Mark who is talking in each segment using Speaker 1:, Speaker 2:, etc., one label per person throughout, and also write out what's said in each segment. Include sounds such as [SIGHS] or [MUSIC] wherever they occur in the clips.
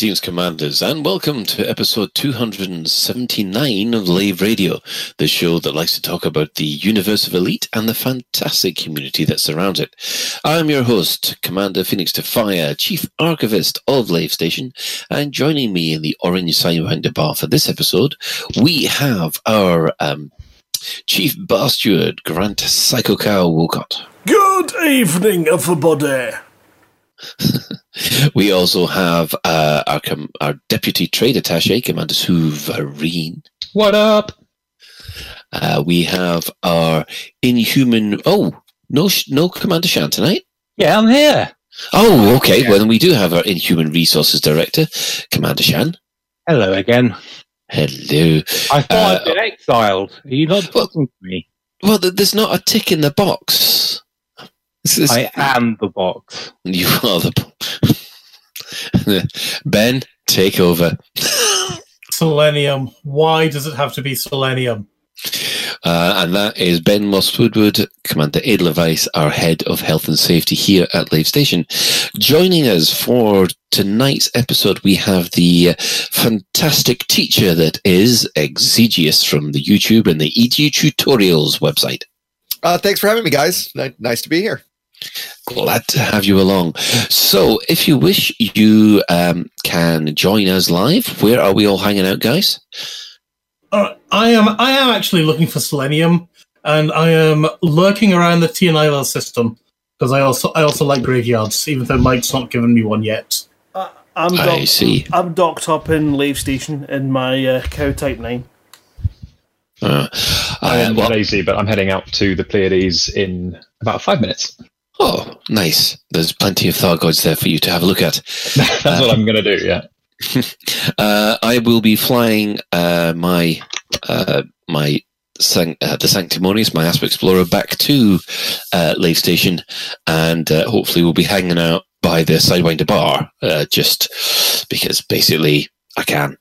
Speaker 1: Greetings, Commanders, and welcome to episode 279 of Lave Radio, the show that likes to talk about the universe of Elite and the fantastic community that surrounds it. I'm your host, Commander Phoenix to Fire, Chief Archivist of Lave Station, and joining me in the orange Sidewinder bar for this episode, we have our um, Chief Bar Steward, Grant Psycho Cow Wolcott.
Speaker 2: Good evening, everybody. [LAUGHS]
Speaker 1: we also have uh, our com- our deputy trade attaché, Commander Suverine.
Speaker 3: What up?
Speaker 1: Uh, we have our inhuman. Oh, no, sh- no Commander Shan tonight.
Speaker 3: Yeah, I'm here.
Speaker 1: Oh, okay. Well, then we do have our inhuman resources director, Commander Shan.
Speaker 3: Hello again.
Speaker 1: Hello.
Speaker 3: I thought
Speaker 1: Uh,
Speaker 3: I'd been exiled. Are you not
Speaker 1: well-
Speaker 3: talking to me?
Speaker 1: Well, there's not a tick in the box. This is-
Speaker 3: I am the box.
Speaker 1: You are the. Box. [LAUGHS] Ben, take over.
Speaker 2: Selenium. Why does it have to be selenium?
Speaker 1: Uh, and that is Ben Moss Woodward, Commander Edelweiss, our head of health and safety here at Lave Station. Joining us for tonight's episode, we have the uh, fantastic teacher that is Exegius from the YouTube and the EDU Tutorials website.
Speaker 4: Uh, thanks for having me, guys. Ni- Nice to be here.
Speaker 1: Glad to have you along. So, if you wish, you um, can join us live. Where are we all hanging out, guys?
Speaker 2: Uh, I am. I am actually looking for selenium, and I am lurking around the TNIL system because I also I also like graveyards, even though Mike's not given me one yet.
Speaker 5: Uh, I'm
Speaker 1: I
Speaker 5: docked,
Speaker 1: see.
Speaker 5: I'm docked up in Lave Station in my uh, cow type nine.
Speaker 1: Uh,
Speaker 3: I
Speaker 1: uh,
Speaker 3: am
Speaker 1: well,
Speaker 3: lazy, but I'm heading out to the Pleiades in about five minutes.
Speaker 1: Oh, nice. There's plenty of Thargoids there for you to have a look at. [LAUGHS]
Speaker 3: That's what I'm going to do. Yeah. [LAUGHS]
Speaker 1: Uh, I will be flying uh, my uh, my san- uh, the Sanctimonious, my Asp Explorer, back to uh, Lave Station, and uh, hopefully we'll be hanging out by the Sidewinder bar, uh, just because basically I can.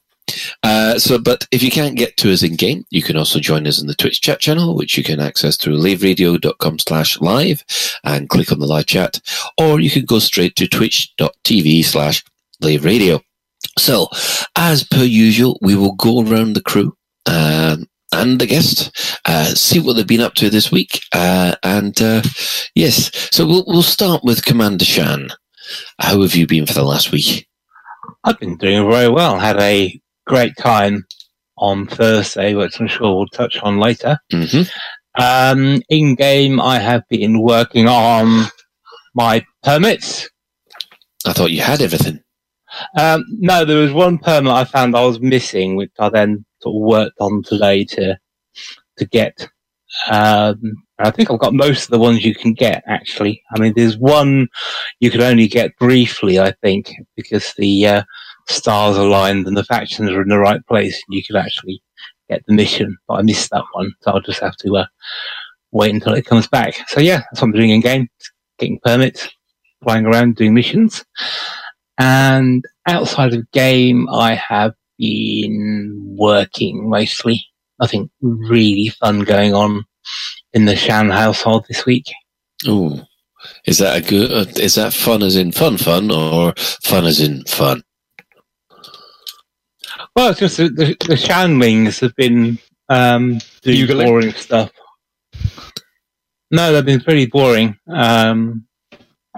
Speaker 1: Uh, so, but if you can't get to us in game, you can also join us in the Twitch chat channel, which you can access through laveradio.com slash live and click on the live chat, or you can go straight to twitch.tv slash Lave Radio. So, as per usual, we will go around the crew um, and the guest, uh, see what they've been up to this week, uh, and uh, yes, so we'll we'll start with Commander Shan. How have you been for the last week?
Speaker 3: I've been doing very well. Had a great time on Thursday, which I'm sure we'll touch on later.
Speaker 1: hmm
Speaker 3: Um, in game, I have been working on my permits.
Speaker 1: I thought you had everything.
Speaker 3: Um, no, there was one permit I found I was missing, which I then sort of worked on today to to get. Um, I think I've got most of the ones you can get. Actually, I mean, there's one you can only get briefly, I think, because the uh, stars aligned and the factions are in the right place, and you can actually get the mission. But I missed that one, so I'll just have to uh, wait until it comes back. So yeah, that's what I'm doing in game, getting permits, flying around, doing missions. And outside of game, I have been working mostly. Nothing really fun going on in the Shan household this week.
Speaker 1: Oh, is that a good? uh, Is that fun as in fun, fun, or fun as in fun?
Speaker 3: Well, it's just the, the, the Shanlings have been um, doing
Speaker 4: Bugling?
Speaker 3: boring stuff. No, they've been pretty boring. Um,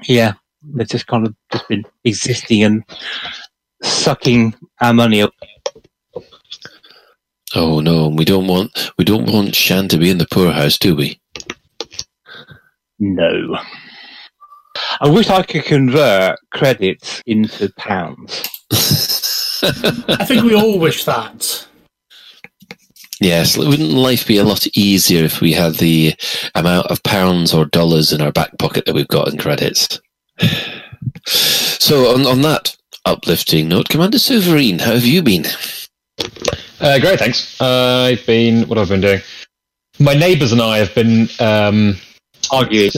Speaker 3: yeah, they've just kind of just been existing and sucking our money up.
Speaker 1: Oh no, we don't want we don't want Shan to be in the poorhouse, do we?
Speaker 3: No. I wish I could convert credits into pounds. [LAUGHS]
Speaker 2: I think we all wish that.
Speaker 1: Yes, wouldn't life be a lot easier if we had the amount of pounds or dollars in our back pocket that we've got in credits? So, on, on that uplifting note, Commander Sovereign, how have you been?
Speaker 6: Uh, great, thanks. Uh, I've been. What have I been doing? My neighbours and I have been um,
Speaker 3: Arguing.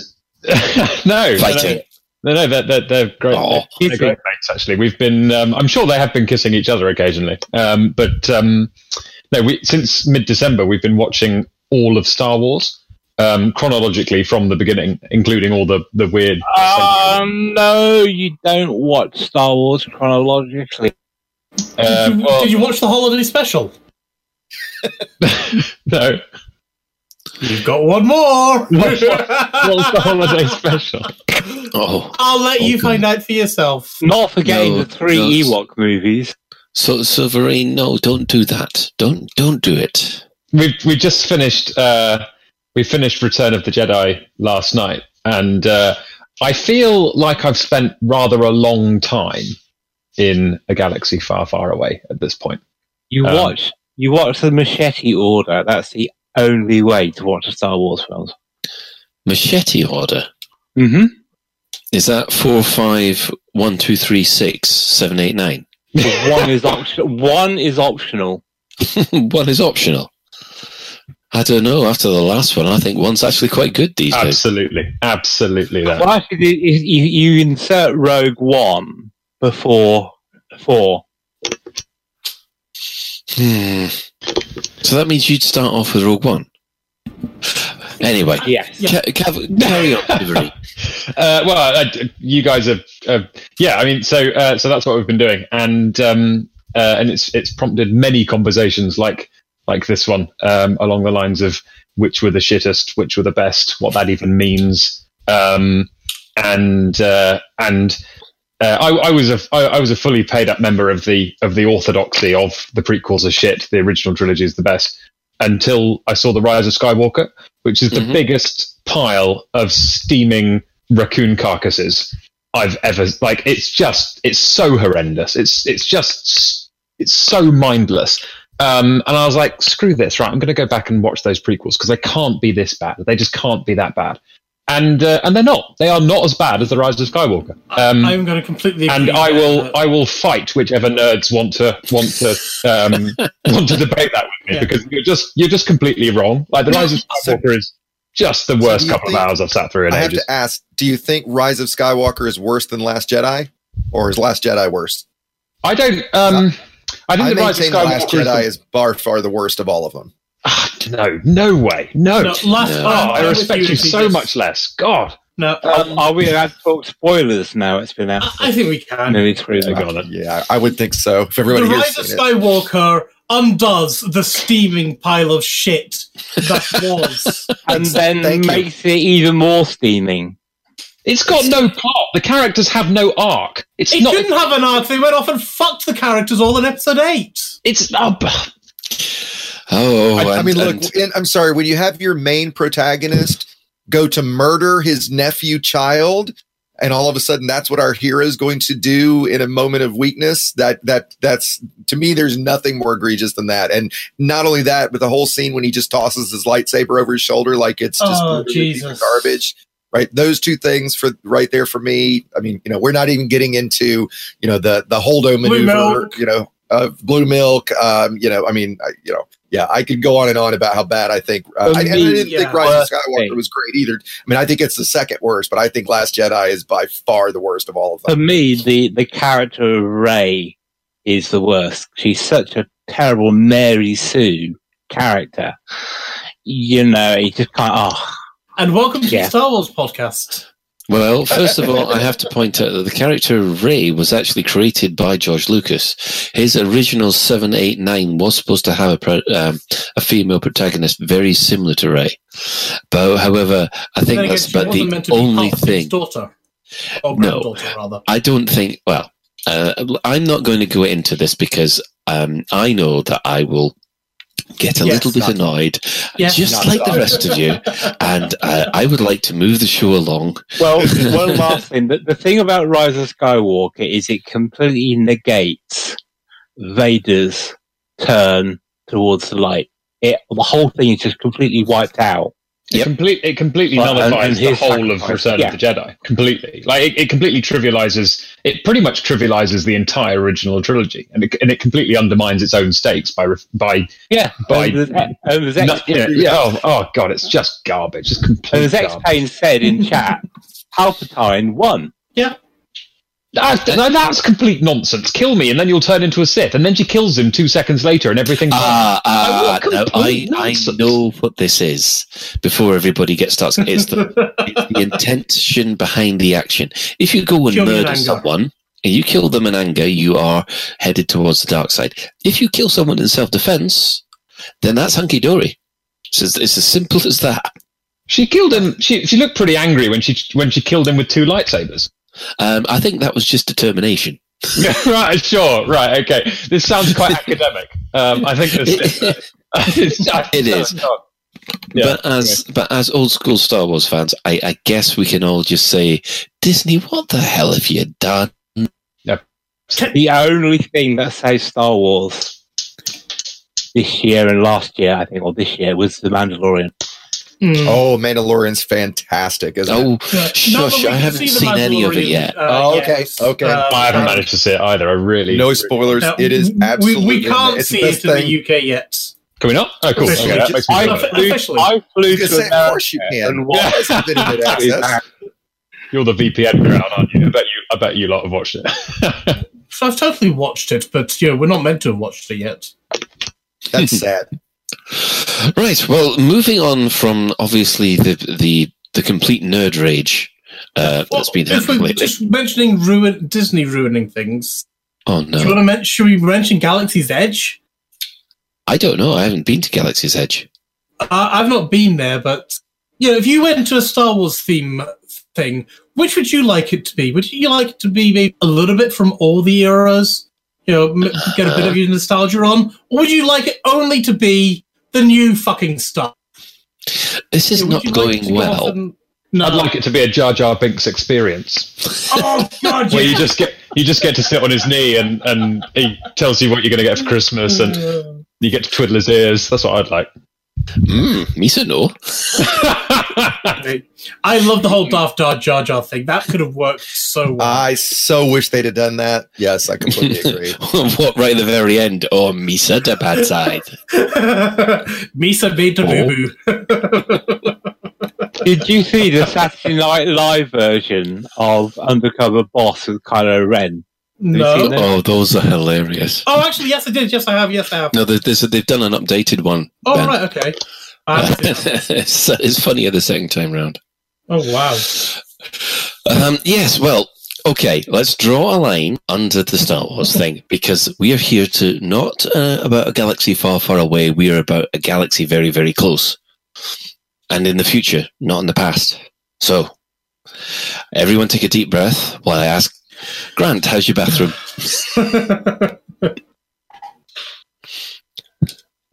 Speaker 3: [LAUGHS]
Speaker 6: no
Speaker 1: Fighting.
Speaker 6: No, no, they're, they're, they're great.
Speaker 1: Oh.
Speaker 6: they're, they're great mates, actually. We've been. Um, I'm sure they have been kissing each other occasionally. Um, but um, no, we, since mid-December, we've been watching all of Star Wars. um, chronologically from the beginning, including all the the weird.
Speaker 3: Um, no, you don't watch Star Wars chronologically.
Speaker 6: Uh,
Speaker 2: did, you,
Speaker 6: well,
Speaker 2: did you watch the holiday special? [LAUGHS]
Speaker 6: no,
Speaker 2: You've got one more. [LAUGHS]
Speaker 6: what's the holiday special?
Speaker 1: Oh,
Speaker 2: I'll let you
Speaker 1: Okay.
Speaker 2: find out for yourself.
Speaker 3: Not forgetting
Speaker 1: No,
Speaker 3: the three
Speaker 1: no,
Speaker 3: Ewok movies.
Speaker 1: so Silverine, no, don't do that. Don't don't do it.
Speaker 6: we we just finished uh, we finished Return of the Jedi last night, and uh, I feel like I've spent rather a long time in a galaxy far, far away at this point.
Speaker 3: You
Speaker 6: Um,
Speaker 3: watch you watch the Machete Order. That's the only way to watch the Star Wars films.
Speaker 1: Machete order.
Speaker 3: Mm-hmm.
Speaker 1: Is that four, five, one, two, three, six, seven, eight, nine?
Speaker 3: one is optional. One is optional. [LAUGHS]
Speaker 1: one is optional. I don't know. After the last one, I think one's actually quite good these days.
Speaker 6: Absolutely, absolutely. That
Speaker 3: Well, actually, you, you you insert Rogue One before four.
Speaker 1: Hmm. So that means you'd start off with Rogue One. Anyway,
Speaker 3: Yes.
Speaker 2: Yeah.
Speaker 1: ca- cav- carry on, [LAUGHS]
Speaker 6: Uh, well, uh, you guys have, uh, yeah. I mean, so uh, so that's what we've been doing, and um, uh, and it's it's prompted many conversations like like this one um, along the lines of which were the shittest, which were the best, what that even means, um, and uh, and. Uh, I, I was a I, I was a fully paid up member of the of the orthodoxy of the prequels are shit, the original trilogy is the best, until I saw the Rise of Skywalker, which is the
Speaker 1: Mhm.
Speaker 6: biggest pile of steaming raccoon carcasses I've ever like. It's just it's so horrendous. It's it's just it's so mindless. Um, and I was like, screw this, right? I'm going to go back and watch those prequels because they can't be this bad. They just can't be that bad. And uh, and they're not. They are not as bad as the Rise of Skywalker. Um,
Speaker 2: I'm going to completely.
Speaker 6: and I
Speaker 2: there.
Speaker 6: will I will fight whichever nerds want to want to um, [LAUGHS] want to debate that with me
Speaker 2: Yeah.
Speaker 6: because you're just you're just completely wrong. Like the Rise of
Speaker 4: So-
Speaker 6: Skywalker is just the worst
Speaker 4: do you
Speaker 6: couple of hours I've sat through in
Speaker 4: I have
Speaker 6: ages.
Speaker 4: to ask: Do you think Rise of Skywalker is worse than Last Jedi, or is Last Jedi worse?
Speaker 6: I don't. Um, I think
Speaker 4: I
Speaker 6: the Rise of
Speaker 4: maintain the Last
Speaker 6: Skywalker is,
Speaker 4: Jedi
Speaker 6: the-
Speaker 4: is by far the worst of all of them.
Speaker 6: Ah, no, no way, no.
Speaker 2: No, last,
Speaker 1: No.
Speaker 6: Oh,
Speaker 2: I'm-
Speaker 6: I
Speaker 2: I'm with
Speaker 6: respect you so
Speaker 2: just-
Speaker 6: much less. God,
Speaker 2: No,
Speaker 3: Are,
Speaker 2: um,
Speaker 3: are we allowed to talk spoilers now? It's been out
Speaker 2: I I think we can.
Speaker 3: nearly three
Speaker 6: I
Speaker 3: months.
Speaker 6: got it.
Speaker 4: Yeah, I would think so. If everybody
Speaker 2: the
Speaker 4: here's
Speaker 2: Rise of
Speaker 4: seen it.
Speaker 2: Skywalker undoes the steaming pile of shit that was. [LAUGHS]
Speaker 3: and then
Speaker 4: Thank you.
Speaker 3: makes it even more steaming.
Speaker 6: It's got no plot. The characters have no arc. It's
Speaker 2: it
Speaker 6: not.
Speaker 2: didn't have an arc. They went off and fucked the characters all in episode eight.
Speaker 6: It's not.
Speaker 1: Oh,
Speaker 4: I, I
Speaker 1: and-
Speaker 4: mean, look.
Speaker 1: and-
Speaker 4: and I'm sorry. When you have your main protagonist go to murder his nephew child, and all of a sudden that's what our hero is going to do in a moment of weakness. That that that's to me. There's nothing more egregious than that. And not only that, but the whole scene when he just tosses his lightsaber over his shoulder like it's just
Speaker 2: Oh,
Speaker 4: literally a piece of
Speaker 2: Jesus.
Speaker 4: garbage. Right, those two things for right there for me. I mean, you know, we're not even getting into you know the the Holdo maneuver. You know, uh, blue milk. Um, you know, I mean, I, you know, yeah, I could go on and on about how bad I think. Uh,
Speaker 3: For
Speaker 4: I, and I didn't
Speaker 2: yeah.
Speaker 4: think Rise of
Speaker 3: Worst
Speaker 4: Skywalker
Speaker 3: thing.
Speaker 4: was great either. I mean, I think it's the second worst, but I think Last Jedi is by far the worst of all of them.
Speaker 3: For me, the, the character of Rey is the worst. She's such a terrible Mary Sue character. You know, you just can't. Oh,
Speaker 2: And welcome to
Speaker 3: Yeah.
Speaker 2: the Star Wars podcast.
Speaker 1: Well, first of all, I have to point out that the character Rey was actually created by George Lucas. His original 789 was supposed to have a, um, a female protagonist very similar to Rey. But, however, I think
Speaker 2: again,
Speaker 1: that's about the
Speaker 2: meant to be
Speaker 1: only thing.
Speaker 2: daughter.
Speaker 1: No.
Speaker 2: rather.
Speaker 1: I don't think, well, uh, I'm not going to go into this because um, I know that I will get a
Speaker 4: Yes,
Speaker 1: little bit
Speaker 4: not-
Speaker 1: annoyed,
Speaker 2: Yeah.
Speaker 1: just like the rest of you. And uh, I would like to move the show along.
Speaker 3: well, one last thing. The, the thing about Rise of Skywalker is it completely negates Vader's turn towards the light. It, the whole thing is just completely wiped out.
Speaker 6: It,
Speaker 1: Yep.
Speaker 6: complete, it completely
Speaker 3: Well,
Speaker 6: nullifies
Speaker 3: and
Speaker 6: the
Speaker 3: his
Speaker 6: whole of Return
Speaker 3: yeah.
Speaker 6: of the Jedi. Completely, like it, it completely trivializes. It pretty much trivializes the entire original trilogy, and it, and it completely undermines its own stakes by by.
Speaker 3: Yeah,
Speaker 6: By-
Speaker 3: and there's, and there's
Speaker 6: No,
Speaker 3: X,
Speaker 6: yeah, yeah, oh, oh god, it's just garbage.
Speaker 3: And
Speaker 6: complete
Speaker 3: as X
Speaker 6: garbage.
Speaker 3: Payne said in [LAUGHS] chat, Palpatine won.
Speaker 6: That, no, that's complete nonsense. Kill me, and then you'll turn into a Sith. And then she kills him two seconds later, and everything's
Speaker 1: Ah, ah,
Speaker 6: what
Speaker 1: no, I,
Speaker 6: complete
Speaker 1: I know what this is before everybody gets starts. It's the, it's the intention behind the action. If you go and
Speaker 2: Kill
Speaker 1: murder someone and you kill them in anger, you are headed towards the dark side. If you kill someone in self defense, then that's hunky dory. So it's, it's as simple as that.
Speaker 6: She killed him. She she looked pretty angry when she when she killed him with two lightsabers.
Speaker 1: Um, I think that was just determination. [LAUGHS]
Speaker 6: right, sure, right, okay. This sounds quite [LAUGHS] academic. Um, I think this. [LAUGHS]
Speaker 1: It is.
Speaker 6: Yeah,
Speaker 1: but as but as old school Star Wars fans, I, I guess we can all just say, Disney, what the hell have you done?
Speaker 3: The only thing that says Star Wars this year and last year, I think, or this year, was The Mandalorian.
Speaker 2: Mm.
Speaker 4: Oh, Mandalorian's fantastic, isn't it?
Speaker 1: Oh,
Speaker 2: Yeah,
Speaker 1: shush! I haven't
Speaker 2: see
Speaker 1: seen any of it yet.
Speaker 2: uh,
Speaker 4: Oh, okay,
Speaker 2: yet.
Speaker 4: okay.
Speaker 2: Um,
Speaker 6: I haven't managed to see it either. I really.
Speaker 4: No spoilers.
Speaker 2: uh,
Speaker 4: it is absolutely.
Speaker 2: We, can't
Speaker 4: it's
Speaker 2: see
Speaker 4: the
Speaker 2: it in
Speaker 4: thing.
Speaker 2: the UK yet.
Speaker 6: Can we not? Oh, cool.
Speaker 2: Officially,
Speaker 6: Okay,
Speaker 2: just-
Speaker 3: I
Speaker 6: feel
Speaker 2: Offi-
Speaker 6: better.
Speaker 3: flew,
Speaker 2: officially.
Speaker 3: I flew
Speaker 4: You
Speaker 3: to
Speaker 4: say, of course you can.
Speaker 3: and
Speaker 4: Why
Speaker 3: watched
Speaker 4: hasn't been internet [LAUGHS] access?
Speaker 6: You're the VPN crowd, aren't you? I bet you. I bet you lot have watched it. [LAUGHS]
Speaker 2: So I've totally watched it, but you know, we're not meant to have watched it yet.
Speaker 4: That's sad.
Speaker 1: Right. Well, moving on from obviously the the the complete nerd rage uh, that's been happening lately.
Speaker 2: just mentioning ruin Disney ruining things.
Speaker 1: Oh
Speaker 2: Do you
Speaker 1: no,
Speaker 2: want to mention? Should we mention Galaxy's Edge?
Speaker 1: I don't know. I haven't been to Galaxy's Edge.
Speaker 2: I I've not been there, but you know, if you went to a Star Wars theme thing, which would you like it to be? Would you like it to be maybe a little bit from all the eras? You know, get a bit of your nostalgia on, or would you like it only to be the new fucking stuff?
Speaker 1: This is
Speaker 2: Yeah,
Speaker 1: not
Speaker 2: you like
Speaker 1: going
Speaker 2: to go off
Speaker 1: well.
Speaker 2: and- no.
Speaker 6: I'd like it to be a Jar Jar Binks experience,
Speaker 2: Oh God! [LAUGHS]
Speaker 6: where you just get you just get to sit on his knee and and he tells you what you're going to get for Christmas, and you get to twiddle his ears. That's what I'd like.
Speaker 1: Mm, Misa, no. [LAUGHS]
Speaker 2: I love the whole Darth Jar Jar Jar thing. That could have worked so well.
Speaker 4: I so wish they'd have done that. Yes, I completely [LAUGHS] agree.
Speaker 1: what right at the very end? Oh, Misa, the bad side. [LAUGHS]
Speaker 2: Misa Beta
Speaker 1: Oh.
Speaker 2: Boo Boo.
Speaker 3: Did you see the Saturday Night Live version of Undercover Boss with Kylo Ren?
Speaker 2: No.
Speaker 1: Oh, those are hilarious.
Speaker 2: Oh, actually, yes, I did. Yes, I have. Yes, I have.
Speaker 1: No, there- there's a, they've done an updated one.
Speaker 2: Oh,
Speaker 1: Ben.
Speaker 2: right. Okay. I haven't seen it.
Speaker 1: it's, it's funnier the second time round.
Speaker 2: oh, wow.
Speaker 1: Um, yes, well, okay, let's draw a line under the Star Wars thing because we are here to not uh, about a galaxy far, far away. We are about a galaxy very, very close. And in the future, not in the past. So, everyone take a deep breath while I ask, Grant, how's your bathroom? [LAUGHS]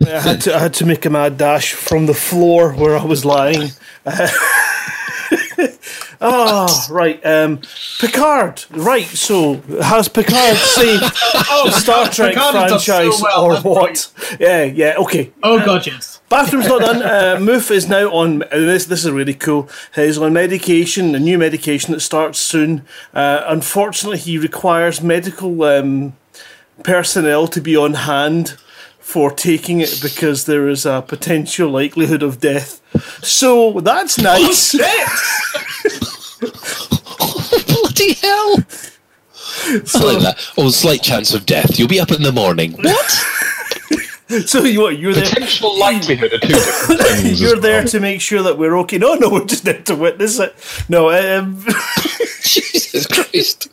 Speaker 5: I had to I had to make a mad dash from the floor where I was lying. [LAUGHS] oh, right. Um, Picard. Right. So has Picard [LAUGHS] saved the Star Trek
Speaker 2: Picard done so
Speaker 5: franchise
Speaker 2: well,
Speaker 5: or
Speaker 2: that's
Speaker 5: what? Yeah. Yeah. Okay.
Speaker 2: Oh, God, yes.
Speaker 5: Bathroom's not done. [LAUGHS] Uh, Moof is now on. This this is really cool. He's on medication, a new medication that starts soon. Uh, unfortunately, he requires medical um, personnel to be on hand for taking it because there is a potential likelihood of death. So that's nice. [LAUGHS]
Speaker 1: Oh, Bloody hell! I like that. Oh, slight chance of death. You'll be up in the morning. What? [LAUGHS]
Speaker 5: so you what? You're there.
Speaker 6: Potential likelihood of two different [LAUGHS] things.
Speaker 5: You're there
Speaker 6: well.
Speaker 5: to make sure that we're okay. No, no, we're just there to witness it. No, um,
Speaker 1: Jesus Christ.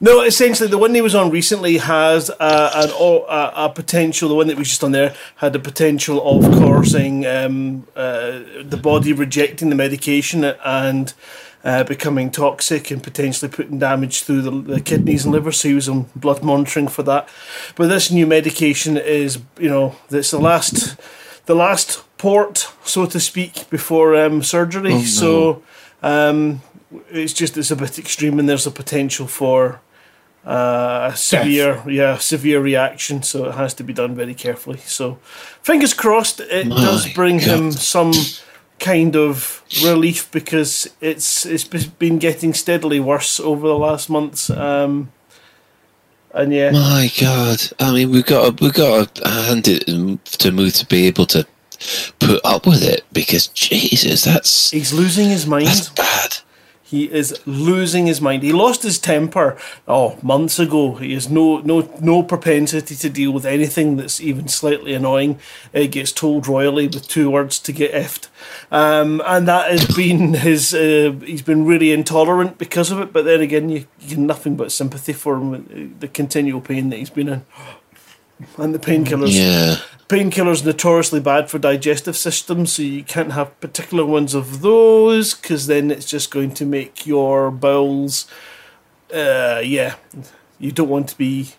Speaker 5: No, essentially, the one he was on recently has uh, an, a, a potential. The one that was just on there had the potential of causing um, uh, the body rejecting the medication and uh, becoming toxic and potentially putting damage through the, the kidneys and liver. So he was on blood monitoring for that. But this new medication is, you know, it's the last, the last port, so to speak, before um, surgery. So. Um, it's just it's a bit extreme, and there's a potential for uh, a severe, yeah, severe reaction. So it has to be done very carefully. So, fingers crossed, it
Speaker 1: My
Speaker 5: does bring him some kind of relief because it's it's been getting steadily worse over the last months. Um, and yeah,
Speaker 1: My God! I mean, we've got to, we've got to hand it to Muth to be able to put up with it because Jesus, that's
Speaker 5: he's losing his mind.
Speaker 1: that's bad.
Speaker 5: He is losing his mind. He lost his temper oh months ago. He has no no no propensity to deal with anything that's even slightly annoying. He gets told royally with two words to get effed, um, and that has been his. Uh, he's been really intolerant because of it. But then again, you, you get nothing but sympathy for him. with The continual pain that he's been in, and the painkillers
Speaker 1: Yeah.
Speaker 5: Painkillers notoriously bad for digestive systems, so you can't have particular ones of those because then it's just going to make your bowels. Uh, yeah, you don't want to be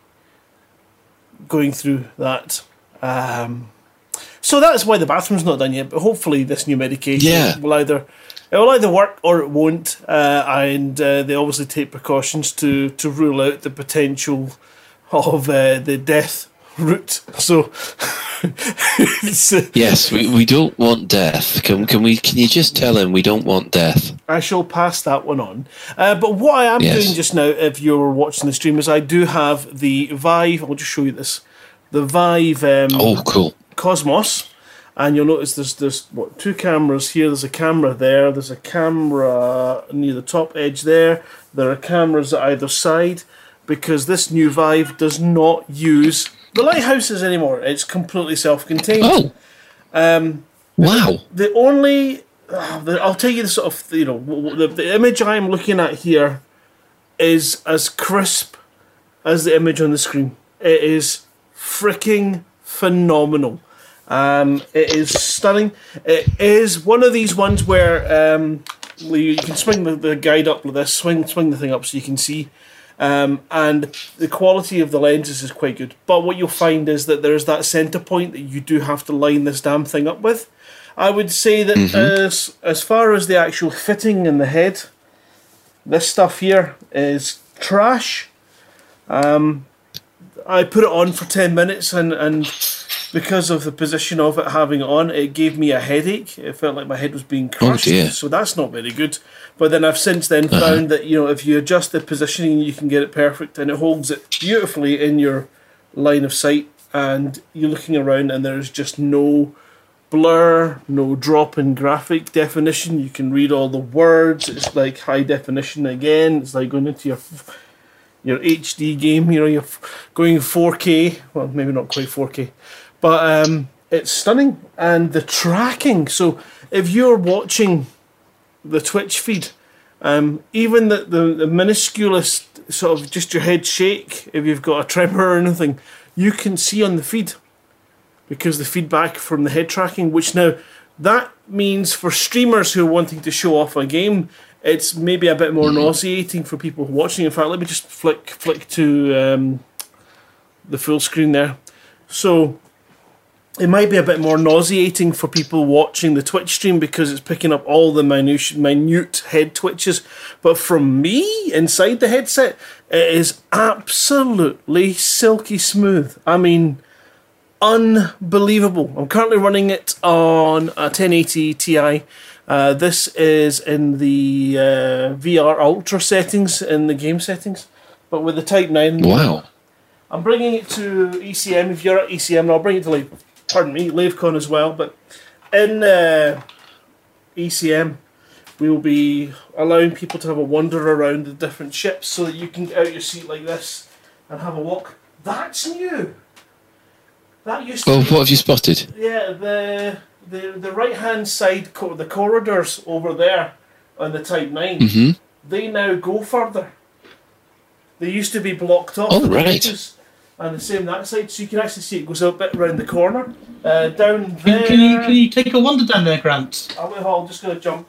Speaker 5: going through that. Um, so that's why the bathroom's not done yet. But hopefully, this new medication
Speaker 1: Yeah.
Speaker 5: will either it will either work or it won't. Uh, and uh, they obviously take precautions to to rule out the potential of uh, the death route. So. [LAUGHS] [LAUGHS]
Speaker 1: Yes, we, we don't want death. Can can we? Can you just tell him we don't want death?
Speaker 5: I shall pass that one on. Uh, but what I am
Speaker 1: Yes.
Speaker 5: doing just now, if you're watching the stream, is I do have the Vive. I'll just show you this. The Vive um,
Speaker 1: Oh, cool.
Speaker 5: Cosmos, and you'll notice there's there's what two cameras here. There's a camera there. There's a camera near the top edge there. There are cameras at either side because this new Vive does not use the lighthouses anymore. It's completely self-contained.
Speaker 1: Oh.
Speaker 5: Um,
Speaker 1: Wow.
Speaker 5: the only uh, the, I'll tell you the sort of you know the, the image I'm looking at here is as crisp as the image on the screen. It is freaking phenomenal. Um, it is stunning. It is one of these ones where um, you can swing the, the guide up like this, swing swing the thing up so you can see. Um, and the quality of the lenses is quite good. But what you'll find is that there's that center point that you do have to line this damn thing up with. I would say that as as far as the actual fitting in the head, this stuff here is trash. Um, I put it on for ten minutes, and and because of the position of it having it on, it gave me a headache. It felt like my head was being oh, crushed.
Speaker 1: dear.
Speaker 5: So that's not very good. But then I've since then uh-huh. found that you know if you adjust the positioning, you can get it perfect, and it holds it beautifully in your line of sight. And you're looking around, and there's just no blur, no drop in graphic definition. You can read all the words. It's like high definition again. It's like going into your your HD game. You know, you're going 4K. Well, maybe not quite 4K, but um, it's stunning. And the tracking. So if you're watching the Twitch feed, um, even the, the the minusculest sort of just your head shake, if you've got a tremor or anything, you can see on the feed because the feedback from the head tracking, which now that means for streamers who are wanting to show off a game, it's maybe a bit more nauseating for people watching. In fact, let me just flick flick to um, the full screen there. So it might be a bit more nauseating for people watching the Twitch stream because it's picking up all the minute, minute head twitches. But from me inside the headset, it is absolutely silky smooth. I mean, unbelievable. I'm currently running it on a 1080 Ti. Uh, this is in the uh, VR Ultra settings in the game settings, but with the Type 9.
Speaker 1: Wow.
Speaker 5: I'm bringing it to ECM. If you're at ECM, and I'll bring it to like, pardon me, LaveCon as well. But in uh, ECM, we will be allowing people to have a wander around the different ships so that you can get out your seat like this and have a walk. That's new. That used to
Speaker 1: Well,
Speaker 5: be-
Speaker 1: what have you spotted?
Speaker 5: yeah, the the the right hand side, co- the corridors over there on the Type 9,
Speaker 1: hmm
Speaker 5: they now go further. They used to be blocked off.
Speaker 1: Oh, right.
Speaker 5: hedges, And the same that side, so you can actually see it goes a bit round the corner. Uh, down
Speaker 2: Can,
Speaker 5: there.
Speaker 2: can you can you take a wander down there, Grant?
Speaker 5: I'll, I'm just going to jump.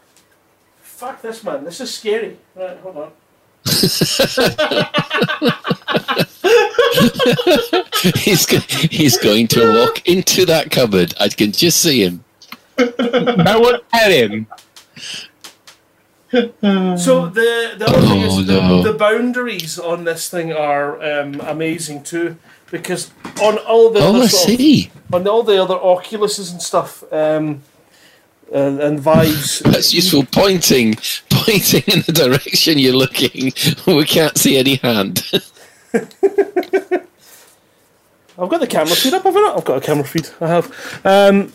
Speaker 5: Fuck this, man. This is scary. Right, hold on. [LAUGHS]
Speaker 1: he's go- he's going to walk into that cupboard. I can just see him.
Speaker 3: No one tell him.
Speaker 5: So the the other thing
Speaker 1: Oh,
Speaker 5: is the,
Speaker 1: no.
Speaker 5: the boundaries on this thing are um, amazing too, because on all the
Speaker 1: Oh,
Speaker 5: other
Speaker 1: I
Speaker 5: sort of- on all the other Oculuses and stuff, um, and, and Vives.
Speaker 1: That's useful. Pointing, pointing in the direction you're looking. [LAUGHS] We can't see any hand. [LAUGHS]
Speaker 5: I've got the camera feed up, haven't I? I've got a camera feed. I have. Um,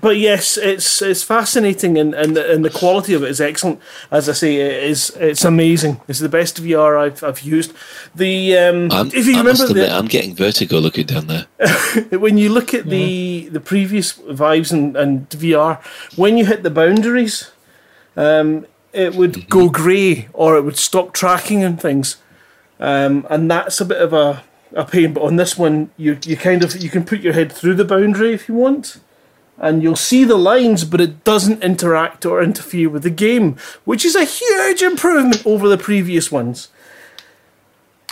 Speaker 5: but yes, it's it's fascinating, and, and and the quality of it is excellent. As I say, it is it's amazing. It's the best VR I've I've used. The um,
Speaker 1: I'm,
Speaker 5: if you
Speaker 1: I
Speaker 5: remember
Speaker 1: must admit,
Speaker 5: the,
Speaker 1: I'm getting vertigo looking down there. [LAUGHS]
Speaker 5: when you look at the the previous Vives and, and VR, when you hit the boundaries, um, it would go grey or it would stop tracking and things, um, and that's a bit of a, a pain. But on this one, you you kind of you can put your head through the boundary if you want, and you'll see the lines, but it doesn't interact or interfere with the game, which is a huge improvement over the previous ones.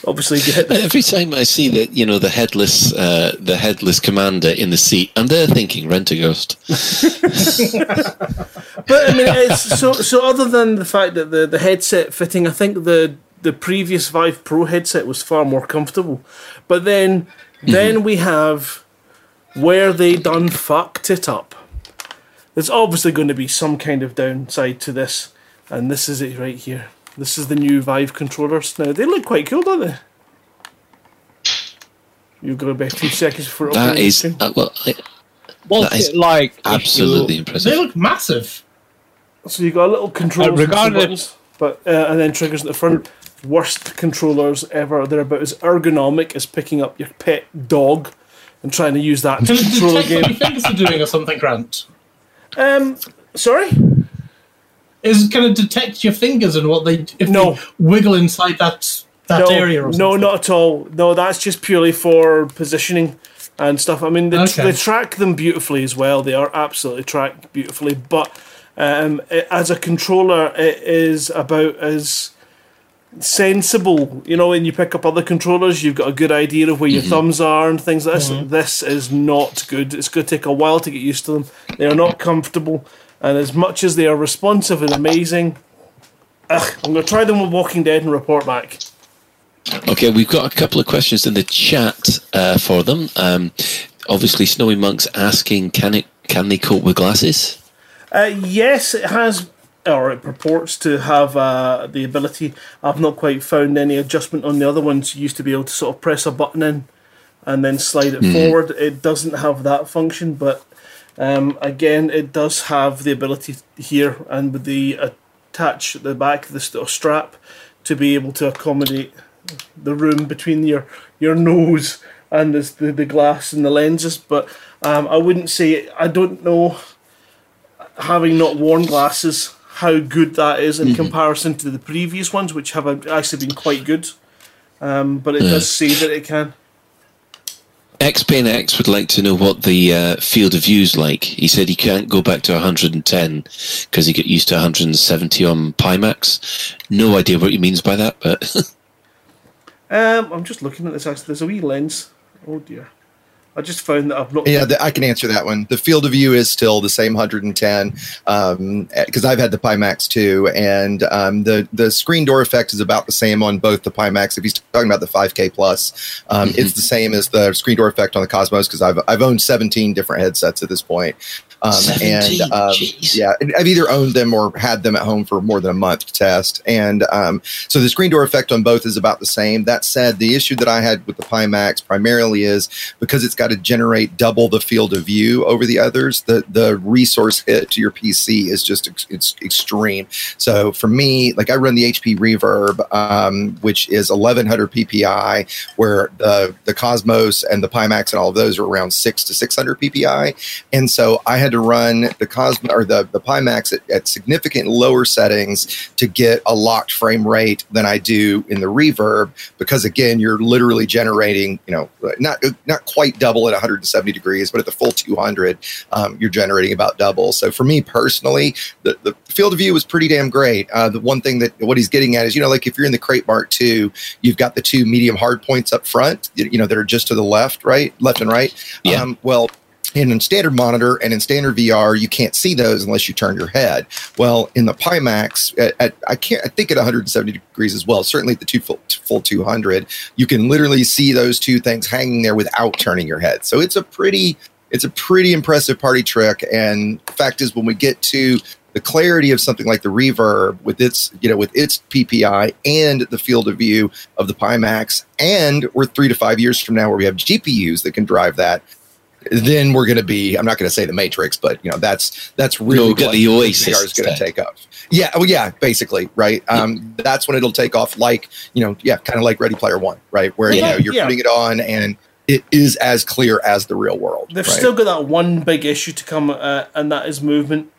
Speaker 5: Obviously, you hit the
Speaker 1: Every time I see that, you know, the headless, uh, the headless commander in the seat, I'm there thinking, rent a ghost. [LAUGHS]
Speaker 5: But I mean, it's so so. Other than the fact that the, the headset fitting, I think the the previous Vive Pro headset was far more comfortable. But then then we have where they done fucked it up. There's obviously going to be some kind of downside to this, and this is it right here. This is the new Vive controllers. Now they look quite cool, don't they? You've got about two seconds for it.
Speaker 1: That
Speaker 5: opening
Speaker 1: uh, well, I,
Speaker 3: What's
Speaker 1: That is
Speaker 3: it like?
Speaker 1: absolutely
Speaker 3: you-
Speaker 1: impressive.
Speaker 2: They look massive.
Speaker 5: So you've got a little controller,
Speaker 3: Uh, regardless-
Speaker 5: buttons, but uh, and then triggers at the front. Worst controllers ever. They're about as ergonomic as picking up your pet dog and trying to use that [LAUGHS] to control a
Speaker 2: detect what your
Speaker 5: game.
Speaker 2: fingers are doing or something, Grant?
Speaker 5: Um, sorry.
Speaker 2: Is it going to detect your fingers and what they if
Speaker 5: No.
Speaker 2: they wiggle inside that that
Speaker 5: no,
Speaker 2: area? Or something?
Speaker 5: no, not at all. No, that's just purely for positioning and stuff. I mean, they,
Speaker 2: Okay.
Speaker 5: they track them beautifully as well. They are absolutely tracked beautifully. But um, it, as a controller, it is about as sensible. You know, when you pick up other controllers, you've got a good idea of where your thumbs are and things like this. This is not good. It's going to take a while to get used to them. They are not comfortable. And as much as they are responsive and amazing, ugh, I'm going to try them with Walking Dead and report back.
Speaker 1: Okay, we've got a couple of questions in the chat uh, for them. Um, obviously, Snowy Monk's asking, can it can they cope with glasses?
Speaker 5: Uh, yes, it has, or it purports to have uh, the ability. I've not quite found any adjustment on the other ones. You used to be able to sort of press a button in and then slide it forward. It doesn't have that function, but um, again, it does have the ability here and with the attach at the back of the st- strap to be able to accommodate the room between your your nose and this, the the glass and the lenses. But um, I wouldn't say I don't know having not worn glasses, how good that is in comparison to the previous ones, which have actually been quite good. Um, but it does say that it can.
Speaker 1: X Pain X would like to know what the uh, field of view is like. He said he can't go back to 110 because he got used to 170 on Pimax. No idea what he means by that, but [LAUGHS]
Speaker 5: Um, I'm just looking at this. Actually, there's a wee lens. Oh dear, I just found that I've not.
Speaker 4: Yeah, the, I can answer that one. The field of view is still the same 110 because I've had the Pimax too, and um, the the screen door effect is about the same on both the Pimax. If he's talking about the 5K plus, um, it's the same as the screen door effect on the Cosmos because I've I've owned 17 different headsets at this point. Um, and um, yeah, I've either owned them or had them at home for more than a month to test. And um, so the screen door effect on both is about the same. That said, the issue that I had with the Pimax primarily is because it's got to generate double the field of view over the others. The the resource hit to your PC is just ex- it's extreme. So for me, like I run the HP Reverb, um, which is 1100 PPI, where the the Cosmos and the Pimax and all of those are around six to 600 PPI, and so I had to run the Cosmo or the the Pimax at, at significant lower settings to get a locked frame rate than I do in the Reverb because again, you're literally generating, you know, not not quite double at 170 degrees, but at the full 200, um, you're generating about double. So for me personally, the, the field of view was pretty damn great. Uh, the one thing that what he's getting at is, you know, like if you're in the Krait Mark II, you've got the two medium hard points up front, you you know, that are just to the left, right, left and right.
Speaker 1: Yeah.
Speaker 4: Um, well, in a standard monitor and in standard VR, you can't see those unless you turn your head. Well, in the Pimax, at, at, I can't. I think at 170 degrees as well. Certainly at the two full, full 200, you can literally see those two things hanging there without turning your head. So it's a pretty, it's a pretty impressive party trick. And fact is, when we get to the clarity of something like the reverb with its you know with its ppi and the field of view of the pimax and we're three to five years from now where we have gpus that can drive that then we're going to be. I'm not going to say the Matrix, but you know that's that's really
Speaker 1: No, get
Speaker 4: what
Speaker 1: the Oasis
Speaker 4: VR is going to take off. Yeah, well, yeah, basically, right. Um, that's when it'll take off. Like you know, yeah, kind of like Ready Player One, right, where you know you're
Speaker 5: yeah.
Speaker 4: putting it on and it is as clear as the real world.
Speaker 5: They've
Speaker 4: right?
Speaker 5: still got that one big issue to come, uh, and that is movement,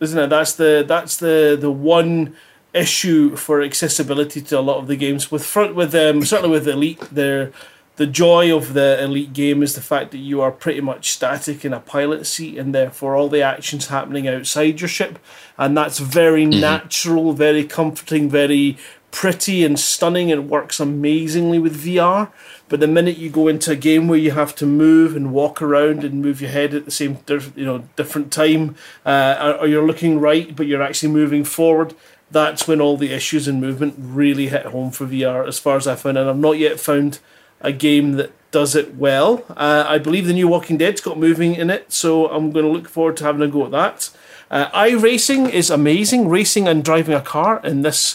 Speaker 5: isn't it? That's the that's the the one issue for accessibility to a lot of the games. With front with um, certainly with Elite, the the joy of the Elite game is the fact that you are pretty much static in a pilot seat, and therefore all the actions happening outside your ship, and that's very natural, very comforting, very pretty and stunning and works amazingly with VR. But the minute you go into a game where you have to move and walk around and move your head at the same you know different time, uh, or- or you're looking right but you're actually moving forward, that's when all the issues in movement really hit home for VR. As far as I found, and I've not yet found a game that does it well. Uh, I believe the new Walking Dead's got moving in it, so I'm going to look forward to having a go at that. Uh, iRacing is amazing. Racing and driving a car in this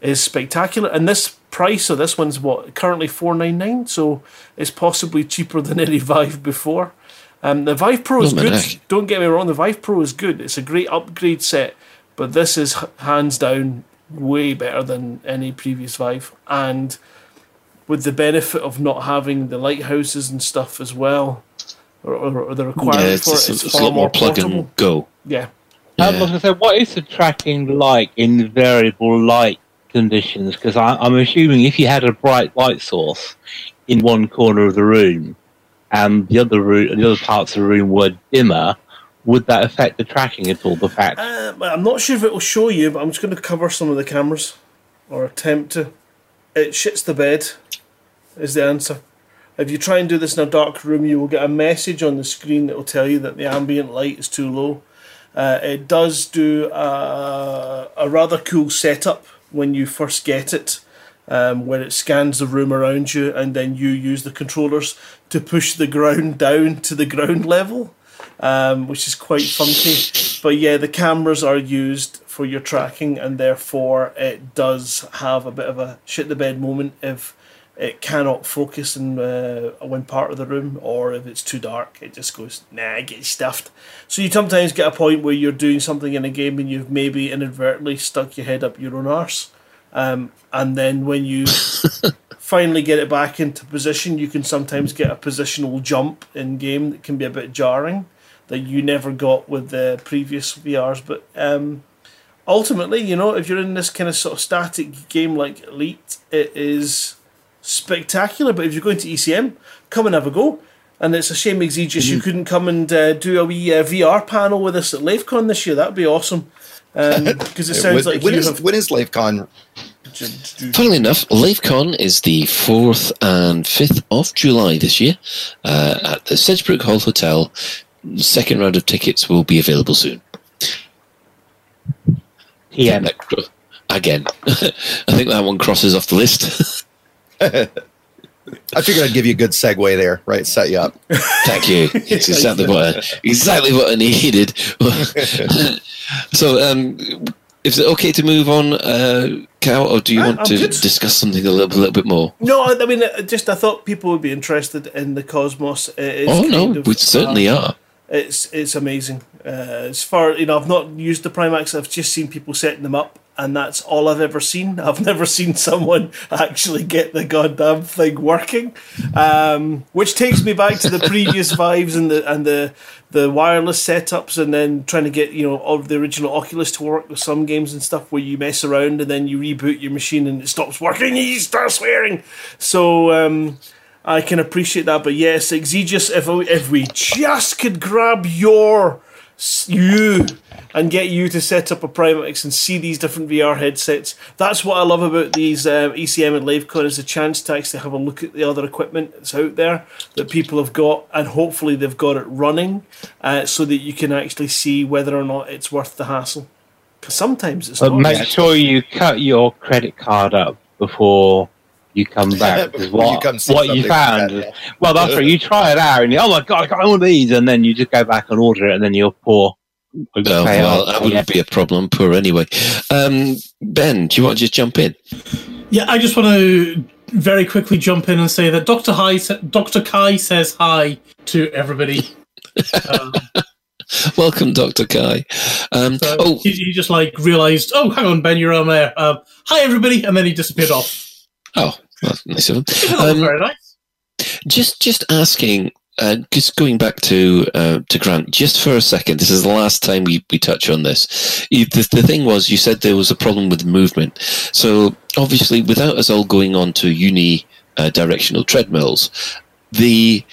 Speaker 5: is spectacular. And this price, so this one's what currently four nine nine, so it's possibly cheaper than any [LAUGHS] Vive before. Um, the Vive Pro is good.
Speaker 1: neck.
Speaker 5: Don't get me wrong, the Vive Pro is good. It's a great upgrade set, but this is hands down way better than any previous Vive. And with the benefit of not having the lighthouses and stuff as well, or, or, or the
Speaker 1: Yeah,
Speaker 5: requirement
Speaker 1: it's,
Speaker 5: for
Speaker 1: it's,
Speaker 5: it,
Speaker 1: it's,
Speaker 5: it's
Speaker 1: a
Speaker 5: far
Speaker 1: lot more plug
Speaker 5: portable.
Speaker 1: and go.
Speaker 5: Yeah.
Speaker 3: I
Speaker 1: Yeah.
Speaker 3: was going to say, what is the tracking like in variable light conditions? Because I'm assuming if you had a bright light source in one corner of the room and the other room, the other parts of the room were dimmer, would that affect the tracking at all? The fact
Speaker 5: Uh, well, I'm not sure if it will show you, but I'm just going to cover some of the cameras or attempt to. It shits the bed, is the answer. If you try and do this in a dark room, you will get a message on the screen that will tell you that the ambient light is too low. Uh, it does do a, a rather cool setup when you first get it, um, where it scans the room around you and then you use the controllers to push the ground [LAUGHS] down to the ground level um, which is quite funky. But yeah, the cameras are used for your tracking, and therefore it does have a bit of a shit the bed moment if it cannot focus in uh, one part of the room, or if it's too dark, it just goes nah, get stuffed. So you sometimes get a point where you're doing something in a game and you've maybe inadvertently stuck your head up your own arse. Um, and then when you [LAUGHS] finally get it back into position, you can sometimes get a positional jump in game that can be a bit jarring that you never got with the previous VRs. But um, ultimately, you know, if you're in this kind of sort of static game like Elite, it is spectacular. But if you're going to ECM, come and have a go. And it's a shame, Exegius, you couldn't come and uh, do a wee uh, VR panel with us at LaveCon this year. That'd be awesome. [LAUGHS] Because it sounds
Speaker 4: when,
Speaker 5: like
Speaker 4: when
Speaker 5: you
Speaker 4: is,
Speaker 5: have.
Speaker 4: when is LaveCon?
Speaker 1: Funnily enough, LaveCon is the 4th and 5th of July this year uh, at the Sedgebrook Hall Hotel. Second round of tickets will be available soon. Yeah. Cro- Again, [LAUGHS] I think that one crosses off the list. [LAUGHS]
Speaker 4: I figured I'd give you a good segue there, right? Set you up. [LAUGHS]
Speaker 1: Thank you. It's exactly what I, exactly what I needed. so, um, is it okay to move on, uh, Cal, or do you
Speaker 5: Uh,
Speaker 1: want
Speaker 5: I'm
Speaker 1: to
Speaker 5: good.
Speaker 1: discuss something a little, little bit more?
Speaker 5: No, I I mean, uh, just I thought people would be interested in the Cosmos. It is
Speaker 1: Oh no,
Speaker 5: of,
Speaker 1: we certainly
Speaker 5: uh,
Speaker 1: are.
Speaker 5: It's it's amazing. Uh, as far you know, I've not used the Primax. I've just seen people setting them up, and that's all I've ever seen. [LAUGHS] I've never seen someone [LAUGHS] actually get the goddamn thing working. Um, which takes me back to the previous [LAUGHS] Vives and the and the the wireless setups, and then trying to get you know all of the original Oculus to work with some games and stuff where you mess around and then you reboot your machine and it stops working. and You start swearing. So. Um, I can appreciate that, but yes, Exegius, if we, if we just could grab your you and get you to set up a Primax and see these different VR headsets, that's what I love about these um, ECM and LaveCon is a chance to actually have a look at the other equipment that's out there that people have got, and hopefully they've got it running, uh, so that you can actually see whether or not it's worth the hassle. Because sometimes it's
Speaker 3: But
Speaker 5: not.
Speaker 3: make sure you cut your credit card up before you come [LAUGHS] back. 'cause
Speaker 4: Before you
Speaker 3: what
Speaker 4: come
Speaker 3: what you found,
Speaker 4: like that,
Speaker 3: is- well, that's right. You try it out, and you, oh my god, I got all these, and then you just go back and order it, and then you're poor.
Speaker 1: Oh, well, that wouldn't be a problem. Poor anyway. Um, ben, do you want to just jump in?
Speaker 2: Yeah, I just want to very quickly jump in and say that Dr. Hi, Dr. Kai says hi to everybody. Um, [LAUGHS]
Speaker 1: Welcome, Doctor Kai. Um,
Speaker 2: so
Speaker 1: oh,
Speaker 2: he, he just like realized, oh, hang on, Ben, you're on there. Um, hi, everybody, and then he disappeared off.
Speaker 1: oh, well, nice of him. Um,
Speaker 2: very nice.
Speaker 1: just just asking uh, just going back to uh, to grant just for a second this is the last time we, we touch on this you, the, the thing was you said there was a problem with movement so obviously without us all going on to uni uh, directional treadmills the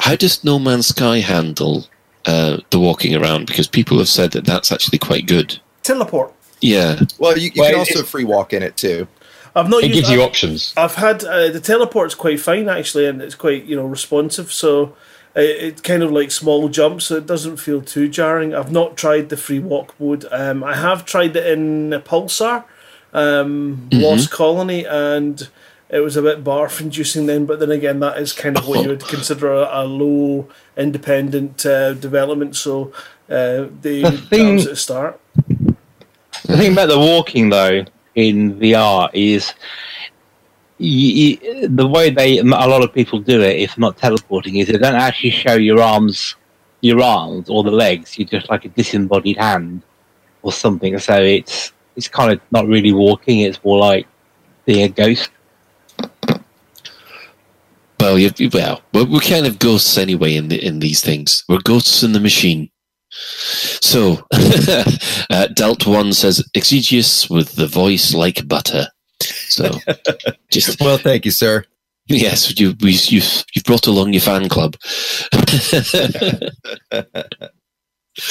Speaker 1: how does no man's sky handle uh, the walking around because people have said that that's actually quite good
Speaker 5: Teleport.
Speaker 1: yeah
Speaker 4: Well, you, you
Speaker 3: Well,
Speaker 4: can
Speaker 3: it-
Speaker 4: also free walk in it too.
Speaker 5: I've not
Speaker 6: It
Speaker 5: used
Speaker 6: gives you
Speaker 5: I've-
Speaker 6: options.
Speaker 5: I've had uh, the teleport's quite fine actually, and it's quite you know responsive. So uh, it's kind of like small jumps, so it doesn't feel too jarring. I've not tried the free walk mode. Um, I have tried it in Pulsar, um, Lost Colony, and it was a bit barf inducing then. But then again, that is kind of what you would [LAUGHS] consider a, a low independent uh, development. So uh, they
Speaker 3: The
Speaker 5: that
Speaker 3: thing-
Speaker 5: was at the start.
Speaker 3: The thing about the walking though in VR is y y the way they a lot of people do it, if not teleporting, is they don't actually show your arms, your arms or the legs. You're just like a disembodied hand or something. So it's it's kind of not really walking. It's more like being a ghost.
Speaker 1: well you, you- well we're, we're kind of ghosts anyway in the, in these things we're ghosts in the machine So, [LAUGHS] uh, Delt One says Exigeous with the voice like butter. So, [LAUGHS] just
Speaker 4: Well, thank you, sir.
Speaker 1: yes, you, we, you've you've brought along your fan club. [LAUGHS]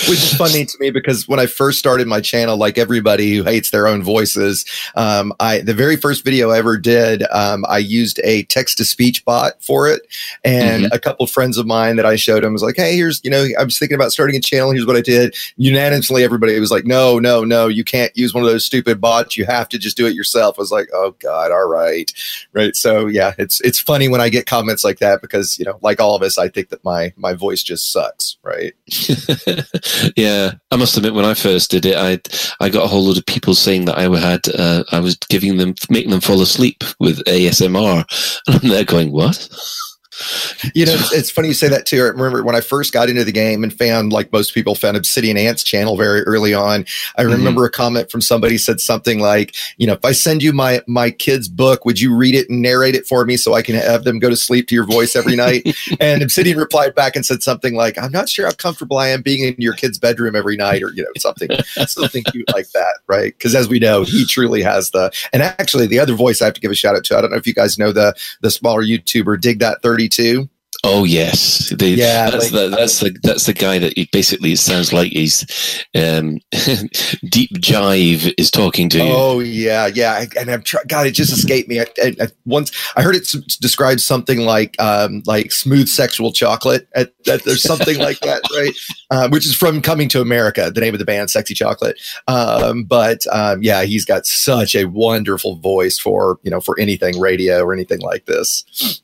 Speaker 4: Which is funny to me because when I first started my channel, like everybody who hates their own voices, um, I the very first video I ever did, um, I used a text to speech bot for it, and a couple friends of mine that I showed them was like, "Hey, here's you know, I was thinking about starting a channel. Here's what I did." Unanimously, everybody was like, "No, no, no, you can't use one of those stupid bots. You have to just do it yourself." I was like, "Oh God, all right, right." So yeah, it's it's funny when I get comments like that because you know, like all of us, I think that my my voice just sucks, right? [LAUGHS] [LAUGHS]
Speaker 1: yeah, I must admit, when I first did it, I I got a whole lot of people saying that I had uh, I was giving them making them fall asleep with ASMR, [LAUGHS] and they're going, "What?"
Speaker 4: You know, it's, it's funny you say that too. I remember when I first got into the game and found, like most people, found Obsidian Ants channel very early on. I mm-hmm. remember a comment from somebody said something like, "You know, if I send you my my kid's book, would you read it and narrate it for me so I can have them go to sleep to your voice every night?" [LAUGHS] and Obsidian replied back and said something like, "I'm not sure how comfortable I am being in your kid's bedroom every night, or you know, something something cute like that, right?" Because as we know, he truly has the. And actually, the other voice I have to give a shout out to. I don't know if you guys know the the smaller YouTuber Dig That Thirty Two.
Speaker 1: Oh yes, the,
Speaker 4: Yeah,
Speaker 1: That's,
Speaker 4: like-
Speaker 1: the, that's the that's the guy that he basically it sounds like he's um, [LAUGHS] deep jive is talking to you.
Speaker 4: Oh yeah, yeah, and I've trying. God, it just escaped me. I, I, I- once I heard it s- described something like um, like smooth sexual chocolate. At, that there's something like that, [LAUGHS] right? Uh, which is from Coming to America, the name of the band, Sexy Chocolate. Um, but um, yeah, he's got such a wonderful voice for you know for anything radio or anything like this.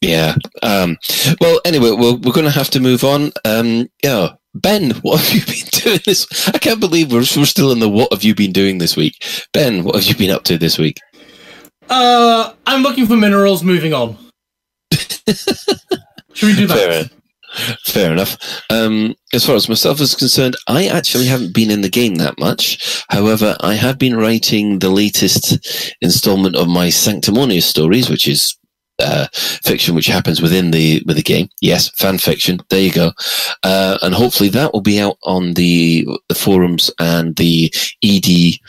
Speaker 1: Yeah. Um, well, anyway, we're, we're going to have to move on. Um, yeah. Ben, what have you [LAUGHS] been doing this? I can't believe we're, we're still in the what have you been doing this week. Ben, what have you been up to this week?
Speaker 2: Uh, I'm looking for minerals. Moving on. [LAUGHS] Should we do that?
Speaker 1: Fair, fair enough. Um, as far as myself is concerned, I actually haven't been in the game that much. However, I have been writing the latest installment of my Sanctimonious stories, which is uh, fiction which happens within the with the game. Yes, fan fiction. There you go. Uh, and hopefully that will be out on the the forums and the EDWTRB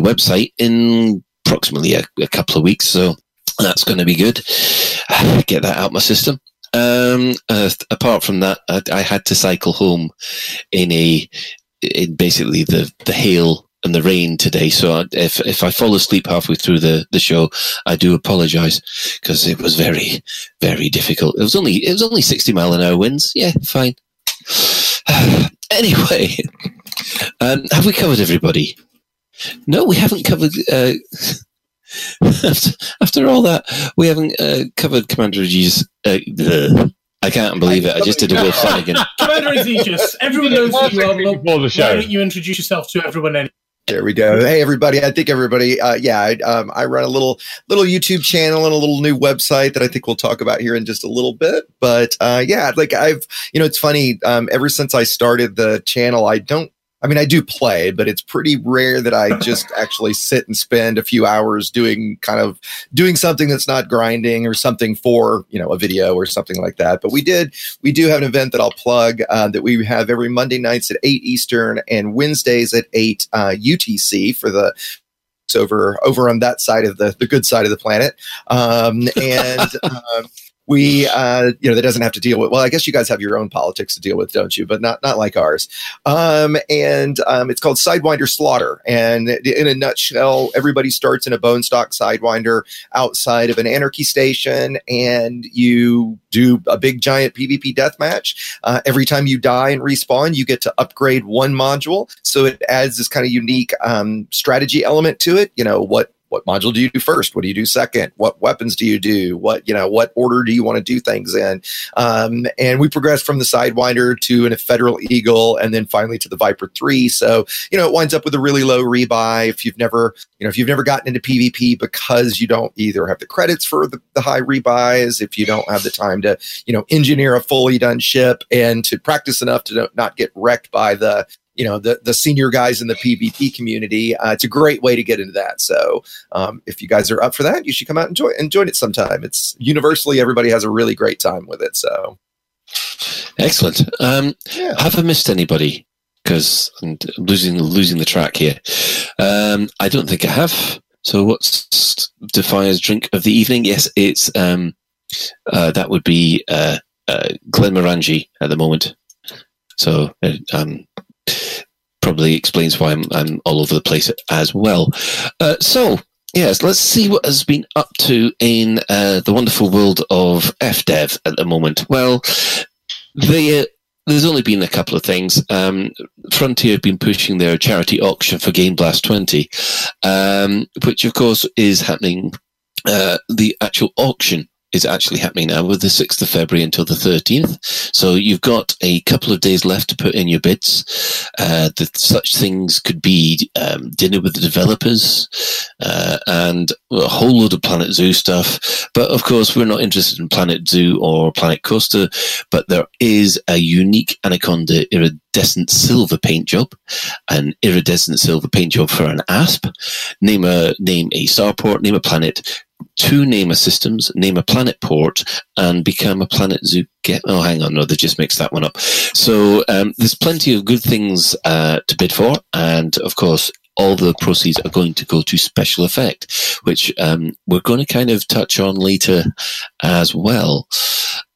Speaker 1: website in approximately a, a couple of weeks. So that's going to be good. [SIGHS] Get that out my system. Um, uh, apart from that, I, I had to cycle home in a in basically the the hail and the rain today. So if if I fall asleep halfway through the the show, I do apologise because it was very very difficult. It was only it was only sixty mile an hour winds. Yeah, fine. [SIGHS] anyway, um, have we covered everybody? No, we haven't covered. Uh, [LAUGHS] after, after all that, we haven't uh, covered Commander G's. Uh, the, I can't believe it. I just did a Will Flanagan. [LAUGHS]
Speaker 2: Commander Exigeous, everyone knows who you are. but
Speaker 6: Before the
Speaker 2: Why
Speaker 6: show.
Speaker 2: don't you introduce yourself to everyone? Anyway?
Speaker 4: There we go. Hey, everybody. I think everybody, uh, yeah, I, um, I run a little, little YouTube channel and a little new website that I think we'll talk about here in just a little bit. But, uh, yeah, like I've, you know, it's funny. Um, ever since I started the channel, I don't I mean, I do play, but it's pretty rare that I just [LAUGHS] actually sit and spend a few hours doing kind of doing something that's not grinding or something for, you know, a video or something like that. But we did, we do have an event that I'll plug uh, that we have every Monday nights at 8 Eastern and Wednesdays at 8 uh, UTC for the over over on that side of the the good side of the planet um, and [LAUGHS] um, we uh, you know that doesn't have to deal with well i guess you guys have your own politics to deal with don't you? But not not like ours. Um, and um, it's called sidewinder slaughter. And in a nutshell everybody starts in a bone stock sidewinder outside of an anarchy station and you do a big giant pvp death match uh, every time you die and respawn you get to upgrade one module. So it adds this kind of unique um, strategy element to it. You know what what module do you do first? What do you do second? What weapons do you do? What you know? What order do you want to do things in? Um, and we progressed from the Sidewinder to an a Federal Eagle, and then finally to the Viper Three. So you know, it winds up with a really low rebuy. If you've never, you know, if you've never gotten into PvP because you don't either have the credits for the, the high rebuys, if you don't have the time to, you know, engineer a fully done ship and to practice enough to not get wrecked by the you know the the senior guys in the PvP community. Uh, it's a great way to get into that. So um, if you guys are up for that, you should come out and join and join it sometime. It's universally everybody has a really great time with it. So
Speaker 1: excellent. Um, yeah. Have I missed anybody? Because I'm losing losing the track here. Um, I don't think I have. So what's Defire's drink of the evening? Yes, it's um, uh, that would be uh, uh, Glenmorangie at the moment. So uh, um, probably explains why I'm, I'm all over the place as well. Uh, so, yes, let's see what has been up to in uh, the wonderful world of FDev at the moment. Well, they, uh, there's only been a couple of things. Um, Frontier have been pushing their charity auction for Game Blast 20, um, which of course is happening. Uh, the actual auction is actually happening now with the 6th of February until the 13th. So you've got a couple of days left to put in your bids. Uh, such things could be um, dinner with the developers uh, and a whole load of Planet Zoo stuff. But of course, we're not interested in Planet Zoo or Planet Coaster, but there is a unique Anaconda iridescent silver paint job, an iridescent silver paint job for an ASP. Name a name a starport, name a planet, two name a systems, name a planet port, and become a planet zoo. Get oh, hang on, no, they just mixed that one up. So um, there's plenty of good things uh, to bid for, and of course. All the proceeds are going to go to special effect, which um, we're going to kind of touch on later as well.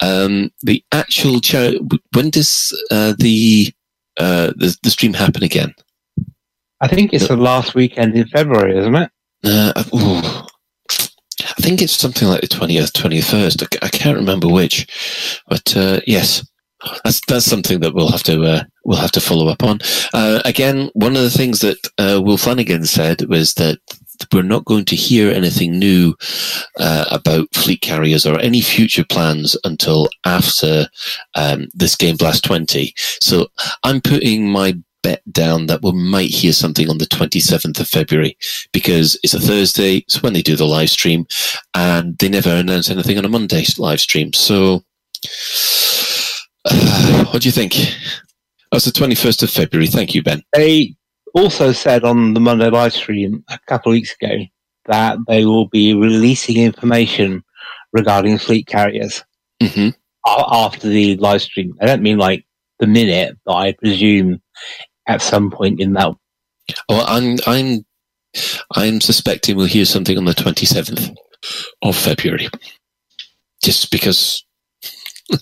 Speaker 1: Um, the actual charity. When does uh, the, uh, the the stream happen again?
Speaker 3: I think it's the last weekend in February, isn't it?
Speaker 1: Uh, I think it's something like the 20th, 21st. I, can't remember which, but uh, yes, that's that's something that we'll have to uh, we'll have to follow up on. Uh, again, one of the things that uh, Will Flanagan said was that we're not going to hear anything new uh, about fleet carriers or any future plans until after um, this Game Blast 20. So I'm putting my bet down that we might hear something on the 27th of February because it's a Thursday. It's when they do the live stream and they never announce anything on a Monday live stream. So, uh, [SIGHS] what do you think? That's the 21st of February. Thank you, Ben.
Speaker 3: They also said on the Monday live stream a couple of weeks ago that they will be releasing information regarding fleet carriers
Speaker 1: mm-hmm.
Speaker 3: after the live stream. I don't mean like the minute, but I presume at some point in that.
Speaker 1: Oh, I'm I'm I'm suspecting we'll hear something on the 27th of February, just because. [LAUGHS]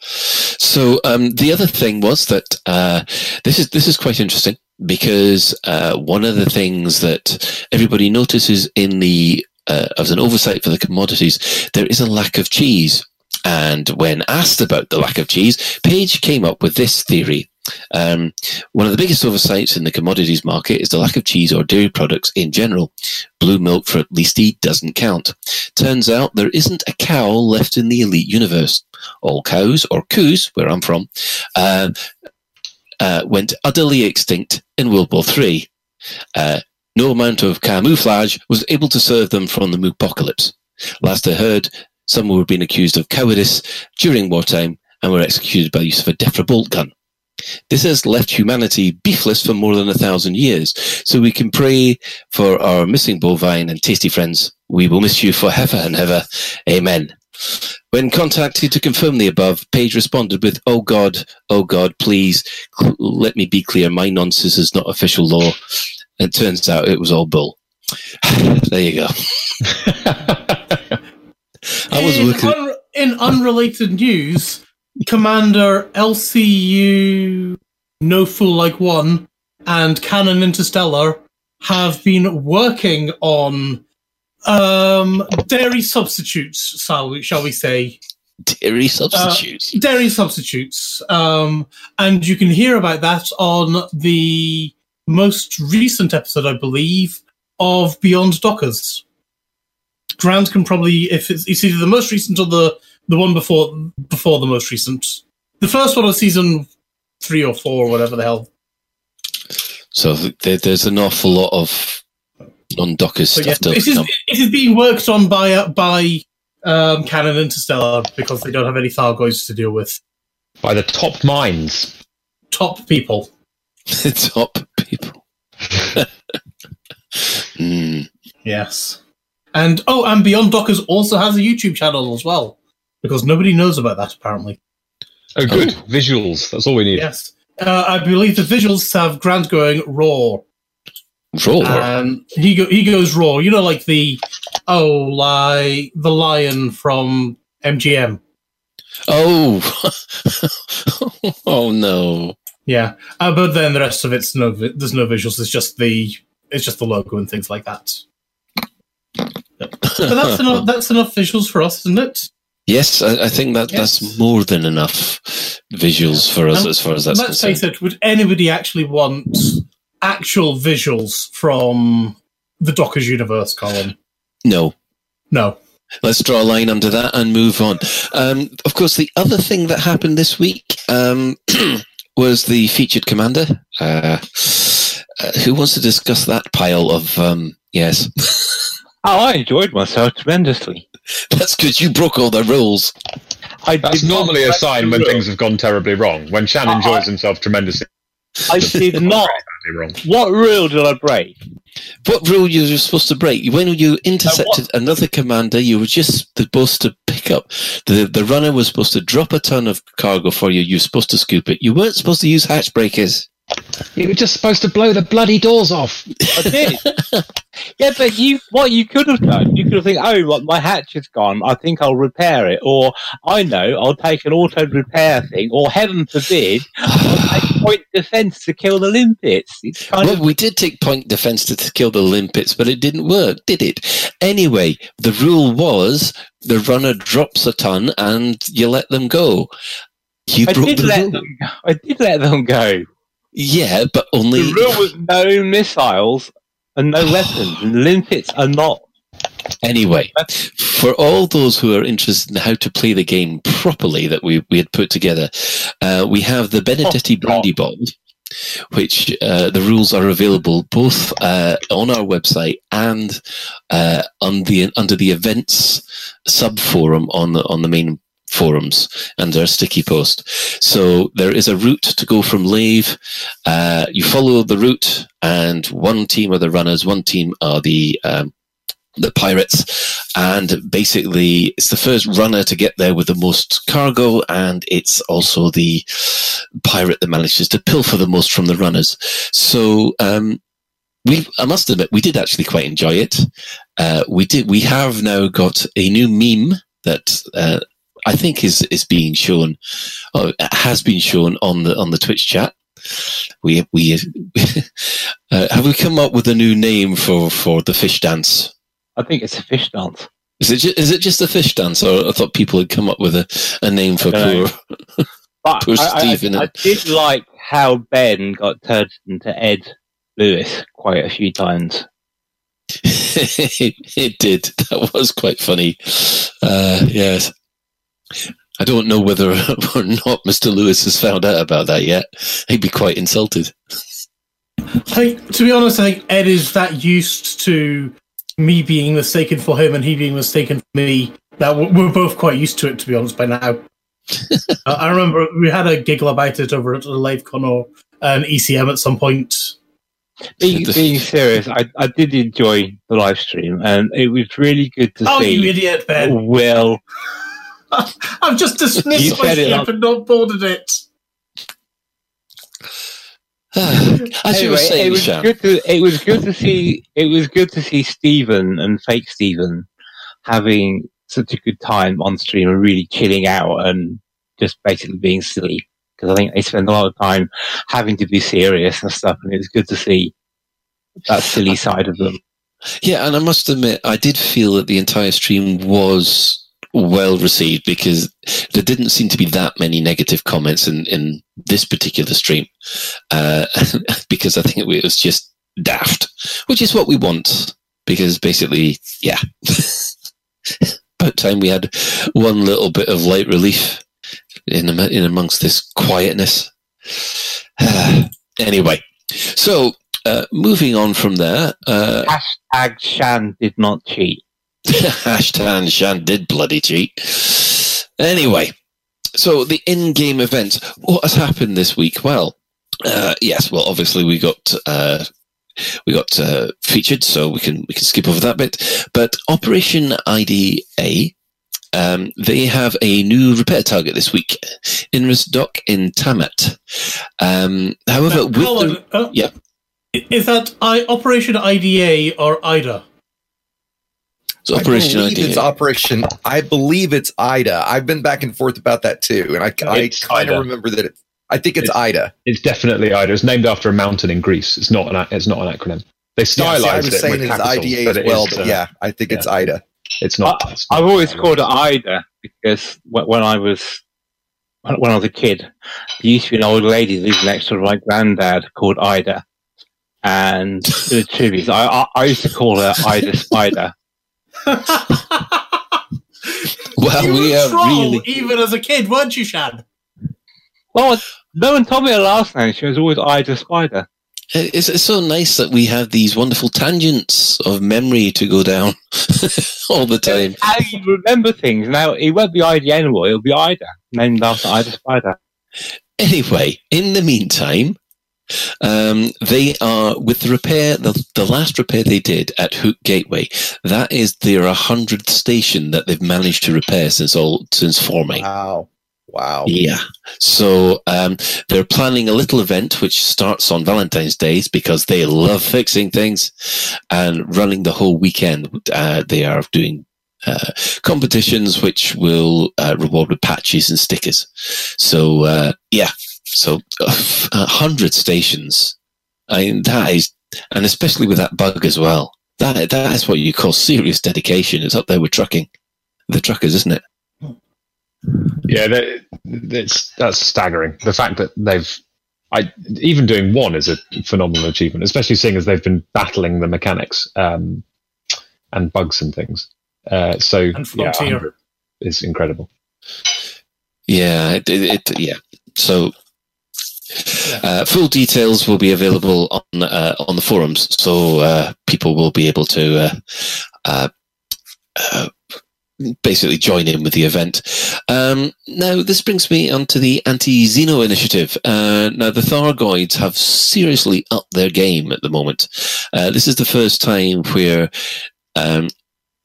Speaker 1: so um, the other thing was that uh, this is this is quite interesting because uh, one of the things that everybody notices in the uh, as an oversight for the commodities, there is a lack of cheese. And when asked about the lack of cheese, Paige came up with this theory um, one of the biggest oversights in the commodities market is the lack of cheese or dairy products in general. Blue milk for at least E doesn't count. Turns out there isn't a cow left in the elite universe. All cows, or coos, where I'm from, uh, uh, went utterly extinct in World War Three. Uh, no amount of camouflage was able to save them from the apocalypse. Last I heard, some were being accused of cowardice during wartime and were executed by the use of a Defra bolt gun. This has left humanity beefless for more than a thousand years, so we can pray for our missing bovine and tasty friends. We will miss you forever and ever. Amen. When contacted to confirm the above, Paige responded with, Oh God, oh God, please cl- let me be clear. My nonsense is not official law. And it turns out it was all bull. [LAUGHS] there you go. [LAUGHS] I was
Speaker 2: in,
Speaker 1: looking.
Speaker 2: un- in unrelated news, Commander LCU No Fool Like One and Canonn Interstellar have been working on um, dairy substitutes, shall we, shall we say?
Speaker 1: Dairy substitutes.
Speaker 2: Dairy substitutes. Um, and you can hear about that on the most recent episode, I believe, of Beyond Dockers. Grant can probably, if it's, it's either the most recent or the the one before before the most recent, the first one of season three or four, or whatever the hell.
Speaker 1: so there, there's an awful lot of non-Dockers
Speaker 2: So
Speaker 1: stuff
Speaker 2: yeah,
Speaker 1: to
Speaker 2: it, is, it is being worked on by uh, by um, Canonn Interstellar because they don't have any Thargoids to deal with.
Speaker 6: By the top minds.
Speaker 2: Top people. [LAUGHS]
Speaker 1: top people. [LAUGHS] Mm.
Speaker 2: Yes. And oh, and Beyond Dockers also has a YouTube channel as well because nobody knows about that apparently.
Speaker 6: Oh, good. Visuals. That's all we need.
Speaker 2: Yes. Uh, I believe the visuals have Grant going raw,
Speaker 1: Raw.
Speaker 2: and he go, he goes raw. You know, like the oh, like the lion from MGM.
Speaker 1: Oh. [LAUGHS] oh no.
Speaker 2: Yeah, uh, but then the rest of it's no. vi- There's no visuals. It's just the it's just the logo and things like that. But that's enough. That's enough visuals for us, isn't it?
Speaker 1: Yes, I, I think that
Speaker 2: Yes.
Speaker 1: that's more than enough visuals for us
Speaker 2: Um,
Speaker 1: as far as that's
Speaker 2: Let's
Speaker 1: concerned.
Speaker 2: face it. Would anybody actually want actual visuals from the Dockers universe, Colin?
Speaker 1: No.
Speaker 2: No.
Speaker 1: Let's draw a line under that and move on. Um, of course, the other thing that happened this week um, [CLEARS THROAT] was the featured commander. Uh, uh, who wants to discuss that pile of um, yes? [LAUGHS]
Speaker 3: Oh, I enjoyed myself tremendously.
Speaker 1: That's because you broke all the rules.
Speaker 3: I
Speaker 6: That's normally a sign when things have gone terribly wrong. When Shan
Speaker 3: I-
Speaker 6: enjoys
Speaker 3: I-
Speaker 6: himself tremendously
Speaker 3: I did not.
Speaker 6: wrong.
Speaker 3: What rule did I break?
Speaker 1: What rule you were supposed to break? When you intercepted another commander, you were just supposed to pick up the the runner was supposed to drop a ton of cargo for you. You were supposed to scoop it. You weren't supposed to use hatch breakers.
Speaker 6: You were just supposed to blow the bloody doors off.
Speaker 3: I did. [LAUGHS] yeah, but you, what you could have done, you could have think, oh, what, my hatch is gone. I think I'll repair it, or I know I'll take an auto repair thing, or heaven forbid, I'll take point defense to kill the limpets. It's kind
Speaker 1: Well,
Speaker 3: of
Speaker 1: we did take point defense to, to kill the limpets, but it didn't work, did it? Anyway, the rule was the runner drops a ton and you let them go. You
Speaker 3: I
Speaker 1: broke
Speaker 3: did
Speaker 1: the
Speaker 3: let
Speaker 1: rule.
Speaker 3: them. I did let them go.
Speaker 1: Yeah, but only
Speaker 3: The rule was no missiles and no weapons, and limpets are not.
Speaker 1: Anyway, for all those who are interested in how to play the game properly that we, we had put together, uh, we have the Benedetti
Speaker 3: Oh,
Speaker 1: Brandy Bond, which uh, the rules are available both uh, on our website and uh, on the under the events sub forum on the on the main forums and their sticky post. So there is a route to go from Lave. Uh, you follow the route, and one team are the runners, one team are the um, the pirates, and basically it's the first runner to get there with the most cargo, and it's also the pirate that manages to pilfer the most from the runners. So um, we, I must admit, we did actually quite enjoy it. Uh, we did. We have now got a new meme that. Uh, I think is is being shown, or has been shown on the on the Twitch chat. We we [LAUGHS] uh, have we come up with a new name for for the fish dance.
Speaker 3: I think it's a fish dance.
Speaker 1: Is it, ju- is it just a fish dance, or I thought people had come up with a, a name for
Speaker 3: I [LAUGHS]
Speaker 1: poor?
Speaker 3: But
Speaker 1: Poor
Speaker 3: I, I,
Speaker 1: Stephen.
Speaker 3: I did like how Ben got turned into Ed Lewis quite a few times. [LAUGHS]
Speaker 1: it did. That was quite funny. Uh, yes. I don't know whether [LAUGHS] or not Mr. Lewis has found out about that yet. He'd be quite insulted.
Speaker 2: I, to be honest, I think Ed is that used to me being mistaken for him and he being mistaken for me that we're we're both quite used to it. To be honest, by now. [LAUGHS] Uh, I remember we had a giggle about it over at the LaveCon or an ECM at some point.
Speaker 3: Being, being serious, I, I did enjoy the live stream, and it was really good to see.
Speaker 2: Oh, you idiot, Ben!
Speaker 3: Will. [LAUGHS]
Speaker 2: I've just dismissed my
Speaker 3: said it
Speaker 2: ship
Speaker 3: like-
Speaker 2: and not boarded it. [SIGHS]
Speaker 1: As you
Speaker 3: Anyway,
Speaker 1: were saying,
Speaker 3: it was
Speaker 1: Shan,
Speaker 3: good to it was good to see it was good to see Stephen and fake Stephen having such a good time on stream and really chilling out and just basically being silly because I think they spend a lot of time having to be serious and stuff, and it was good to see that silly side of them.
Speaker 1: Yeah, and I must admit, I did feel that the entire stream was well received because there didn't seem to be that many negative comments in, in this particular stream. Uh, [LAUGHS] because I think it was just daft, which is what we want. Because basically, yeah. [LAUGHS] About time we had one little bit of light relief in, in amongst this quietness. [SIGHS] anyway, so uh, moving on from there, uh,
Speaker 3: Hashtag Shan did not cheat. [LAUGHS]
Speaker 1: Hashtag Shan did bloody cheat. Anyway, so the in-game events. What has happened this week? Well, uh, yes. Well, obviously we got uh, we got uh, featured, so we can we can skip over that bit. But Operation IDA. Um, they have a new repair target this week, Inris Dock in Tamat. Um, however,
Speaker 2: Now,
Speaker 1: with
Speaker 2: hold
Speaker 1: the,
Speaker 2: uh,
Speaker 1: Yep.
Speaker 2: Is that I, Operation IDA or IDA?
Speaker 1: So
Speaker 4: I believe
Speaker 1: IDA,
Speaker 4: it's Operation. I believe it's Ida. I've been back and forth about that too, and I, I kind of remember that it. I think it's
Speaker 6: It's-
Speaker 4: Ida.
Speaker 6: It's definitely IDA. It's named after a mountain in Greece. It's not an it's not an acronym. They
Speaker 4: Yeah, see, I
Speaker 6: stylized
Speaker 4: was
Speaker 6: it
Speaker 4: saying
Speaker 6: with
Speaker 4: it's
Speaker 6: capitals,
Speaker 4: IDA as well,
Speaker 6: is,
Speaker 4: but
Speaker 6: uh,
Speaker 4: yeah, I think it's
Speaker 6: yeah.
Speaker 4: Ida.
Speaker 6: it's not.
Speaker 3: I,
Speaker 6: it's not
Speaker 3: I've always
Speaker 6: IDA.
Speaker 3: called it Ida because wh- when I was when when I was a kid, there used to be an old lady living next to my granddad called Ida, and [LAUGHS] the tributes. I, I I used to call her Ida Spider.
Speaker 1: Well,
Speaker 2: you
Speaker 1: we
Speaker 2: were a
Speaker 1: are
Speaker 2: troll
Speaker 1: really
Speaker 2: even as a kid, weren't you, Shan?
Speaker 3: Well, no one told me her last name. She was always Ida Spider.
Speaker 1: Uh, it's, it's so nice that we have these wonderful tangents of memory to go down [LAUGHS] all the time.
Speaker 3: How you remember things now? It won't be Ida anymore. It'll be Ida, named after Ida Spider.
Speaker 1: Anyway, in the meantime, um, they are with the repair. The, the last repair they did at Hook Gateway. That is their hundredth station that they've managed to repair since all since forming.
Speaker 4: Wow, wow.
Speaker 1: Yeah. So um, they're planning a little event which starts on Valentine's Days because they love fixing things and running the whole weekend. Uh, they are doing uh, competitions which will uh, reward with patches and stickers. So uh, yeah. So a [LAUGHS] hundred stations. I mean, that is, and especially with that bug as well. That that is what you call serious dedication. It's up there with trucking, the truckers, isn't it?
Speaker 6: Yeah, that, that's that's staggering. The fact that they've, I even doing one is a phenomenal achievement, especially seeing as they've been battling the mechanics um, and bugs and things. Uh, so
Speaker 2: And
Speaker 6: yeah,
Speaker 2: Frontier.
Speaker 6: 100 is incredible.
Speaker 1: Yeah, it, it, it- yeah. So uh, full details will be available on uh, on the forums, so uh, people will be able to uh, uh, uh, basically join in with the event. Um, now, this brings me onto the anti-Xeno initiative. Uh, now, the Thargoids have seriously upped their game at the moment. Uh, this is the first time where um,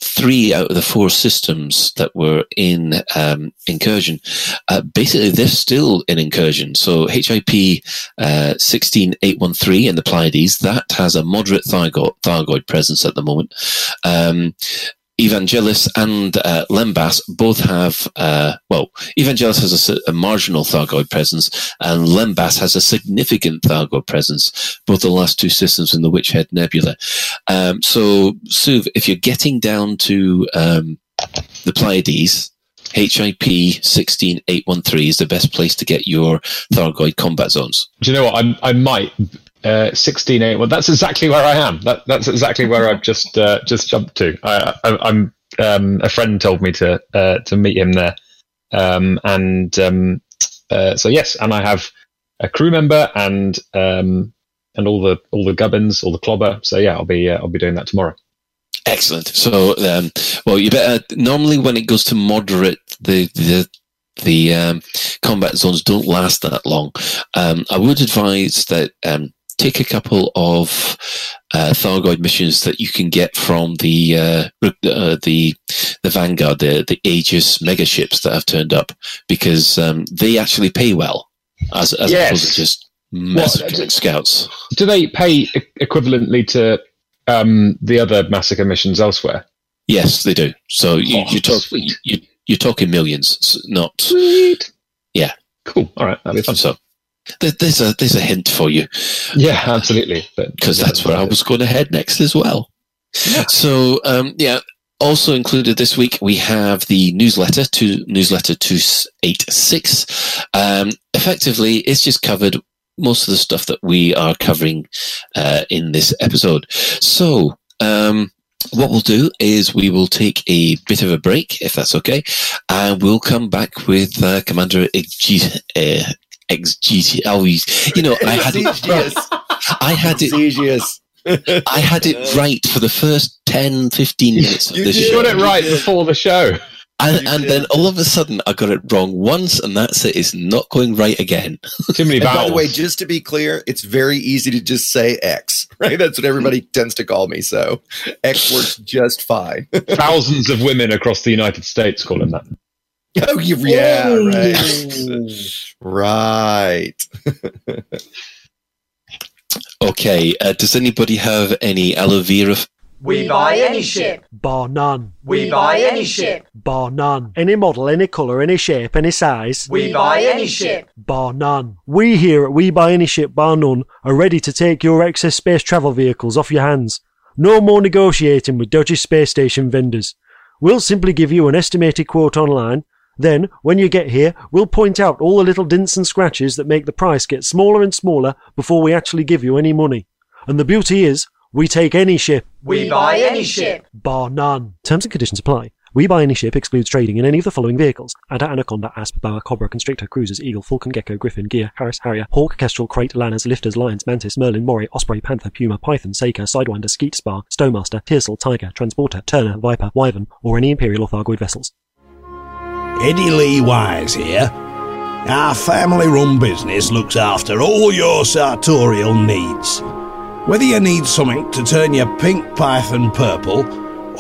Speaker 1: three out of the four systems that were in um, incursion, uh, basically they're still in incursion. So HIP uh, 16813 in the Pleiades, that has a moderate Thargoid, Thargoid presence at the moment. Um, Evangelis and uh, Lembas both have, uh, well, Evangelis has a marginal Thargoid presence, and Lembas has a significant Thargoid presence, both the last two systems in the Witch Head Nebula. Um, so, Suv, if you're getting down to um, the Pleiades, HIP 16813 is the best place to get your Thargoid combat zones.
Speaker 6: Do you know what? I I might. Uh, 16 8 well that's exactly where i am that that's exactly where i've just uh, just jumped to I, i'm um a friend told me to uh to meet him there um and um uh so yes and i have a crew member and um and all the all the gubbins, all the clobber. So yeah, I'll be uh, I'll be doing that tomorrow.
Speaker 1: Excellent. So, um, well, you better normally when it goes to moderate, the the the um, combat zones don't last that long. Um, I would advise that um, take a couple of uh, Thargoid missions that you can get from the uh, uh, the the Vanguard, the the Aegis mega ships that have turned up, because um, they actually pay well, as as
Speaker 6: Yes.
Speaker 1: opposed to just massacring scouts.
Speaker 6: Do they pay equivalently to um, the other massacre missions elsewhere?
Speaker 1: Yes, they do. So you,
Speaker 6: Oh,
Speaker 1: you talk you, you're talking millions, not
Speaker 6: Sweet.
Speaker 1: Yeah.
Speaker 6: Cool. All right. That'll be fun.
Speaker 1: so. There- There's a there's a hint for you.
Speaker 6: Yeah, absolutely.
Speaker 1: Because that's where I was going to head next as well. So, um, yeah, also included this week, we have the newsletter to newsletter 286. Um, effectively, it's just covered most of the stuff that we are covering uh, in this episode. So, um, what we'll do is we will take a bit of a break, if that's okay, and we'll come back with uh, Commander XG. Uh, XG, oh, you know, I had it, [LAUGHS] I had it
Speaker 4: Exigeous.
Speaker 1: I had it right for the first 10, 15 minutes of
Speaker 4: You
Speaker 1: this
Speaker 6: you
Speaker 1: show.
Speaker 6: got it right before the show.
Speaker 1: And, and then all of a sudden, I got it wrong once, and that's it. It's not going right again. [LAUGHS]
Speaker 6: Too many
Speaker 4: And by the way, just to be clear, it's very easy to just say X, right? That's what everybody tends to call me. So X works just fine. [LAUGHS]
Speaker 6: Thousands of women across the United States call him that. [LAUGHS]
Speaker 4: oh, you- yeah, right. [LAUGHS] Right. [LAUGHS]
Speaker 1: Okay, uh, does anybody have any aloe vera? F-
Speaker 7: We buy any ship.
Speaker 8: Bar none.
Speaker 7: We buy any ship.
Speaker 8: Bar none. Any model, any colour, any shape, any size.
Speaker 7: We buy any ship.
Speaker 8: Bar none. We here at We Buy Any Ship Bar None are ready to take your excess space travel vehicles off your hands. No more negotiating with dodgy space station vendors. We'll simply give you an estimated quote online. Then, when you get here, we'll point out all the little dints and scratches that make the price get smaller and smaller before we actually give you any money. And the beauty is, we take any ship.
Speaker 7: We buy any ship.
Speaker 8: Bar none. Terms and conditions apply. We buy any ship excludes trading in any of the following vehicles. Adder, Anaconda, Asp, Boa, Cobra, Constrictor, Cruisers, Eagle, Falcon, Gecko, Griffin, Gear, Harris, Harrier, Hawk, Kestrel, Krait, Lanners, Lifters, Lions, Mantis, Merlin, Moray, Osprey, Panther, Puma, Python, Saker, Sidewinder, Skeet, Spar, Stowmaster, Tearsel, Tiger, Transporter, Turner, Viper, Wyvern, or any Imperial or Thargoid vessels.
Speaker 9: Eddie Lee Wise here. Our family run business looks after all your sartorial needs. Whether you need something to turn your pink python purple,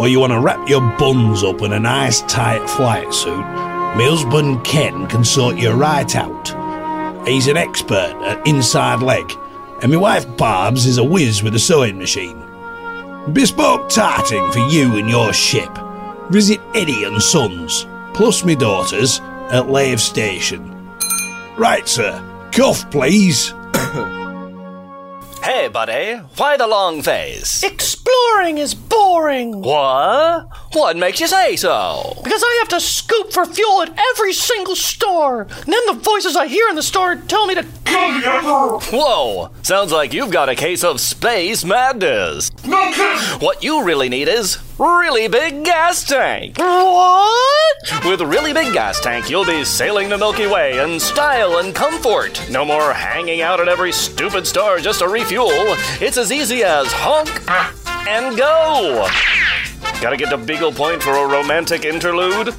Speaker 9: or you want to wrap your buns up in a nice tight flight suit, my husband Ken can sort you right out. He's an expert at inside leg, and my wife Barb's is a whiz with a sewing machine. Bespoke tarting for you and your ship. Visit Eddie and Sons, plus me daughters, at Lave Station. Right, sir. Cuff, please.
Speaker 10: Hey, buddy, why the long face?
Speaker 5: Exploring is boring
Speaker 10: What? What makes you say so?
Speaker 5: because I have to scoop for fuel at every single store. And then the voices I hear in the store tell me to.
Speaker 10: Whoa, sounds like you've got a case of space madness. What you really need is really big gas tank.
Speaker 5: What?
Speaker 10: With really big gas tank, you'll be sailing the Milky Way in style and comfort. No more hanging out at every stupid store just to refuel. It's as easy as honk and go. Gotta get to Beagle Point for a romantic interlude?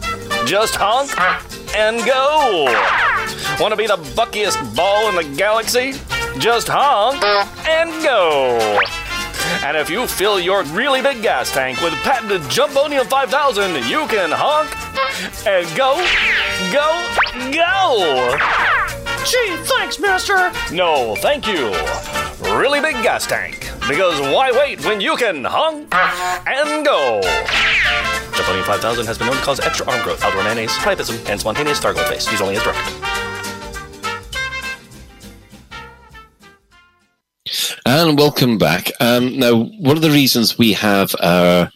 Speaker 10: Just honk and go. Wanna be the buckiest ball in the galaxy? Just honk and go. And if you fill your really big gas tank with patented Jumbonium 5000, you can honk and go, go, go.
Speaker 5: Gee, thanks, mister.
Speaker 10: No, thank you. Really big gas tank. Because why wait when you can honk and go? Jumbonium 5000 has been known to cause extra arm growth, outdoor mayonnaise, priapism, and spontaneous Thargoid face. Use only as directed.
Speaker 1: And welcome back. Um, now, one of the reasons we have our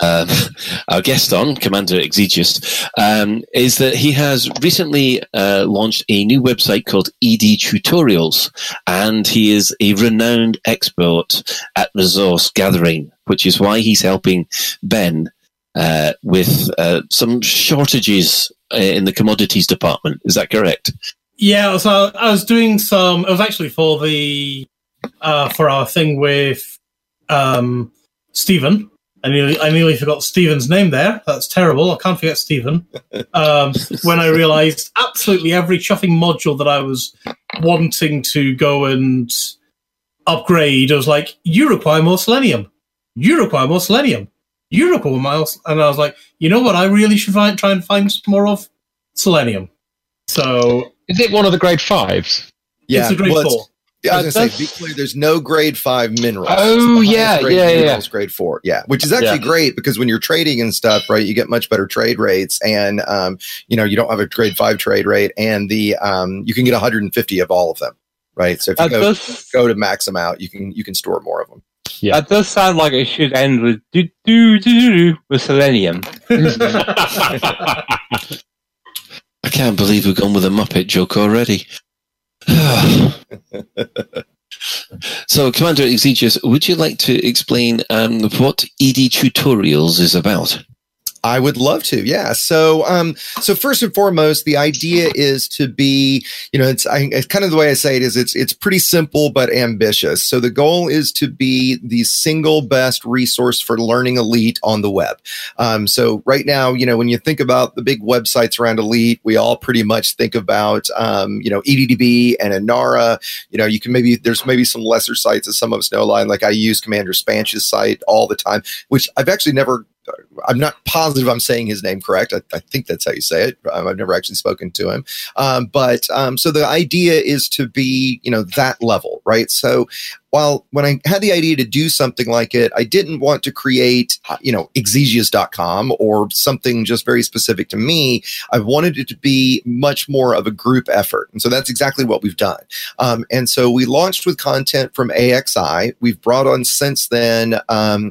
Speaker 1: um, [LAUGHS] our guest on, Commander Exigeous, um, is that he has recently uh, launched a new website called ED Tutorials, and he is a renowned expert at resource gathering, which is why he's helping Ben uh, with uh, some shortages uh, in the commodities department. Is that correct?
Speaker 2: Yeah, so I was doing some. It was actually for the uh, for our thing with um, Stephen. I nearly, I nearly forgot Stephen's name there. That's terrible. I can't forget Stephen. Um, [LAUGHS] when I realized absolutely every chuffing module that I was wanting to go and upgrade, I was like, you require more selenium. You require more selenium. You require more. And I was like, you know what? I really should find, try and find some more of selenium. So
Speaker 6: Is it one of the grade fives?
Speaker 2: Yeah, it's a grade
Speaker 4: well, it's-
Speaker 2: four.
Speaker 4: Yeah, I was gonna say, be clear, there's no grade five minerals.
Speaker 6: Oh, yeah,
Speaker 4: grade
Speaker 6: yeah, yeah,
Speaker 4: grade four. Yeah, which is actually
Speaker 6: Yeah.
Speaker 4: great because when you're trading and stuff, right, you get much better trade rates, and um, you know, you don't have a grade five trade rate, and the um, you can get 150 of all of them, right? So if you
Speaker 3: That
Speaker 4: go,
Speaker 3: does,
Speaker 4: go to max them out, you can you can store more of them.
Speaker 6: Yeah.
Speaker 3: that does sound like it should end with do do do do do with selenium. [LAUGHS]
Speaker 1: I can't believe we've gone with a Muppet joke already. [SIGHS] so, Commander Exigeous, would you like to explain um, what ED Tutorials is about?
Speaker 4: I would love to. Yeah. So, um, so first and foremost, the idea is to be, you know, it's, I, it's kind of the way I say it is it's, it's pretty simple, but ambitious. So the goal is to be the single best resource for learning elite on the web. Um, so right now, you know, when you think about the big websites around elite, we all pretty much think about, um, you know, EDDB and Inara. You know, you can maybe, there's maybe some lesser sites that some of us know, like I use Commander Spansh's site all the time, which I've actually never I'm not positive I'm saying his name correct. I, I think that's how you say it. Um, I've never actually spoken to him. Um, but um, so the idea is to be, you know, that level, right? So while when I had the idea to do something like it, I didn't want to create, uh, you know, exigeous.com or something just very specific to me. I wanted it to be much more of a group effort. And so that's exactly what we've done. Um, and so we launched with content from AXI. We've brought on since then, um,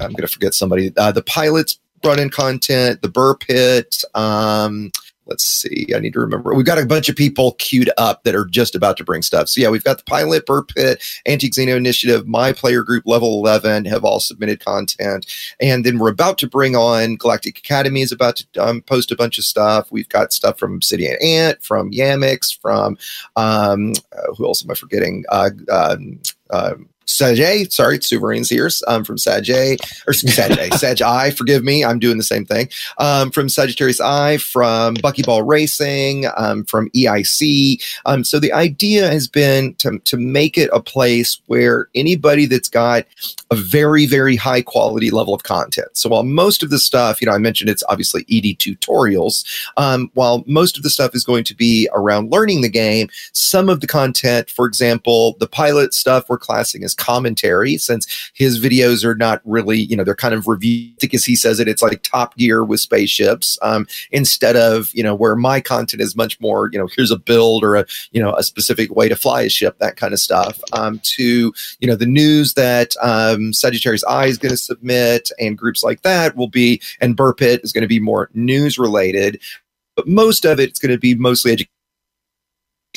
Speaker 4: I'm going to forget somebody. Uh, the pilots brought in content, the Buur Pit. Um, let's see. I need to remember. We've got a bunch of people queued up that are just about to bring stuff. So yeah, we've got the pilot, Buur Pit, Anti Xeno Initiative, My Player Group, Level 11 have all submitted content. And then we're about to bring on Galactic Academy is about to um, post a bunch of stuff. We've got stuff from Obsidian Ant, from Yamiks, from um, uh, who else am I forgetting? Uh, um, um, Sajay, sorry, it's Sovereign's here um, from Sajay, or Sajay, Saj [LAUGHS] I, forgive me, I'm doing the same thing. Um, from Sagittarius Eye, from Buckyball Racing, um, from EIC. Um, so the idea has been to, to make it a place where anybody that's got a very, very high quality level of content. So while most of the stuff, you know, I mentioned it's obviously ED tutorials, um, while most of the stuff is going to be around learning the game, some of the content, for example, the pilot stuff we're classing as commentary, since his videos are not really, you know, they're kind of review. I think as he says it, it's like Top Gear with spaceships, um, instead of you know where my content is much more, you know, here's a build or a you know a specific way to fly a ship, that kind of stuff. Um, to you know the news that um, Sagittarius Eye is going to submit, and groups like that will be, and Buur Pit is going to be more news related. But most of it's going to be mostly education.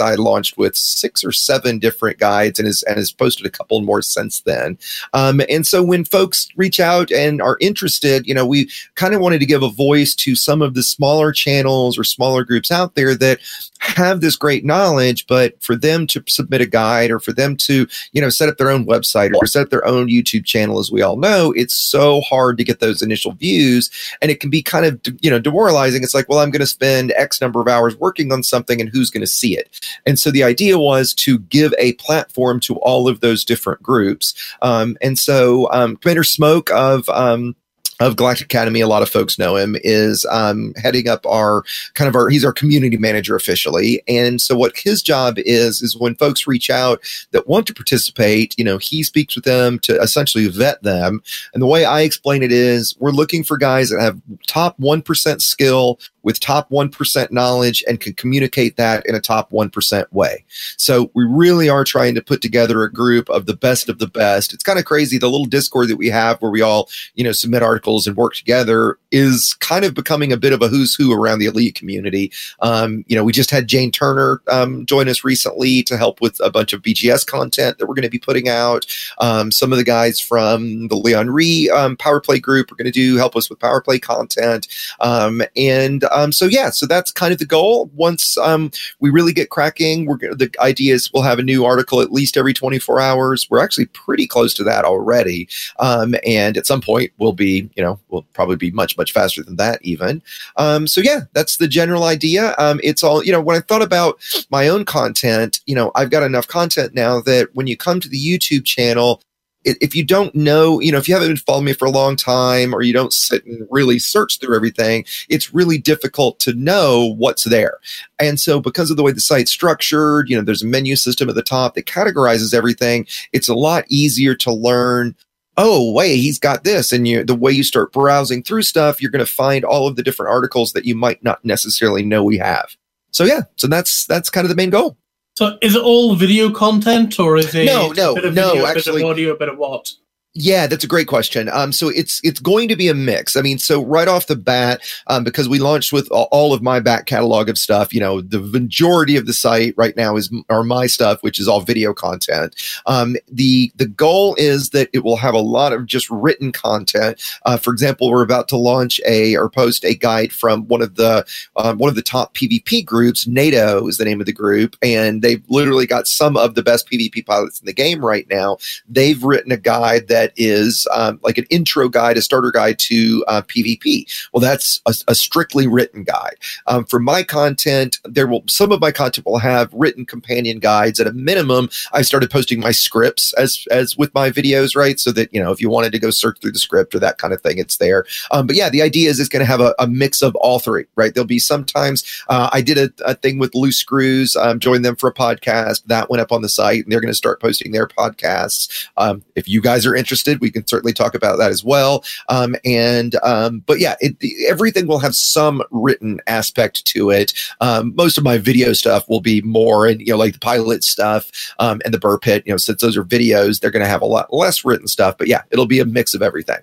Speaker 4: I launched with six or seven different guides and has and has posted a couple more since then. Um, and so when folks reach out and are interested, you know, we kind of wanted to give a voice to some of the smaller channels or smaller groups out there that have this great knowledge, but for them to submit a guide or for them to, you know, set up their own website or set up their own YouTube channel, as we all know, it's so hard to get those initial views. And it can be kind of, you know, demoralizing. It's like, well, I'm going to spend X number of hours working on something and who's going to see it? And so the idea was to give a platform to all of those different groups. Um, and so um, Commander Smoke of um, of Galactic Academy, a lot of folks know him, is um, heading up our kind of our, he's our community manager officially. And so what his job is, is when folks reach out that want to participate, you know, he speaks with them to essentially vet them. And the way I explain it is we're looking for guys that have top 1% skill with top 1% knowledge and can communicate that in a top 1% way. So we really are trying to put together a group of the best of the best. It's kind of crazy. The little Discord that we have where we all, you know, submit articles and work together is kind of becoming a bit of a who's who around the elite community. Um, you know, we just had Jane Turner um, join us recently to help with a bunch of BGS content that we're going to be putting out. Um, some of the guys from the Leon Ree um, Power Play group are going to do help us with Power Play content. Um, and um, so, yeah, so that's kind of the goal. Once um, we really get cracking, we're the idea is we'll have a new article at least every 24 hours. We're actually pretty close to that already. Um, and at some point, we'll be, you know, we'll probably be much, much faster than that, even. Um, so, yeah, that's the general idea. Um, it's all, you know, when I thought about my own content, you know, I've got enough content now that when you come to the YouTube channel, if you don't know, you know, if you haven't been following me for a long time or you don't sit and really search through everything, it's really difficult to know what's there. And so, because of the way the site's structured, you know, there's a menu system at the top that categorizes everything. It's a lot easier to learn. Oh, wait, he's got this. And you, the way you start browsing through stuff, you're going to find all of the different articles that you might not necessarily know we have. So yeah, so that's that's kind of the main goal.
Speaker 2: So is it all video content or is it
Speaker 4: No, no,
Speaker 2: a bit of
Speaker 4: no,
Speaker 2: video, a
Speaker 4: actually-
Speaker 2: bit of audio, a bit of what?
Speaker 4: Yeah, that's a great question. Um, so it's it's going to be a mix. I mean, so right off the bat, um, because we launched with all- of my back catalog of stuff, you know, the majority of the site right now is are my stuff, which is all video content. Um, the the goal is that it will have a lot of just written content. Uh, for example, we're about to launch a or post a guide from one of the um, one of the top PvP groups. NATO is the name of the group, and they've literally got some of the best PvP pilots in the game right now they've written a guide that is um, like an intro guide, a starter guide to uh, PvP. Well, that's a, a strictly written guide. Um, for my content, there will some of my content will have written companion guides. At a minimum, I started posting my scripts as as with my videos, right? So that you know if you wanted to go search through the script or that kind of thing, it's there. Um, but yeah, the idea is it's going to have a, a mix of all three, right? There'll be sometimes uh, I did a, a thing with Loose Screws, um, joined them for a podcast that went up on the site, and they're going to start posting their podcasts. Um, if you guys are interested, we can certainly talk about that as well. Um, and um, but yeah, it, everything will have some written aspect to it. Um, most of my video stuff will be more, and you know, like the pilot stuff um, and the Buur Pit. You know, since those are videos, they're going to have a lot less written stuff. But yeah, it'll be a mix of everything.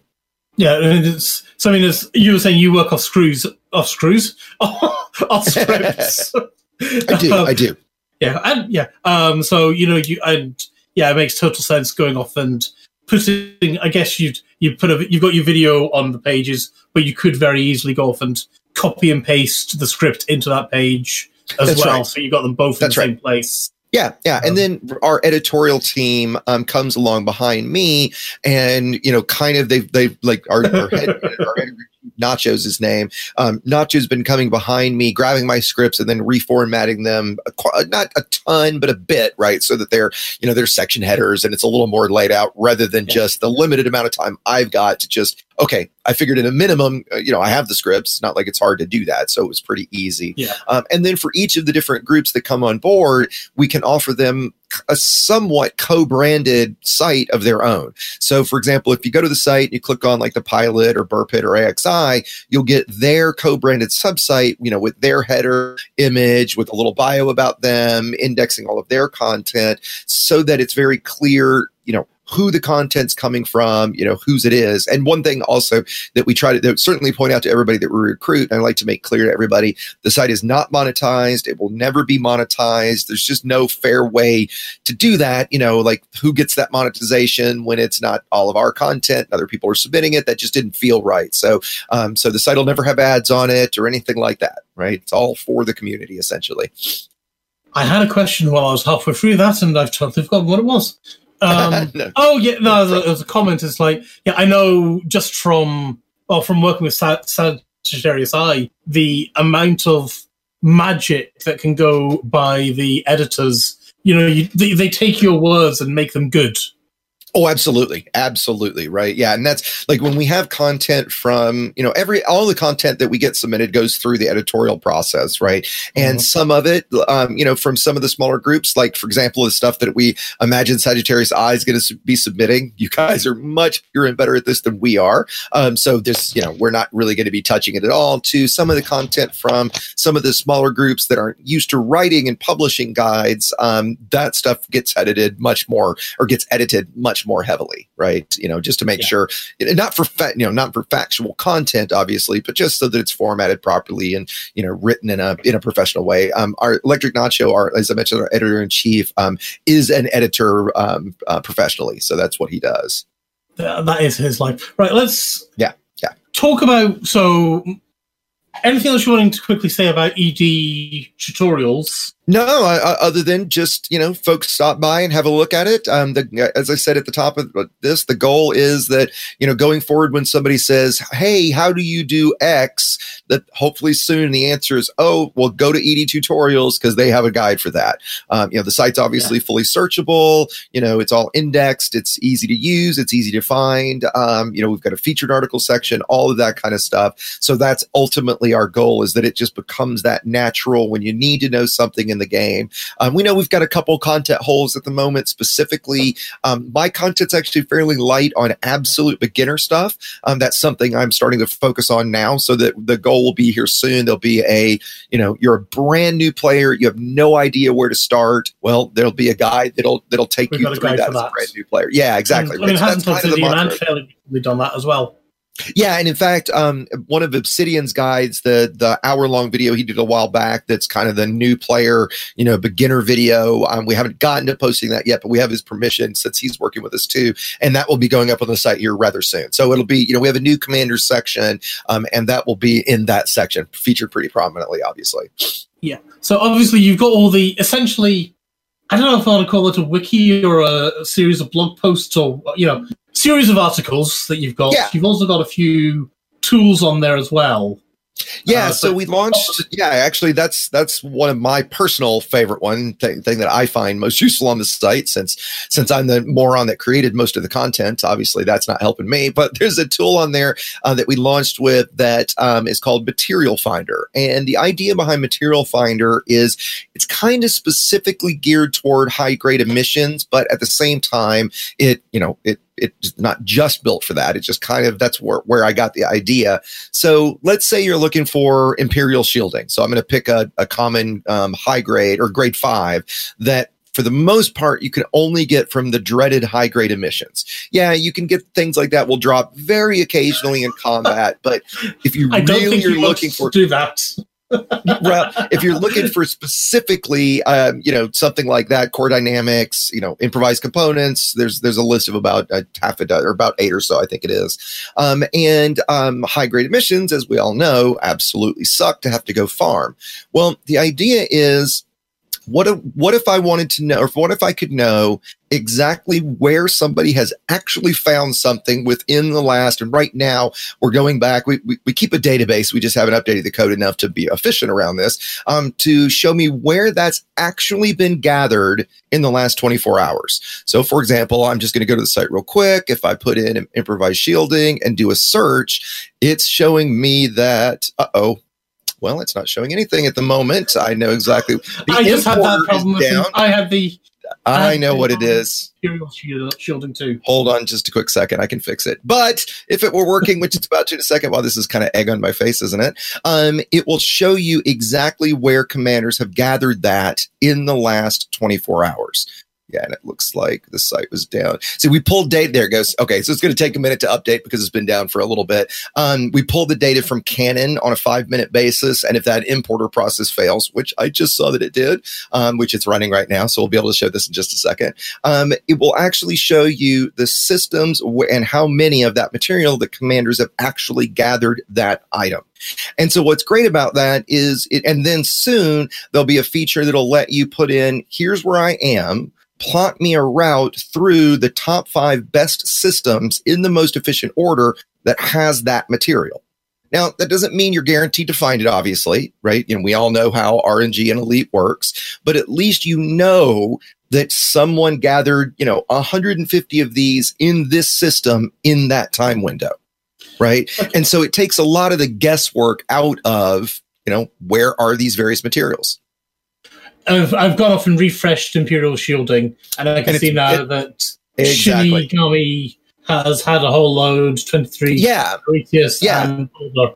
Speaker 2: Yeah, and it's so. I mean, it's, you were saying you work off screws, off screws, [LAUGHS] off scripts. [LAUGHS]
Speaker 4: I do, I do.
Speaker 2: Yeah, and yeah. Um, so you know, you and yeah, it makes total sense going off and putting. I guess you'd you put a you've got your video on the pages, but you could very easily go off and copy and paste the script into that page as
Speaker 4: That's
Speaker 2: well.
Speaker 4: right.
Speaker 2: So you've got them both
Speaker 4: That's
Speaker 2: in the
Speaker 4: right.
Speaker 2: same place.
Speaker 4: Yeah, yeah, and then our editorial team um, comes along behind me, and you know, kind of they've they've like our, our head, [LAUGHS] our editor, Nacho's his name. Um, Nacho's been coming behind me, grabbing my scripts and then reformatting them, a not a ton, but a bit, right, so that they're you know they're section headers and it's a little more laid out rather than just the limited amount of time I've got to just okay. I figured in a minimum, uh, you know, I have the scripts. Not like it's hard to do that, so it was pretty easy.
Speaker 2: Yeah.
Speaker 4: Um, and then for each of the different groups that come on board, we can offer them a somewhat co-branded site of their own. So, for example, if you go to the site and you click on like the pilot or Buur Pit or AXI, you'll get their co-branded subsite, you know, with their header image, with a little bio about them, indexing all of their content, so that it's very clear, you know, who the content's coming from, you know, whose it is. And one thing also that we try to certainly point out to everybody that we recruit, and I like to make clear to everybody, the site is not monetized. It will never be monetized. There's just no fair way to do that. You know, like who gets that monetization when it's not all of our content, other people are submitting it. That just didn't feel right. So, um, so the site will never have ads on it or anything like that. Right? It's all for the community essentially.
Speaker 2: I had a question while I was halfway through that, and I've totally forgotten what it was. Um, [LAUGHS]
Speaker 4: No.
Speaker 2: Oh yeah, no, there was a comment. It's like, yeah, I know just from well, from working with Sa- Sagittarius Eye, the amount of magic that can go by the editors. You know, you, they, they take your words and make them good.
Speaker 4: Oh, absolutely. Absolutely. Right. Yeah. And that's like when we have content from, you know, every, all the content that we get submitted goes through the editorial process. Right. And some of it, um, you know, from some of the smaller groups, like for example, the stuff that we imagine Sagittarius Eye is going to be submitting. You guys are much bigger and better at this than we are. Um, so this, you know, we're not really going to be touching it at all to some of the content from some of the smaller groups that aren't used to writing and publishing guides. Um, that stuff gets edited much more or gets edited much much more heavily, right? You know, just to make
Speaker 2: Yeah.
Speaker 4: sure, not for fa- you know, not for factual content, obviously, but just so that it's formatted properly and you know, written in a in a professional way. Um, our Electric Nacho, our as I mentioned, our editor in chief, um, is an editor um, uh, professionally, so that's what he does.
Speaker 2: Th- that is his life. Right, let's
Speaker 4: Yeah, yeah.
Speaker 2: talk about so anything else you wanting to quickly say about ED tutorials?
Speaker 4: No, I, other than just you know, folks stop by and have a look at it. Um, the, as I said at the top of this, the goal is that you know, going forward, when somebody says, "Hey, how do you do X?" that hopefully soon the answer is, "Oh, well, go to ED Tutorials because they have a guide for that." Um, you know, the site's obviously fully searchable. You know, it's all indexed. It's easy to use. It's easy to find. Um, you know, we've got a featured article section, all of that kind of stuff. So that's ultimately our goal: is that it just becomes that natural when you need to know something in the game. Um, we know we've got a couple content holes at the moment. Specifically, um, my content's actually fairly light on absolute beginner stuff. Um, that's something I'm starting to focus on now. So that the goal will be here soon. There'll be a, you know, you're a brand new player. You have no idea where to start. Well, there'll be a guide that'll that'll take
Speaker 2: We've
Speaker 4: you through that as a brand new player. Yeah, exactly.
Speaker 2: I mean,
Speaker 4: Right. So
Speaker 2: hasn't
Speaker 4: that's kind of the
Speaker 2: Obsidian
Speaker 4: mantra.
Speaker 2: fairly done that as well.
Speaker 4: Yeah, and in fact, um, one of Obsidian's guides, the the hour long video he did a while back, that's kind of the new player, you know, beginner video. Um, we haven't gotten to posting that yet, but we have his permission since he's working with us too, and that will be going up on the site here rather soon. So it'll be, you know, we have a new commanders section, um, and that will be in that section, featured pretty prominently, obviously.
Speaker 2: Yeah. So obviously you've got all the essentially I don't know if I want to call it a wiki or a series of blog posts or you know, series of articles that you've got.
Speaker 4: Yeah.
Speaker 2: You've also got a few tools on there as well.
Speaker 4: Yeah,
Speaker 2: Uh,
Speaker 4: so we launched. Yeah, actually, that's that's one of my personal favorite one thing, thing that I find most useful on the site. Since since I'm the moron that created most of the content, obviously that's not helping me. But [LAUGHS] there's a tool on there uh, that we launched with that um, is called Material Finder, and the idea behind Material Finder is it's kind of specifically geared toward high grade emissions, but at the same time, it you know it it's not just built for that. It's just kind of that's where where I got the idea. So let's say you're looking for imperial shielding. So I'm going to pick a, a common um, high grade or grade five that for the most part, you can only get from the dreaded high grade emissions. Yeah, you can get things like that will drop very occasionally in combat, but if you
Speaker 2: I
Speaker 4: really are looking for
Speaker 2: do that.
Speaker 4: Well, if you're looking for specifically, um, you know, something like that, core dynamics, you know, improvised components. There's there's a list of about a half a dozen or about eight or so, I think it is. Um, and um, high grade emissions, as we all know, absolutely suck to have to go farm. Well, the idea is. What if, what if I wanted to know, or what if I could know exactly where somebody has actually found something within the last, and right now we're going back, we, we, we keep a database, we just haven't updated the code enough to be efficient around this, um, to show me where that's actually been gathered in the last 24 hours. So for example, I'm just going to go to the site real quick. If I put in improvised shielding and do a search, it's showing me that, uh oh, well, it's not showing anything at the moment. I know exactly.
Speaker 2: I just have that problem with
Speaker 4: down.
Speaker 2: the, I have the
Speaker 4: I
Speaker 2: had
Speaker 4: know what it
Speaker 2: is.
Speaker 4: is.
Speaker 2: Imperial shield- shielding too.
Speaker 4: Hold on just a quick second. I can fix it. But if it were working, which it's about to in a second, while this is kind of egg on my face, isn't it? Um, it will show you exactly where commanders have gathered that in the last 24 hours. Yeah, and it looks like the site was down. See, we pulled data. There it goes. Okay, so it's going to take a minute to update because it's been down for a little bit. Um, we pulled the data from Canonn on a five minute basis, and if that importer process fails, which I just saw that it did, um, which it's running right now, so we'll be able to show this in just a second. Um, it will actually show you the systems and how many of that material the commanders have actually gathered that item. And so what's great about that is it, and then soon there'll be a feature that'll let you put in, here's where I am, plot me a route through the top five best systems in the most efficient order that has that material. Now, that doesn't mean you're guaranteed to find it, obviously, right? You know, we all know how RNG and Elite works, but at least you know that someone gathered, you know, 150 of these in this system in that time window, right? And so it takes a lot of the guesswork out of, you know, where are these various materials?
Speaker 2: I've, I've gone off and refreshed Imperial shielding, and I can
Speaker 4: And
Speaker 2: see now
Speaker 4: it-
Speaker 2: that
Speaker 4: Exactly.
Speaker 2: Shinigami has had a whole load 23
Speaker 4: Yeah,
Speaker 2: Prometheus
Speaker 4: Yeah.
Speaker 2: and Boulder.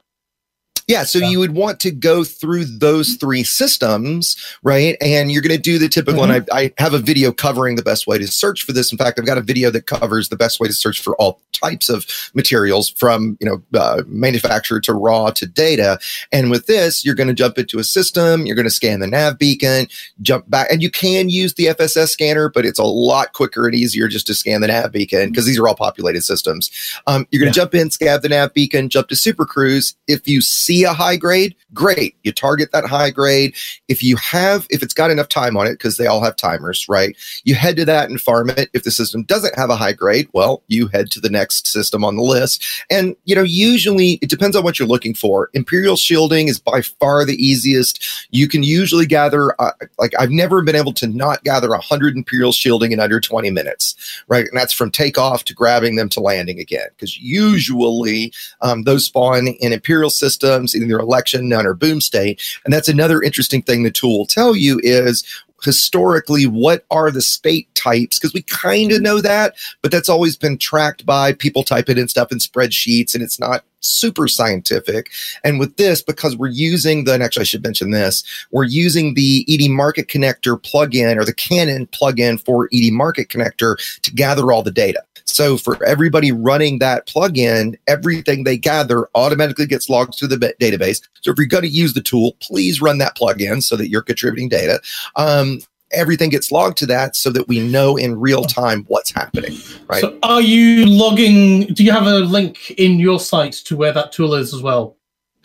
Speaker 4: Yeah, so you would want to go through those three systems, right? And you're going to do the typical. And I, I have a video covering the best way to search for this. In fact, I've got a video that covers the best way to search for all types of materials, from you know uh, manufacturer to raw to data. And with this, you're going to jump into a system. You're going to scan the nav beacon, jump back, and you can use the FSS scanner, but it's a lot quicker and easier just to scan the nav beacon because these are all populated systems. Um, you're going to jump in, scan the nav beacon, jump to Super Cruise. If you see a high grade, great. You target that high grade. If you have, if it's got enough time on it, because they all have timers, right? You head to that and farm it. If the system doesn't have a high grade, well, you head to the next system on the list. And, you know, usually it depends on what you're looking for. Imperial shielding is by far the easiest. You can usually gather, uh, like, I've never been able to not gather 100 Imperial shielding in under 20 minutes, right? And that's from takeoff to grabbing them to landing again. Because usually um, those spawn in Imperial systems, either election, none, or boom state. And that's another interesting thing the tool will tell you is historically what are the state types? Because we kind of know that but that's always been tracked by people typing in stuff in spreadsheets and it's not super scientific. And with this because we're using the and actually i should mention this we're using the ed market connector plugin or the canonn plugin for ed market connector to gather all the data so for everybody running that plugin, everything they gather automatically gets logged to the database. So if you're going to use the tool, please run that plugin so that you're contributing data. Um, everything gets logged to that so that we know in real time what's happening. Right.
Speaker 2: So are you logging? Do you have a link in your site to where that tool is as well?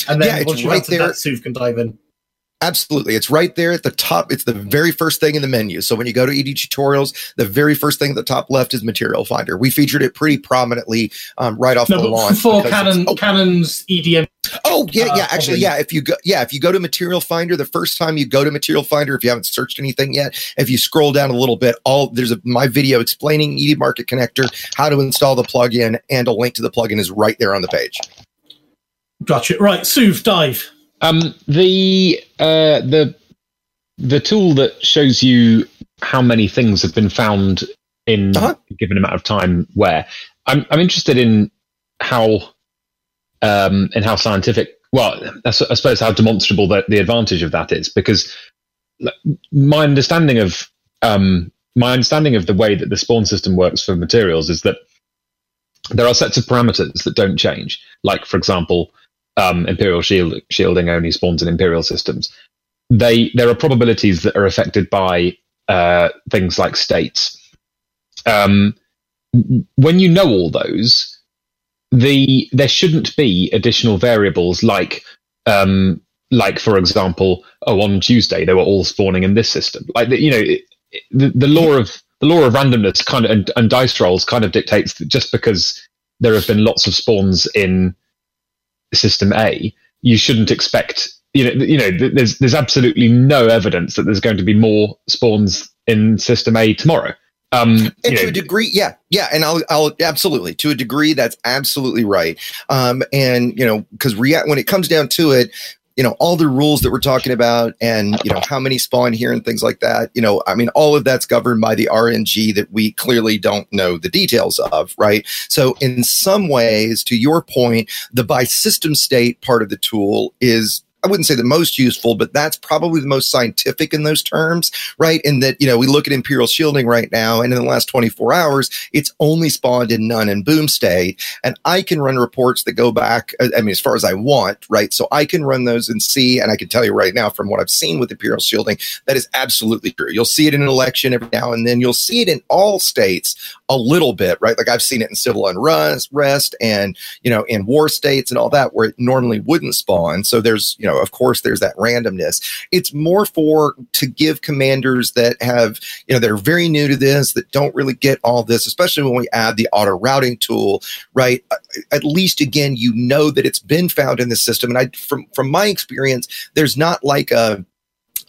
Speaker 2: And then
Speaker 4: Yeah, it's
Speaker 2: once you
Speaker 4: right there.
Speaker 2: that, Sue can dive in.
Speaker 4: Absolutely. It's right there at the top. It's the very first thing in the menu. So when you go to ED tutorials, the very first thing at the top left is material finder. We featured it pretty prominently um, right off
Speaker 2: No,
Speaker 4: the launch.
Speaker 2: for
Speaker 4: Canonn, oh,
Speaker 2: Canonn's EDM.
Speaker 4: Oh yeah,
Speaker 2: uh,
Speaker 4: yeah. Actually, yeah. If you go, yeah, if you go to Material Finder, the first time you go to Material Finder, if you haven't searched anything yet, if you scroll down a little bit, all there's a my video explaining ED Market Connector, how to install the plugin, and a link to the plugin is right there on the page.
Speaker 2: Gotcha. Right, Sue, dive.
Speaker 6: Um, the uh, the the tool that shows you how many things have been found in
Speaker 4: Uh-huh.
Speaker 6: a given amount of time. Where I'm I'm interested in how um, in how scientific. Well, I suppose how demonstrable the, the advantage of that is because my understanding of um, my understanding of the way that the spawn system works for materials is that there are sets of parameters that don't change. Like, for example, um, imperial shield, shielding only spawns in imperial systems. They there are probabilities that are affected by uh, things like states. Um, when you know all those, the there shouldn't be additional variables like um, like for example, oh on Tuesday they were all spawning in this system. Like the, you know it, it- the, the law of the law of randomness kind of and, and dice rolls kind of dictates that just because there have been lots of spawns in system A, you shouldn't expect you know you know there's there's absolutely no evidence that there's going to be more spawns in system A tomorrow. Um,
Speaker 4: And to
Speaker 6: know,
Speaker 4: a degree, yeah, yeah, and I'll, I'll absolutely to a degree that's absolutely right. Um, and you know, because rea- when it comes down to it, you know, all the rules that we're talking about, and you know, how many spawn here and things like that. You know, I mean, all of that's governed by the RNG that we clearly don't know the details of, right? So, in some ways, to your point, the by system state part of the tool is. I wouldn't say the most useful, but that's probably the most scientific in those terms, right? In that, you know, we look at Imperial shielding right now, and in the last 24 hours, it's only spawned in none and boom state. And I can run reports that go back, I mean, as far as I want, right? So I can run those and see, and I can tell you right now from what I've seen with Imperial shielding, that is absolutely true. You'll see it in an election every now and then. You'll see it in all states a little bit, right? Like I've seen it in civil unrest and, you know, in war states and all that where it normally wouldn't spawn. So there's, you know, of course, there's that randomness. It's more for to give commanders that have, you know, they're very new to this, that don't really get all this, especially when we add the auto routing tool, right? Uh, At least again, you know that it's been found in the system. And I, from from my experience, there's not like a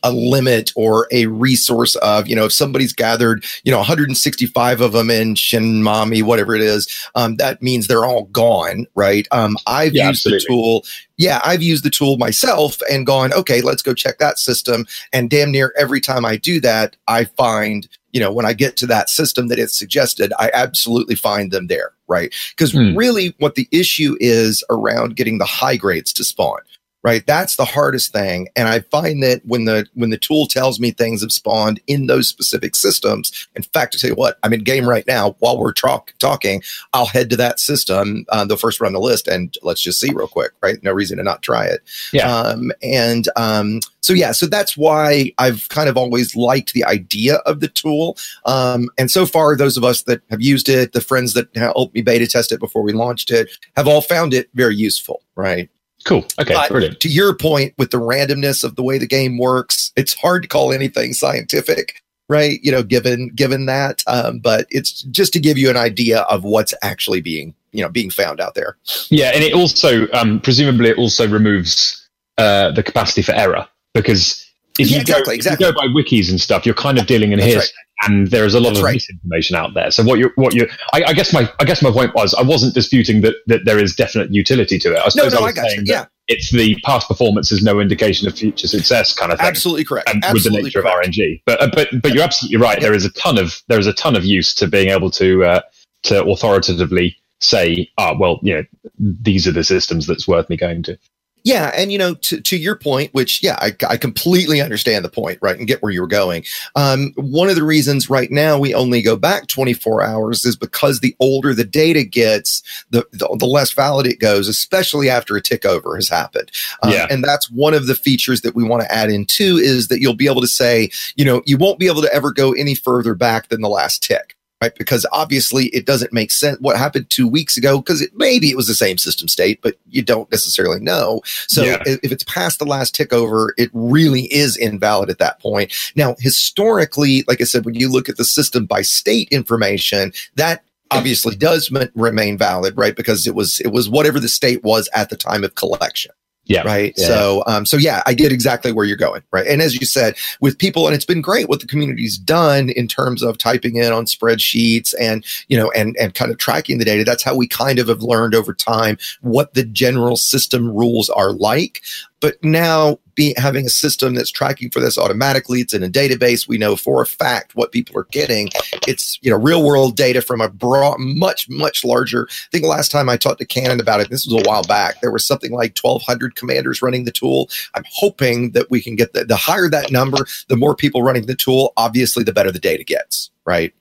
Speaker 4: a limit or a resource of, you know, if somebody's gathered, you know, 165 of them in Shinmami, whatever it is, um, that means they're all gone, right? Um, I've
Speaker 6: Yeah,
Speaker 4: used
Speaker 6: absolutely.
Speaker 4: the tool. Yeah, I've used the tool myself and gone, okay, let's go check that system. And damn near every time I do that, I find, you know, when I get to that system that it's suggested, I absolutely find them there, right? Because
Speaker 6: Hmm.
Speaker 4: really what the issue is around getting the high grades to spawn right? That's the hardest thing. And I find that when the when the tool tells me things have spawned in those specific systems, in fact, to tell you what, I'm in game right now. While we're talk, talking, I'll head to that system, uh, the first run the list, and let's just see real quick, right? No reason to not try it.
Speaker 6: Yeah.
Speaker 4: Um, and um, so yeah, so that's why I've kind of always liked the idea of the tool. Um, and so far, those of us that have used it, the friends that helped me beta test it before we launched it, have all found it very useful, right?
Speaker 6: Cool. Okay.
Speaker 4: But
Speaker 6: brilliant.
Speaker 4: to your point, with the randomness of the way the game works, it's hard to call anything scientific, right? You know, given given that, um, but it's just to give you an idea of what's actually being you know being found out there.
Speaker 6: Yeah, and it also um, presumably it also removes uh, the capacity for error because if
Speaker 4: Yeah,
Speaker 6: you go
Speaker 4: exactly,
Speaker 6: if you
Speaker 4: exactly.
Speaker 6: go by wikis and stuff, you're kind of dealing in
Speaker 4: That's
Speaker 6: hearsay, and there is a lot
Speaker 4: That's
Speaker 6: of
Speaker 4: right.
Speaker 6: misinformation out there. So what you what you I, I guess my I guess my point was I wasn't disputing that that there is definite utility to it. I
Speaker 4: No,
Speaker 6: suppose
Speaker 4: no,
Speaker 6: I
Speaker 4: I
Speaker 6: was
Speaker 4: got you.
Speaker 6: saying
Speaker 4: Yeah,
Speaker 6: that it's the past performance is no indication of future success kind of thing.
Speaker 4: absolutely correct.
Speaker 6: and
Speaker 4: absolutely
Speaker 6: with the nature
Speaker 4: correct.
Speaker 6: of RNG. But uh, but but you're absolutely right. There is a ton of there is a ton of use to being able to uh, to authoritatively say, ah, well, you know, these are the systems that's worth me going to.
Speaker 4: Yeah, and you know, to, to your point, which yeah, I, I completely understand the point, right, and get where you were going. Um, one of the reasons right now we only go back 24 hours is because the older the data gets, the the, the less valid it goes, especially after a tick over has happened. Um,
Speaker 6: Yeah.
Speaker 4: and that's one of the features that we want to add in too is that you'll be able to say, you know, you won't be able to ever go any further back than the last tick. Right, because obviously it doesn't make sense what happened two weeks ago because it, maybe it was the same system state, but you don't necessarily know. So
Speaker 6: Yeah.
Speaker 4: if, if it's past the last tick over, it really is invalid at that point. Now, historically, like I said, when you look at the system by state information, that obviously does m- remain valid, right? Because it was it was whatever the state was at the time of collection.
Speaker 6: Yeah.
Speaker 4: Right.
Speaker 6: Yeah.
Speaker 4: So, um, so yeah, I get exactly where you're going. Right. And as you said, with people, and it's been great what the community's done in terms of typing in on spreadsheets and, you know, and, and kind of tracking the data. That's how we kind of have learned over time what the general system rules are like. But now be having a system that's tracking for this automatically, it's in a database. We know for a fact what people are getting. It's, you know, real world data from a broad, much, much larger. I think last time I talked to Canonn about it, this was a while back, there was something like 1200 commanders running the tool. I'm hoping that we can get the, the higher that number, the more people running the tool, obviously the better the data gets, right?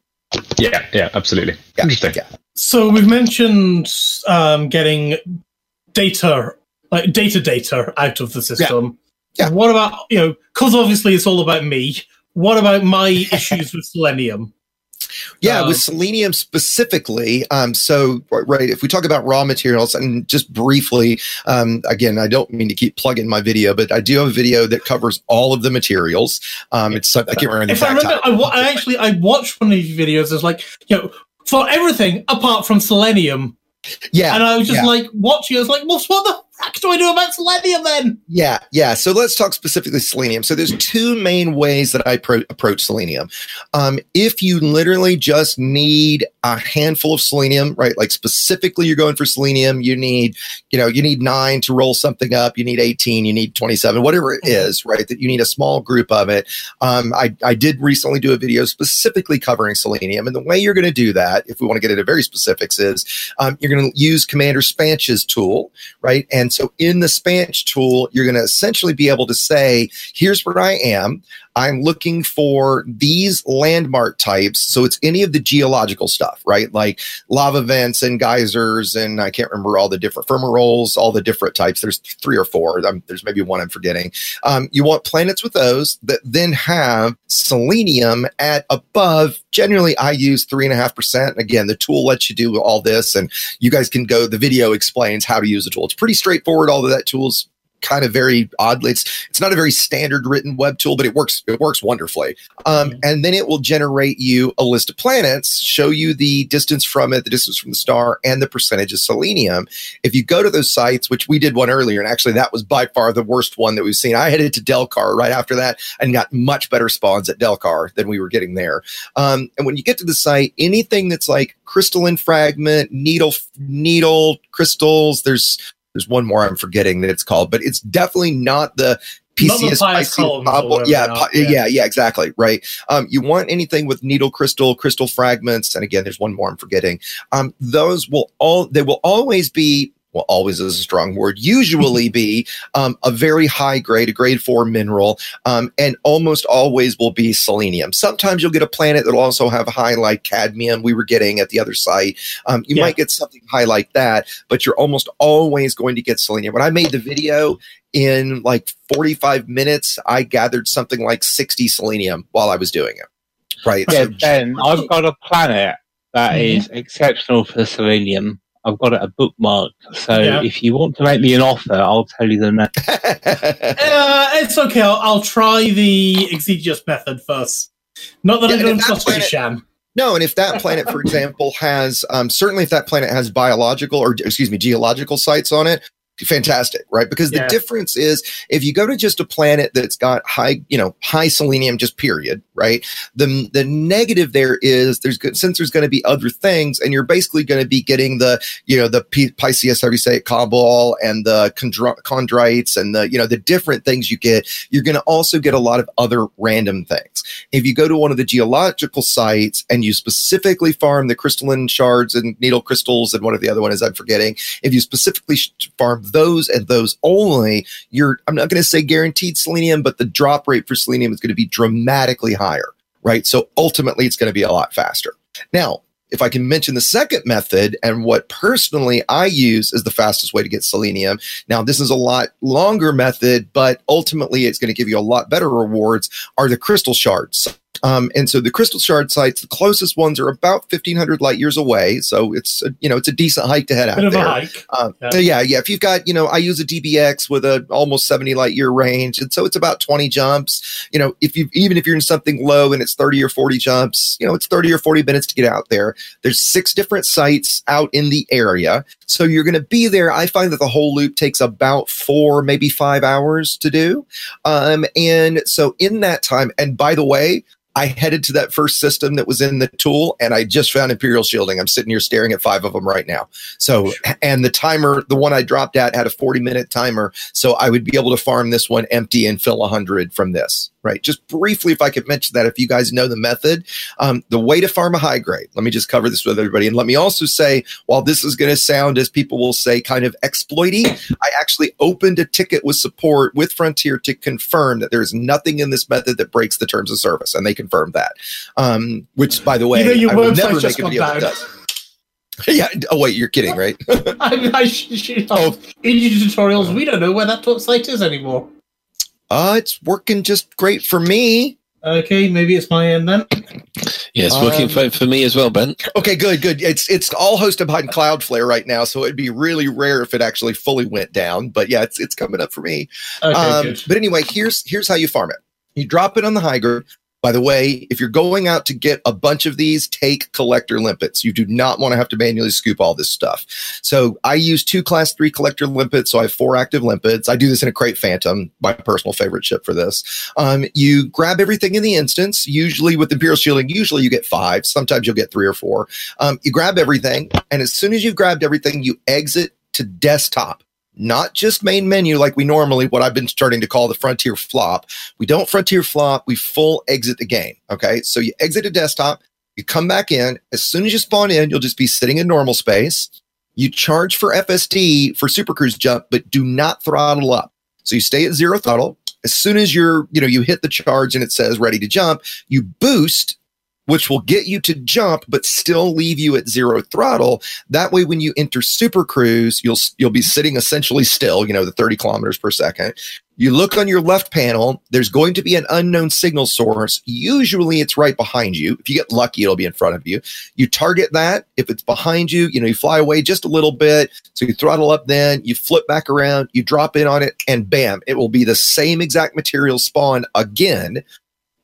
Speaker 6: Yeah. Yeah. Absolutely.
Speaker 4: Yeah,
Speaker 6: Interesting.
Speaker 4: yeah.
Speaker 2: So we've mentioned um, getting data, like data data out of the system.
Speaker 4: Yeah.
Speaker 2: What about, you know, because obviously it's all about me. What about my [LAUGHS] issues with Selenium?
Speaker 4: Yeah,
Speaker 2: Um,
Speaker 4: with selenium specifically. Um, so right, if we talk about raw materials, and just briefly, um, again, I don't mean to keep plugging my video, but I do have a video that covers all of the materials. Um, it's I can't remember the
Speaker 2: If I remember, I, wa- I actually I watched one of these videos. It's like you know for everything apart from Selenium,
Speaker 4: Yeah,
Speaker 2: and I was just
Speaker 4: yeah.
Speaker 2: like watching. I was like, well, what the fuck do I do about Selenium then?
Speaker 4: Yeah, yeah. So let's talk specifically selenium. So there's two main ways that I pro- approach selenium. Um, if you literally just need a handful of selenium, right? Like specifically, you're going for selenium. You need, you know, you need nine to roll something up. You need 18. You need 27. Whatever it is, right? That you need a small group of it. Um, I I did recently do a video specifically covering selenium, and the way you're going to do that, if we want to get into very specifics, is um, you're going to use Commander Spansh's tool, right? And so in the Spansh tool, you're going to essentially be able to say, here's where I am. I'm looking for these landmark types. So it's any of the geological stuff, right? Like lava vents and geysers, and I can't remember all the different fumaroles, all the different types. There's three or four. Um, there's maybe one I'm forgetting. Um, you want planets with those that then have selenium at above. Generally, I use three and a half percent. Again, the tool lets you do all this, and you guys can go. The video explains how to use the tool. It's pretty straightforward. All of that tool's kind of very oddly, it's it's not a very standard written web tool, but it works. It works wonderfully. Um, and then it will generate you a list of planets, show you the distance from it, the distance from the star, and the percentage of selenium. If you go to those sites, which we did one earlier, and actually that was by far the worst one that we've seen. I headed to Delkar right after that and got much better spawns at Delkar than we were getting there. Um, and when you get to the site, anything that's like crystalline fragment, needle, needle crystals, there's there's one more I'm forgetting that it's called, but it's definitely not the
Speaker 2: Not the
Speaker 4: PCS
Speaker 2: pious
Speaker 4: Pisces
Speaker 2: columns or
Speaker 4: Bible-
Speaker 2: whatever
Speaker 4: Yeah,
Speaker 2: Yeah.
Speaker 4: yeah, yeah, exactly. Right. Um, you want anything with needle crystal, crystal fragments, and again, there's one more I'm forgetting. Um, those will all they will always be well, always is a strong word, usually be um, a very high grade, a grade four mineral, um, and almost always will be selenium. Sometimes you'll get a planet that'll also have high like cadmium we were getting at the other site. Um, you
Speaker 2: Yeah.
Speaker 4: might get something high like that, but you're almost always going to get selenium. When I made the video, in like 45 minutes, I gathered something like 60 selenium while I was doing it. Right.
Speaker 3: Yeah,
Speaker 4: So
Speaker 3: Ben, I've got a planet that
Speaker 2: Mhm.
Speaker 3: is exceptional for selenium. I've got it a bookmark. So
Speaker 2: Yeah.
Speaker 3: if you want to make me an offer, I'll tell you the name. [LAUGHS]
Speaker 2: Uh, it's okay. I'll, I'll try the Exigeous method first. Not that
Speaker 4: Yeah,
Speaker 2: I
Speaker 4: and
Speaker 2: don't trust you,
Speaker 4: planet-
Speaker 2: Sham.
Speaker 4: No, and if that planet, for example, has um, certainly if that planet has biological or excuse me, geological sites on it, fantastic, right? Because the difference is if you go to just a planet that's got high, you know, high selenium, just period, right? The the negative there is there's good since there's going to be other things, and you're basically going to be getting the you know the P- Pisces, how do you say it, Kabul, and the chondro- chondrites, and the you know the different things you get. You're going to also get a lot of other random things if you go to one of the geological sites and you specifically farm the crystalline shards and needle crystals and one of the other one is I'm forgetting, if you specifically farm those and those only, you're I'm not going to say guaranteed selenium, but the drop rate for selenium is going to be dramatically higher, right? So ultimately, it's going to be a lot faster. Now, if I can mention the second method and what personally I use is the fastest way to get selenium. Now, this is a lot longer method, but ultimately it's going to give you a lot better rewards are the crystal shards. Um, and so the crystal shard sites, the closest ones are about 1500 light years away. So it's, a, you know, it's a decent hike to head out
Speaker 2: Bit
Speaker 4: there.
Speaker 2: a hike.
Speaker 4: Um,
Speaker 2: Yeah.
Speaker 4: so yeah, yeah. If you've got, you know, I use a DBX with a almost 70 light year range. And so it's about 20 jumps. You know, if you, even if you're in something low and it's 30 or 40 jumps, you know, it's 30 or 40 minutes to get out there. There's six different sites out in the area. So you're going to be there. I find that the whole loop takes about four, maybe five hours to do. Um, and so in that time, and by the way, I headed to that first system that was in the tool and I just found Imperial Shielding. I'm sitting here staring at five of them right now. So, and the timer, the one I dropped at had a 40 minute timer. So I would be able to farm this one empty and fill 100 from this, right? Just briefly, if I could mention that, if you guys know the method, um, the way to farm a high grade, let me just cover this with everybody. And let me also say, while this is going to sound, as people will say, kind of exploity, I actually opened a ticket with support with Frontier to confirm that there's nothing in this method that breaks the terms of service. And they confirmed that. Um, which, by the way,
Speaker 2: You know, your
Speaker 4: I will never
Speaker 2: just
Speaker 4: make a video that does. yeah. Oh, wait, you're kidding, right? [LAUGHS]
Speaker 2: I, I
Speaker 4: Oh.
Speaker 2: In your tutorials, we don't know where that site is anymore.
Speaker 4: Uh, it's working just great for me.
Speaker 2: Okay, maybe it's my end then.
Speaker 1: Yeah, it's working
Speaker 4: Um,
Speaker 1: fine for me as well, Ben.
Speaker 4: Okay, good, good. It's it's all hosted behind Cloudflare right now, so it'd be really rare if it actually fully went down. But yeah, it's it's coming up for me.
Speaker 2: Okay,
Speaker 4: Um,
Speaker 2: good.
Speaker 4: but anyway, here's here's how you farm it. You drop it on the high grade. By the way, if you're going out to get a bunch of these, take collector limpets. You do not want to have to manually scoop all this stuff. So I use two class three collector limpets. So I have four active limpets. I do this in a Krait Phantom, my personal favorite ship for this. Um, you grab everything in the instance. Usually with Imperial Shielding, usually you get five. Sometimes you'll get three or four. Um, you grab everything. And as soon as you've grabbed everything, you exit to desktop not just main menu like we normally what I've been starting to call the frontier flop. We don't frontier flop, we full exit the game. Okay. So you exit a desktop, you come back in. As soon as you spawn in, you'll just be sitting in normal space. You charge for FSD for Super Cruise jump, but do not throttle up. So you stay at zero throttle. As soon as you're, you know, you hit the charge and it says ready to jump, you boost, which will get you to jump, but still leave you at zero throttle. That way, when you enter Super Cruise, you'll you'll be sitting essentially still, you know, the 30 kilometers per second. You look on your left panel, there's going to be an unknown signal source. Usually it's right behind you. If you get lucky, it'll be in front of you. You target that. If it's behind you, you know, you fly away just a little bit. So you throttle up then, you flip back around, you drop in on it, and bam, it will be the same exact material spawn again.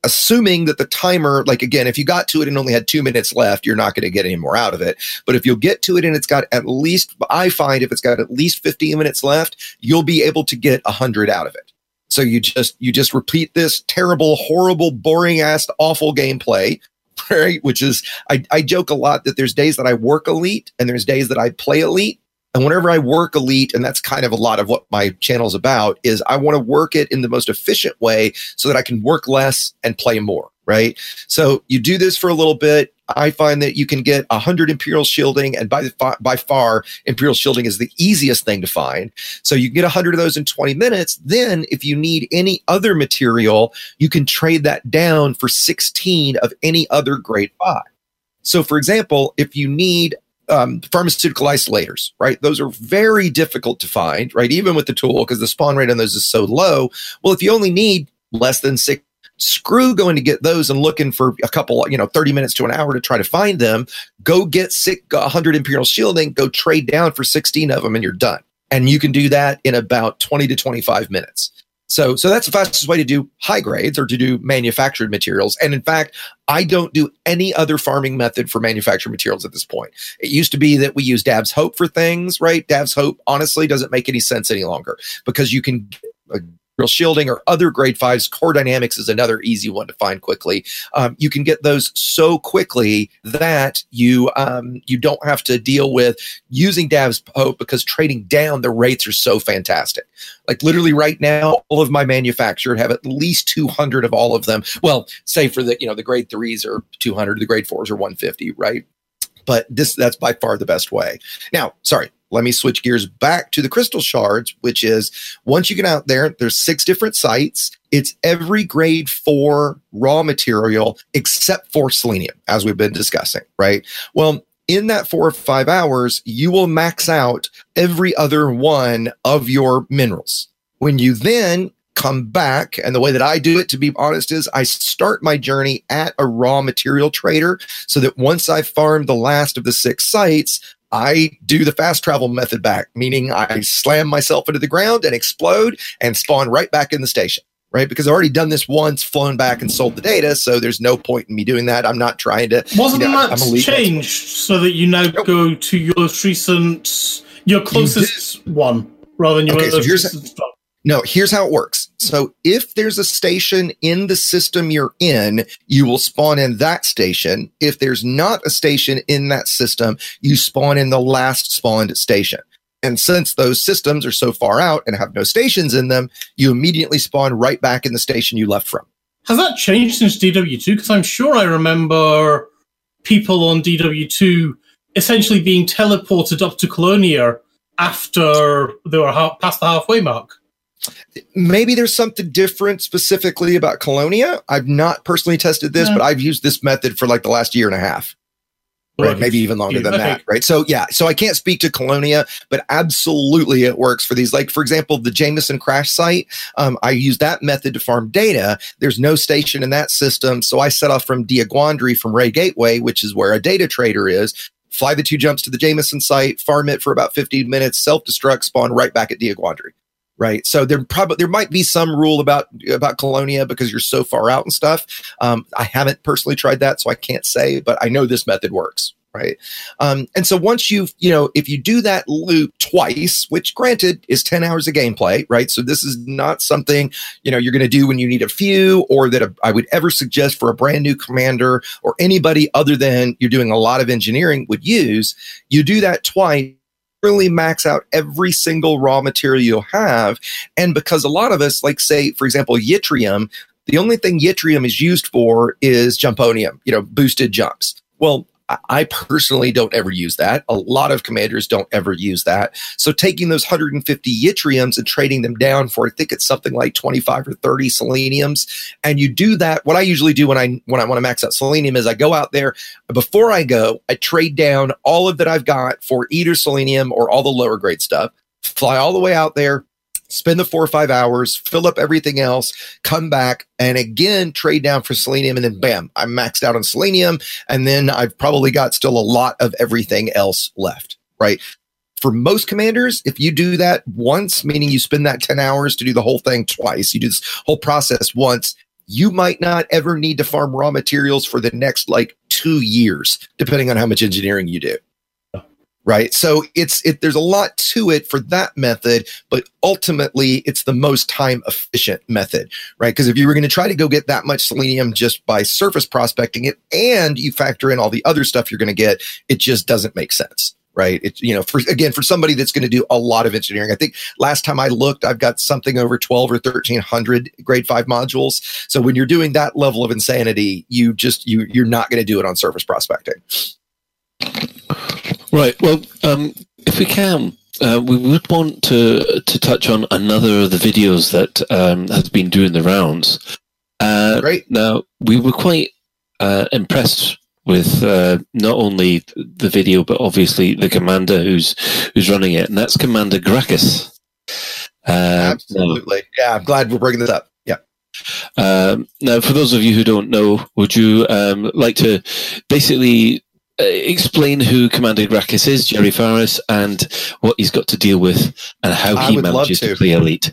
Speaker 4: Assuming that the timer, like again, if you got to it and only had two minutes left, you're not going to get any more out of it. But if you'll get to it and it's got at least, I find if it's got at least 15 minutes left, you'll be able to get 100 out of it. So you just you just repeat this terrible, horrible, boring ass, awful gameplay, [LAUGHS] right? Which is I, I joke a lot that there's days that I work elite and there's days that I play elite. And whenever I work elite, and that's kind of a lot of what my channel's about, is I want to work it in the most efficient way so that I can work less and play more. Right. So you do this for a little bit, I find that you can get 100 Imperial shielding, and by, the, by far, Imperial shielding is the easiest thing to find. So you can get 100 of those in 20 minutes. Then, if you need any other material, you can trade that down for 16 of any other grade five. So, for example, if you need um, pharmaceutical isolators, right? Those are very difficult to find, right? Even with the tool, because the spawn rate on those is so low. Well, if you only need less than six, screw going to get those and looking for a couple, you know, 30 minutes to an hour to try to find them. Go get six, 100 Imperial shielding, go trade down for 16 of them, and you're done. And you can do that in about 20 to 25 minutes. So, so that's the fastest way to do high grades or to do manufactured materials. And in fact, I don't do any other farming method for manufactured materials at this point. It used to be that we use Dav's Hope for things, right? Dav's Hope honestly doesn't make any sense any longer because you can real shielding or other grade fives. Core Dynamics is another easy one to find quickly. Um, you can get those so quickly that you um, you don't have to deal with using Dav's Hope because trading down the rates are so fantastic. Like literally right now, all of my manufactured have at least 200 of all of them. Well, say for the you know the grade threes are 200, the grade fours are 150, right? But this that's by far the best way. Now, sorry, let me switch gears back to the crystal shards, which is once you get out there, there's six different sites. It's every grade four raw material except for selenium, as we've been discussing, right? Well, in that four or five hours, you will max out every other one of your minerals. When you then come back, and the way that I do it, to be honest, is I start my journey at a raw material trader so that once I've farmed the last of the six sites, I do the fast travel method back, meaning I slam myself into the ground and explode and spawn right back in the station, right? Because I've already done this once, flown back and sold the data. So there's no point in me doing that. I'm not trying to.
Speaker 2: Wasn't
Speaker 4: you know,
Speaker 2: that
Speaker 4: I'm a lead-
Speaker 2: changed so that you now
Speaker 4: Nope.
Speaker 2: go to your most recent, your closest one, rather than your
Speaker 4: Okay, so
Speaker 2: most
Speaker 4: here's-
Speaker 2: recent stuff?
Speaker 4: No, here's how it works. So if there's a station in the system you're in, you will spawn in that station. If there's not a station in that system, you spawn in the last spawned station. And since those systems are so far out and have no stations in them, you immediately spawn right back in the station you left from.
Speaker 2: Has that changed since DW2? Because I'm sure I remember people on DW2 essentially being teleported up to Colonia after they were ha- past the halfway mark.
Speaker 4: Maybe there's something different specifically about Colonia. I've not personally tested this, but I've used this method for like the last year and a half. Right, maybe even longer than
Speaker 2: Okay.
Speaker 4: that, right? So yeah, so I can't speak to Colonia, but absolutely it works for these. Like for example, the Jameson crash site, um, I use that method to farm data. There's no station in that system, so I set off from Diaguandri from Ray Gateway, which is where a data trader is. Fly the two jumps to the Jameson site, farm it for about 15 minutes, self destruct, spawn right back at Diaguandri right? So there probably there might be some rule about about Colonia because you're so far out and stuff. Um, I haven't personally tried that, so I can't say, but I know this method works. Right. Um, and so once you've, you know, if you do that loop twice, which granted is 10 hours of gameplay, right? So this is not something, you know, you're going to do when you need a few or that a, I would ever suggest for a brand new commander or anybody other than you're doing a lot of engineering would use. You do that twice really max out every single raw material you'll have. And because a lot of us, like say, for example, yttrium, the only thing yttrium is used for is jumponium, you know, boosted jumps. Well, I- personally don't ever use that. A lot of commanders don't ever use that. So taking those 150 yttriums and trading them down for, I think it's something like 25 or 30 seleniums. And you do that. What I usually do when I when I want to max out selenium is I go out there before I go, I trade down all of that I've got for either selenium or all the lower grade stuff, fly all the way out there, spend the four or five hours, fill up everything else, come back, and again trade down for selenium, and then bam, I'm maxed out on selenium, and then I've probably got still a lot of everything else left, right? For most commanders, if you do that once, meaning you spend that 10 hours to do the whole thing twice, you do this whole process once, you might not ever need to farm raw materials for the next like two years, depending on how much engineering you do. Right. So it's it there's a lot to it for that method, but ultimately it's the most time efficient method, right? Because if you were going to try to go get that much selenium just by surface prospecting it and you factor in all the other stuff you're going to get, it just doesn't make sense. right? It, you know, for again, for somebody that's going to do a lot of engineering, I think last time I looked, I've got something over 12 or 1300 grade five modules. So when you're doing that level of insanity, you just, you, you're not going to do it on surface prospecting.
Speaker 1: Right. Well, um, if we can, uh, we would want to to touch on another of the videos that um, has been doing the rounds. Uh,
Speaker 4: Great.
Speaker 1: Now, we were quite uh, impressed with uh, not only the video, but obviously the commander who's who's running it, and that's Commander Gracchus. Uh,
Speaker 4: Absolutely. Yeah. I'm glad we're bringing this up. Yeah.
Speaker 1: um, now, for those of you who don't know, would you um, like to basically Uh, explain who Commander Gracchus is, Jerry Farris, and what he's got to deal with, and how
Speaker 4: I
Speaker 1: he manages to.
Speaker 4: to.
Speaker 1: play Elite?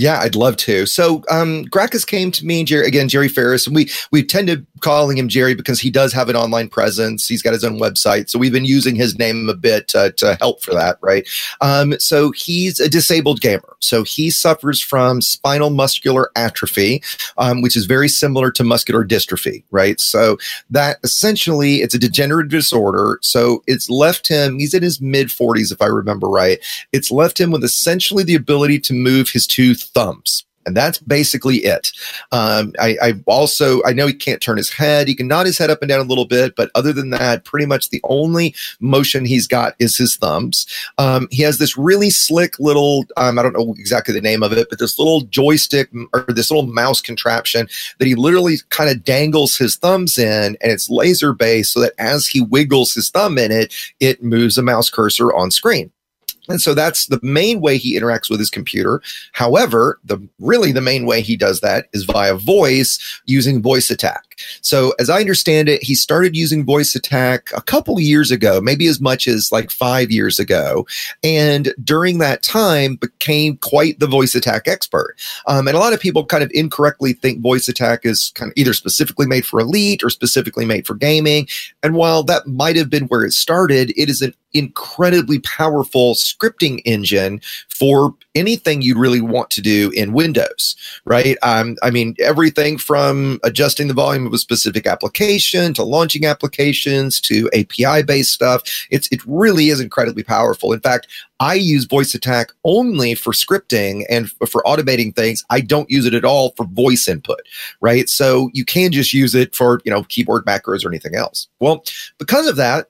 Speaker 4: Yeah, I'd love to. So, um, Gracchus came to me, Jerry, again, Jerry Ferris, and we we tend to calling him Jerry because he does have an online presence. He's got his own website, so we've been using his name a bit uh, to help for that, right? Um, so he's a disabled gamer. So he suffers from spinal muscular atrophy, um, which is very similar to muscular dystrophy, right? So that essentially it's a degenerative disorder. So it's left him. He's in his mid 40s, if I remember right it's left him with essentially the ability to move his two thumbs. And that's basically it. Um, I, I also, I know he can't turn his head. He can nod his head up and down a little bit, but other than that, pretty much the only motion he's got is his thumbs. Um, he has this really slick little, um, I don't know exactly the name of it, but this little joystick or this little mouse contraption that he literally kind of dangles his thumbs in and it's laser based so that as he wiggles his thumb in it, it moves a mouse cursor on screen. And so that's the main way he interacts with his computer. However, the really the main way he does that is via voice using voice attack. So as I understand it, he started using voice attack a couple years ago, maybe as much as like five years ago. And during that time became quite the voice attack expert. Um, and a lot of people kind of incorrectly think voice attack is kind of either specifically made for elite or specifically made for gaming. And while that might have been where it started, it is an incredibly powerful scripting engine for anything you'd really want to do in Windows, right? Um, I mean, everything from adjusting the volume of a specific application to launching applications to API based stuff. It's, it really is incredibly powerful. In fact, I use voice attack only for scripting and f- for automating things. I don't use it at all for voice input, right? So you can just use it for, you know, keyboard macros or anything else. Well, because of that,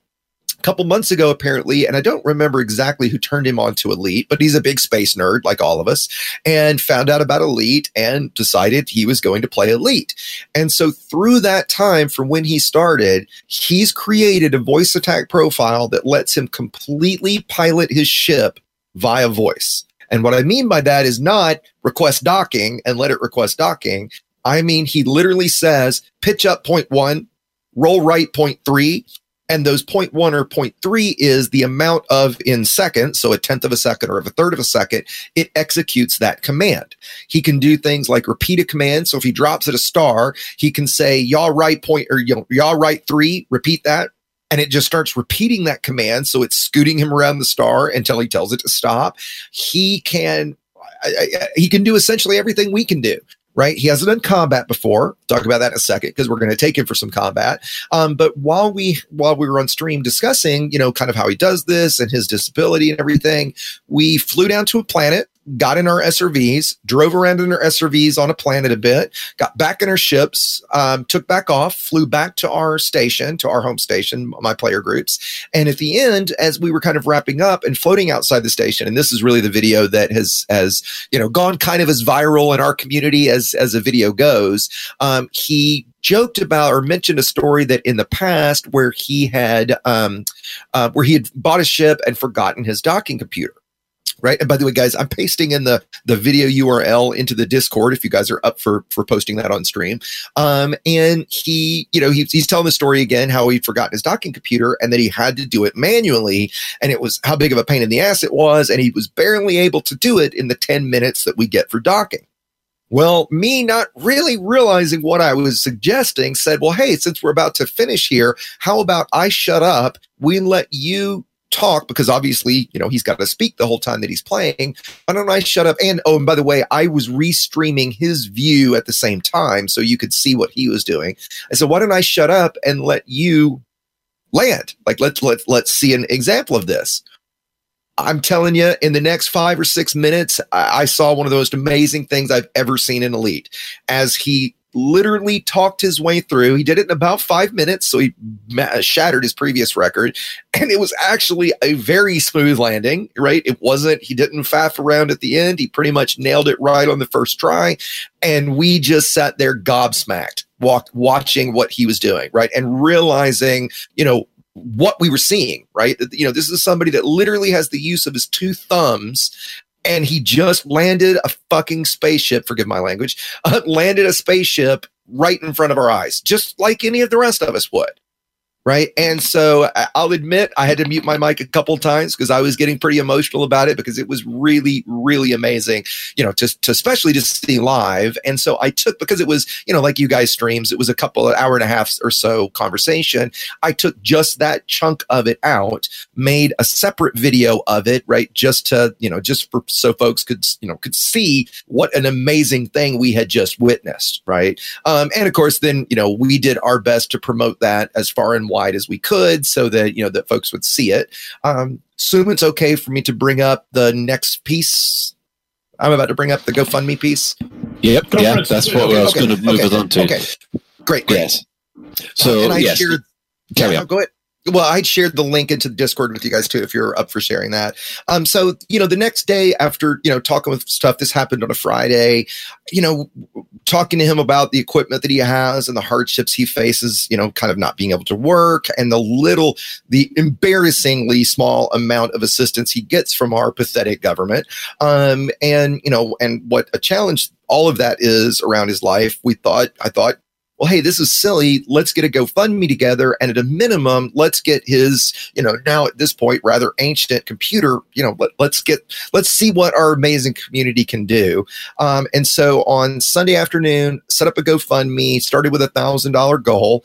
Speaker 4: a couple months ago, apparently, and I don't remember exactly who turned him on to Elite, but he's a big space nerd like all of us, and found out about Elite and decided he was going to play Elite. And so through that time from when he started, he's created a voice attack profile that lets him completely pilot his ship via voice. And what I mean by that is not request docking and let it request docking. I mean, he literally says pitch up point one, roll right point three, and those 0.1 or 0.3 is the amount of in seconds, so a tenth of a second or of a third of a second, it executes that command. He can do things like repeat a command. So if he drops at a star, he can say, y'all right point or y'all right three, repeat that. And it just starts repeating that command. So it's scooting him around the star until he tells it to stop. He can, he can do essentially everything we can do right? He hasn't done combat before. Talk about that in a second because we're going to take him for some combat. Um, but while we while we were on stream discussing, you know, kind of how he does this and his disability and everything, we flew down to a planet. Got in our SRVs, drove around in our SRVs on a planet a bit, got back in our ships, um, took back off, flew back to our station, to our home station, my player groups. And at the end, as we were kind of wrapping up and floating outside the station, and this is really the video that has has you know gone kind of as viral in our community as as a video goes. Um, he joked about or mentioned a story that in the past where he had um, uh, where he had bought a ship and forgotten his docking computer right? And by the way guys i'm pasting in the the video url into the discord if you guys are up for for posting that on stream. Um and he you know he, he's telling the story again how he'd forgotten his docking computer and that he had to do it manually. And it was how big of a pain in the ass it was. And he was barely able to do it in the 10 minutes that we get for docking. Well, me not really realizing what I was suggesting said, well, hey, since we're about to finish here, how about I shut up? We let you talk because obviously, you know, he's got to speak the whole time that he's playing. Why don't I shut up? And oh, and by the way, I was restreaming his view at the same time so you could see what he was doing. I said, why don't I shut up and let you land. Like let's let's let's see an example of this. I'm telling you, in the next five or six minutes, I, I saw one of the most amazing things I've ever seen in Elite. As he literally talked his way through, he did it in about five minutes, so he shattered his previous record, [LAUGHS] and it was actually a very smooth landing. Right? It wasn't. He didn't faff around at the end. He pretty much nailed it right on the first try, and we just sat there gobsmacked, walked watching what he was doing, right, and realizing, you know, what we were seeing, right? You know, this is somebody that literally has the use of his two thumbs and he just landed a fucking spaceship, forgive my language, [LAUGHS] uh, landed a spaceship right in front of our eyes, just like any of the rest of us would. Right. And so I'll admit I had to mute my mic a couple times because I was getting pretty emotional about it because it was really, really amazing, you know, to, to especially to see live. And so I took, because it was, you know, like you guys streams, it was a couple of hour and a half or so conversation. I took just that chunk of it out, made a separate video of it, right? Just to, you know, just for so folks could, you know, could see what an amazing thing we had just witnessed, right? Um, and of course, then, you know, we did our best to promote that as far and wide as we could so that, you know, that folks would see it. Um, assume it's okay for me to bring up the next piece. I'm about to bring up the GoFundMe piece.
Speaker 1: Yep,
Speaker 2: Go
Speaker 1: yeah,
Speaker 2: for it.
Speaker 1: that's what I was
Speaker 4: Okay,
Speaker 1: going to move
Speaker 4: okay,
Speaker 1: us on to.
Speaker 4: Okay, great, great.
Speaker 1: Yes. So
Speaker 4: and I
Speaker 1: yes,
Speaker 4: shared,
Speaker 1: carry
Speaker 4: Yeah,
Speaker 1: on.
Speaker 4: Go ahead. Well, I shared the link into the Discord with you guys too, if you're up for sharing that. Um, so you know, the next day after you know talking with stuff, this happened on a Friday. You know, talking to him about the equipment that he has and the hardships he faces. You know, kind of not being able to work and the little, the embarrassingly small amount of assistance he gets from our pathetic government. Um, and you know, and what a challenge all of that is around his life. We thought, I thought well, hey, this is silly. Let's get a GoFundMe together. And at a minimum, let's get his, you know, now at this point, rather ancient computer, you know, let, let's get, let's see what our amazing community can do. Um, and so on Sunday afternoon, set up a GoFundMe, started with a thousand dollar goal.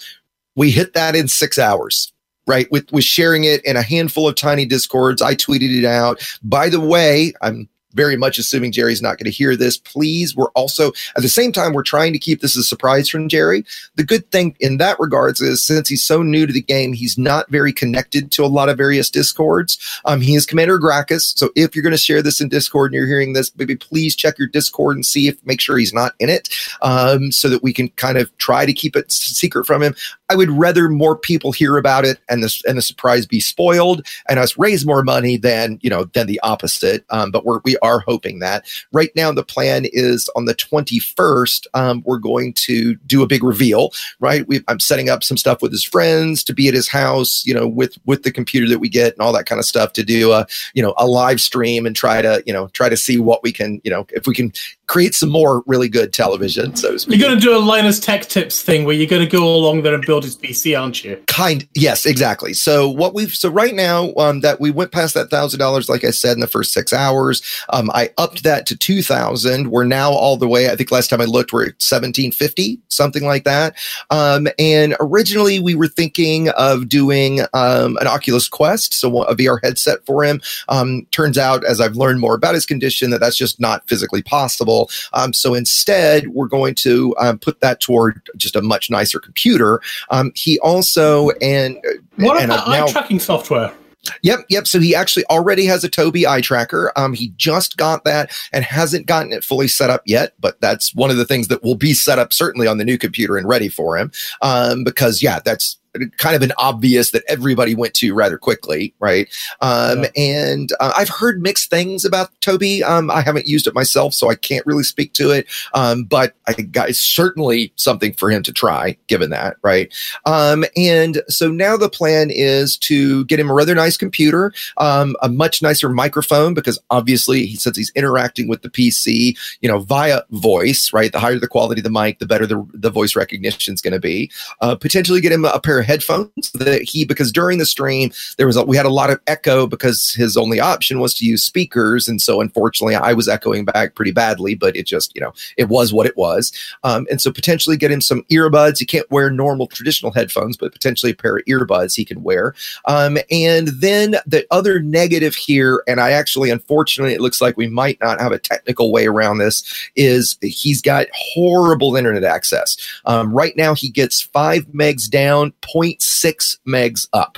Speaker 4: We hit that in six hours. Right, with with sharing it in a handful of tiny discords, I tweeted it out. By the way, I'm very much assuming Jerry's not going to hear this. Please, we're also at the same time we're trying to keep this a surprise from Jerry. The good thing in that regards is since he's so new to the game, he's not very connected to a lot of various discords. Um, he is Commander Gracchus, so if you're going to share this in Discord and you're hearing this, maybe please check your Discord and see if make sure he's not in it, um, so that we can kind of try to keep it secret from him. I would rather more people hear about it and the and the surprise be spoiled and us raise more money than you know than the opposite. Um, but we're we are hoping that right now the plan is on the 21st um, we're going to do a big reveal. Right, we, I'm setting up some stuff with his friends to be at his house. You know, with with the computer that we get and all that kind of stuff to do a you know a live stream and try to you know try to see what we can you know if we can create some more really good television. So.
Speaker 2: You're going to do a Linus Tech Tips thing where you're going to go along there and build his PC, aren't you?
Speaker 4: kind yes exactly. So what we've so right now um that we went past that thousand dollars like i said in the first six hours um i upped that to two thousand. We're now all the way i think last time i looked we're at 1750 something like that. Um and originally we were thinking of doing um an oculus quest so a vr headset for him. Um turns out as i've learned more about his condition that that's just not physically possible. Um so instead we're going to um, put that toward just a much nicer computer um, he also and
Speaker 2: What
Speaker 4: and
Speaker 2: about
Speaker 4: now-
Speaker 2: eye tracking software?
Speaker 4: Yep, yep. So he actually already has a Tobii eye tracker. Um, he just got that and hasn't gotten it fully set up yet, but that's one of the things that will be set up certainly on the new computer and ready for him. Um, because yeah, that's kind of an obvious that everybody went to rather quickly, right? Um,
Speaker 2: Yeah.
Speaker 4: and uh, I've heard mixed things about Tobii. Um, I haven't used it myself, so I can't really speak to it. Um, but I it's certainly something for him to try, given that, right? Um, and so now the plan is to get him a rather nice computer, um, a much nicer microphone, because obviously he since he's interacting with the PC, you know, via voice, right? The higher the quality of the mic, the better the, the voice recognition is going to be. Uh, potentially get him a pair of headphones that he, because during the stream there was a, we had a lot of echo because his only option was to use speakers, and so unfortunately I was echoing back pretty badly, but it just you know it was what it was. Um, and so potentially get him some earbuds. He can't wear normal traditional headphones, but potentially a pair of earbuds he can wear. Um, and then the other negative here, and I actually, unfortunately, it looks like we might not have a technical way around this, is he's got horrible internet access. Um, right now, he gets five megs down, 0.6 megs up.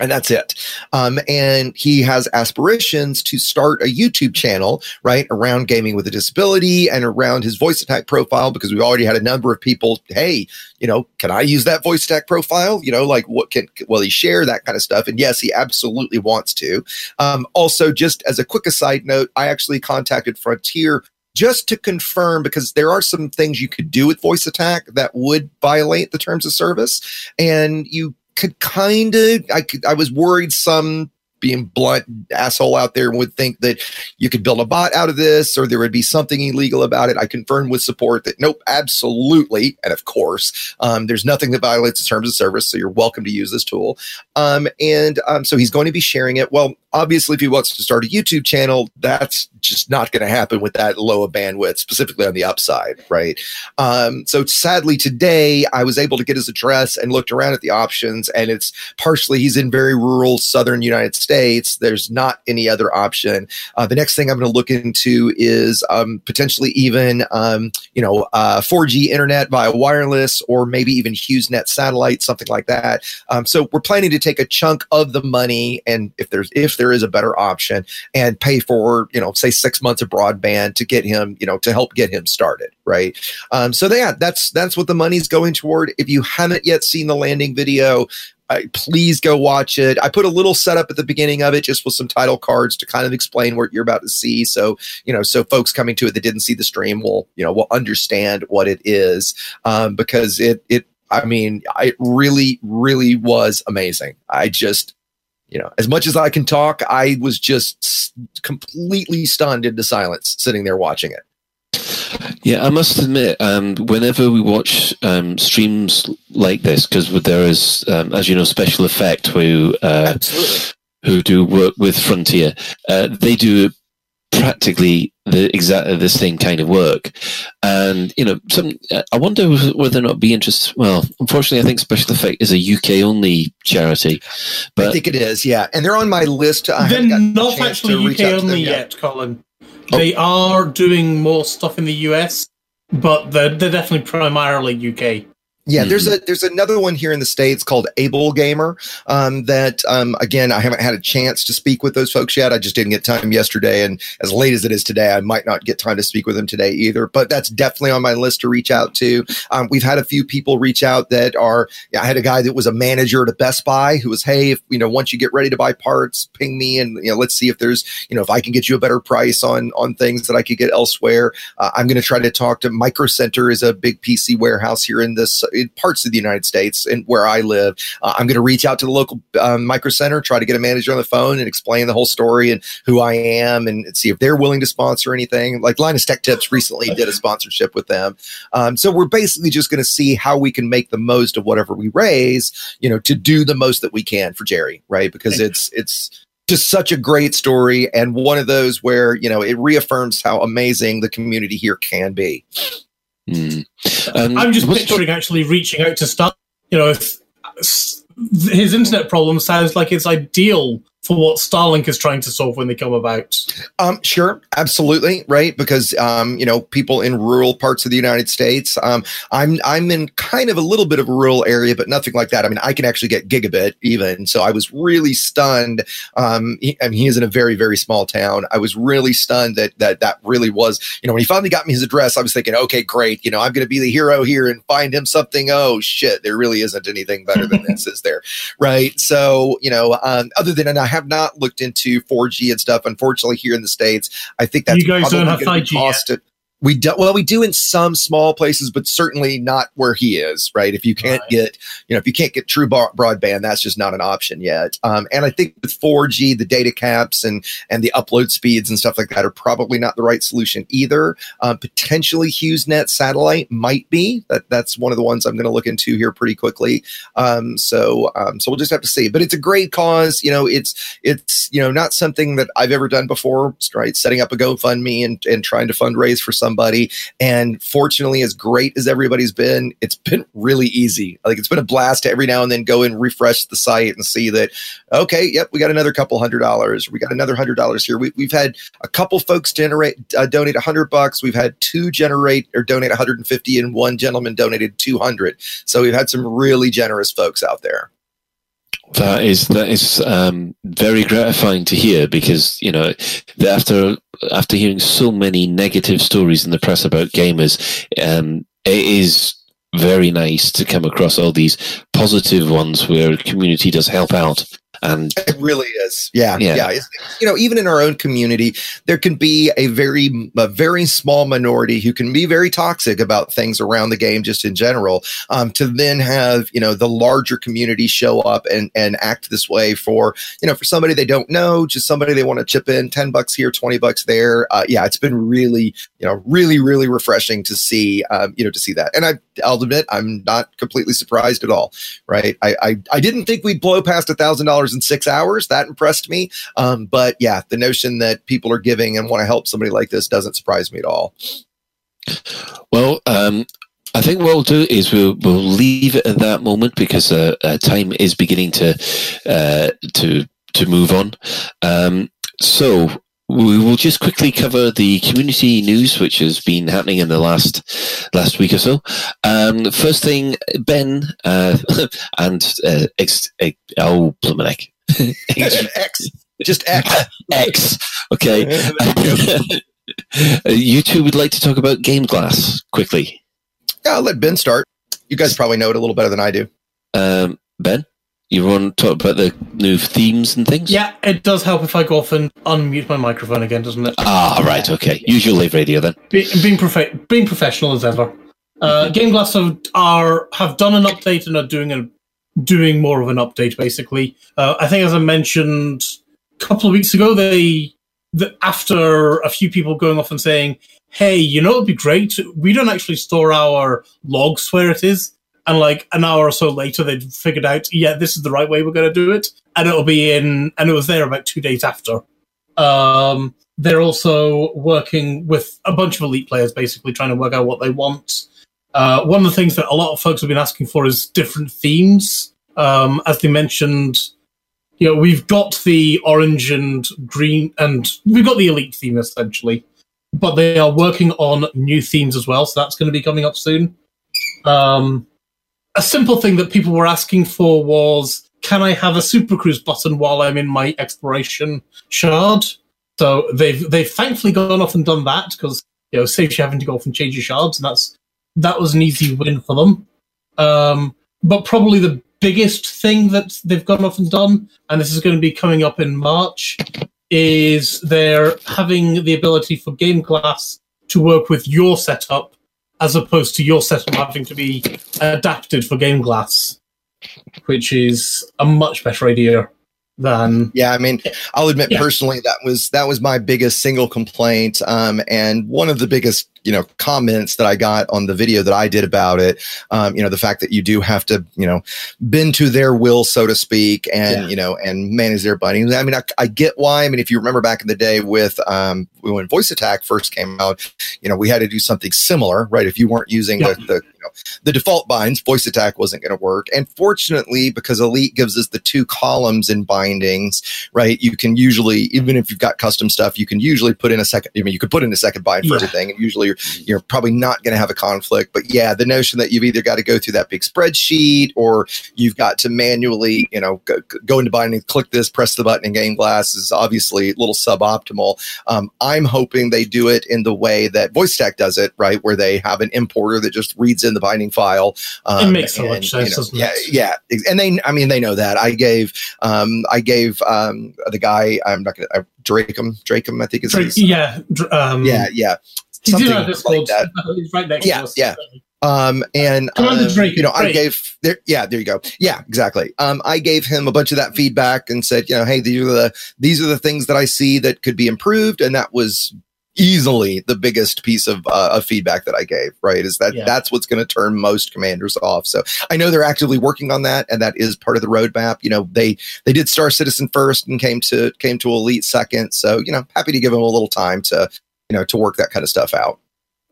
Speaker 4: And that's it. Um, and he has aspirations to start a YouTube channel, right, around gaming with a disability and around his voice attack profile because we've already had a number of people, hey, you know, can I use that voice attack profile? You know, like what can, will he share that kind of stuff? And yes, he absolutely wants to. Um, also, just as a quick aside note, I actually contacted Frontier just to confirm because there are some things you could do with voice attack that would violate the terms of service and you could kind of I could I was worried some being blunt asshole out there would think that you could build a bot out of this or there would be something illegal about it. I confirmed with support that nope, absolutely. And of course, um, there's nothing that violates the terms of service. So you're welcome to use this tool. Um, and um, so he's going to be sharing it. Well, obviously, if he wants to start a YouTube channel, that's just not going to happen with that low of bandwidth, specifically on the upside, right? Um, so sadly, today I was able to get his address and looked around at the options, and it's partially he's in very rural southern United States. There's not any other option. Uh, the next thing I'm going to look into is um, potentially even um, you know uh, 4G internet via wireless, or maybe even HughesNet satellite, something like that. Um, so we're planning to take a chunk of the money, and if there's if there is a better option, and pay for you know say six months of broadband to get him you know to help get him started, right? Um, so yeah, that's that's what the money's going toward. If you haven't yet seen the landing video, please go watch it. I put a little setup at the beginning of it just with some title cards to kind of explain what you're about to see. So, you know, so folks coming to it that didn't see the stream will, you know, will understand what it is. Um, because it, it, I mean, it really, really was amazing. I just, you know, as much as I can talk, I was just s- completely stunned into silence sitting there watching it.
Speaker 1: Yeah, I must admit, um, whenever we watch um, streams like this, because there is, um, as you know, special effect who uh, who do work with Frontier, uh, they do practically the exactly the same kind of work, and you know, some. I wonder whether or not it'd be interested. Well, unfortunately, I think Special Effect is a UK only charity, But I
Speaker 4: think it is, yeah. And they're on my list. I
Speaker 2: They're
Speaker 4: haven't gotten a
Speaker 2: not
Speaker 4: chance
Speaker 2: actually UK
Speaker 4: out to them
Speaker 2: only yet, Colin. Oh. They are doing more stuff in the US, but they're, they're definitely primarily UK.
Speaker 4: Yeah, there's a there's another one here in the states called Able Gamer. Um, that um, again, I haven't had a chance to speak with those folks yet. I just didn't get time yesterday, and as late as it is today, I might not get time to speak with them today either. But that's definitely on my list to reach out to. Um, we've had a few people reach out that are. Yeah, I had a guy that was a manager at a Best Buy who was, hey, if you know, once you get ready to buy parts, ping me, and you know, let's see if there's, you know, if I can get you a better price on on things that I could get elsewhere. Uh, I'm going to try to talk to Micro Center is a big PC warehouse here in this in parts of the United States and where I live. Uh, I'm going to reach out to the local um, Micro Center, try to get a manager on the phone and explain the whole story and who I am and see if they're willing to sponsor anything. Like Linus Tech Tips recently did a sponsorship with them. Um, so we're basically just going to see how we can make the most of whatever we raise, you know, to do the most that we can for Jerry, right? Because it's it's just such a great story and one of those where you know it reaffirms how amazing the community here can be.
Speaker 1: Mm. Um,
Speaker 2: I'm just picturing actually reaching out to Star. You know, if his internet problem sounds like it's ideal for what Starlink is trying to solve when they come about.
Speaker 4: Um, sure, absolutely, right? Because um, you know, people in rural parts of the United States. Um, I'm I'm in kind of a little bit of a rural area, but nothing like that. I mean, I can actually get gigabit even. So I was really stunned. Um, he, I mean, he is in a very very small town. I was really stunned that that that really was. You know, when he finally got me his address, I was thinking, okay, great. You know, I'm going to be the hero here and find him something. Oh shit, there really isn't anything better than this, is there? [LAUGHS] Right. So you know, um, other than and I have not looked into 4G and stuff. Unfortunately, here in the states, I think that's
Speaker 2: You guys don't have 5G yet.
Speaker 4: it- We do well. We do in some small places, but certainly not where he is. Right? If you can't
Speaker 2: Right.
Speaker 4: get, you know, if you can't get true bar- broadband, that's just not an option yet. Um, and I think with 4G, the data caps and and the upload speeds and stuff like that are probably not the right solution either. Um, potentially, HughesNet satellite might be. That that's one of the ones I'm going to look into here pretty quickly. Um, so um, so we'll just have to see. But it's a great cause. You know, it's it's you know not something that I've ever done before. Right, setting up a GoFundMe and and trying to fundraise for something somebody. And fortunately, as great as everybody's been, it's [LAUGHS] been really easy. Like it's been a blast to every now and then go and refresh the site and see that, okay, yep, we got another couple hundred dollars. We got another hundred dollars here. We, we've had a couple folks generate uh, donate a hundred bucks. We've had two generate or donate 150, and one gentleman donated 200. So we've had some really generous folks out there.
Speaker 1: That is that is um, very gratifying to hear because you know after after hearing so many negative stories in the press about gamers, um, it is very nice to come across all these positive ones where community does help out and
Speaker 4: It really is. Yeah.
Speaker 1: Yeah.
Speaker 4: Yeah. You know, even in our own community, there can be a very, a very small minority who can be very toxic about things around the game, just in general. Um, to then have, you know, the larger community show up and, and act this way for, you know, for somebody they don't know, just somebody they want to chip in 10 bucks here, 20 bucks there. Uh, yeah. It's been really, you know, really, really refreshing to see, um, you know, to see that. And I, I'll admit, I'm not completely surprised at all. Right. I, I, I didn't think we'd blow past a thousand dollars in six hours. That impressed me. Um, but yeah, the notion that people are giving and want to help somebody like this doesn't surprise me at all.
Speaker 1: Well, um, I think what we'll do is we'll we'll leave it at that moment because uh, uh, time is beginning to uh, to to move on. Um, so we will just quickly cover the community news, which has been happening in the last last week or so. Um, first thing, Ben uh, [LAUGHS] and uh, ex, ex, oh, Pluminic. [LAUGHS]
Speaker 4: X, just X. [LAUGHS]
Speaker 1: X. Okay. you two would like to talk about Game Glass quickly.
Speaker 4: Yeah, I'll let Ben start. You guys probably know it a little better than I do.
Speaker 1: Um, ben, you want to talk about the new themes and things?
Speaker 2: Yeah, it does help if I go off and unmute my microphone again, doesn't it?
Speaker 1: Ah, right. Okay. Use your live radio then.
Speaker 2: Be, being profe- being professional as ever. Uh, Game Glass have, are have done an update and are doing a doing more of an update. Basically, uh, I think as I mentioned a couple of weeks ago, they the, after a few people going off and saying, "Hey, you know, it'd be great. We don't actually store our logs where it is." And like an hour or so later, they'd figured out, yeah, this is the right way we're going to do it, and it'll be in. And it was there about two days after. Um, they're also working with a bunch of elite players, basically trying to work out what they want. Uh, one of the things that a lot of folks have been asking for is different themes. Um, as they mentioned, you know, we've got the orange and green, and we've got the elite theme essentially, but they are working on new themes as well, so that's going to be coming up soon. Um, a simple thing that people were asking for was, can I have a Super Cruise button while I'm in my exploration shard? So they've they've thankfully gone off and done that because you know saves you having to go off and change your shards, and that's that was an easy win for them. Um, but probably the biggest thing that they've gone off and done, and this is going to be coming up in March, is they're having the ability for Game Glass to work with your setup as opposed to your setup having to be adapted for Game Glass, which is a much better idea than
Speaker 4: Yeah, I mean, I'll admit
Speaker 2: Yeah.
Speaker 4: personally that was that was my biggest single complaint, um, and one of the biggest you know comments that I got on the video that I did about it. Um, you know, the fact that you do have to you know bend to their will, so to speak, and
Speaker 2: Yeah.
Speaker 4: you know and manage their bindings. I mean, I, I get why. I mean, if you remember back in the day with um, when Voice Attack first came out, you know, we had to do something similar, right? If you weren't using
Speaker 2: Yeah.
Speaker 4: the, the you know the default binds, Voice Attack wasn't going to work. And fortunately, because Elite gives us the two columns in bindings, right? You can usually, even if you've got custom stuff, you can usually put in a second. I mean, you could put in a second bind for
Speaker 2: Yeah.
Speaker 4: everything, and usually you're, you're probably not going to have a conflict. But yeah, the notion that you've either got to go through that big spreadsheet or you've got to manually, you know, go, go into binding, click this, press the button and Game Glass is obviously a little suboptimal. Um, I'm hoping they do it in the way that VoiceAttack does it, right? Where they have an importer that just reads in the binding file. Um,
Speaker 2: It makes so much sense,
Speaker 4: you know, yeah,
Speaker 2: it?
Speaker 4: yeah, and they, I mean, they know that. I gave, um, I gave um, the guy. I'm not going to uh, Drakem. Drakem, I think is. his-
Speaker 2: yeah, dr- um,
Speaker 4: yeah, yeah. Something like that. [LAUGHS]
Speaker 2: Right
Speaker 4: Yeah, yeah. Um, and um, you know, I gave there, yeah, there you go. Yeah, exactly. Um, I gave him a bunch of that feedback and said, you know, hey, these are the these are the things that I see that could be improved, and that was easily the biggest piece of, uh, of feedback that I gave. Right, is that
Speaker 2: Yeah.
Speaker 4: that's what's going to turn most commanders off. So I know they're actively working on that, and that is part of the roadmap. You know, they they did Star Citizen first and came to came to Elite second. So you know, happy to give them a little time to you know to work that kind of stuff out.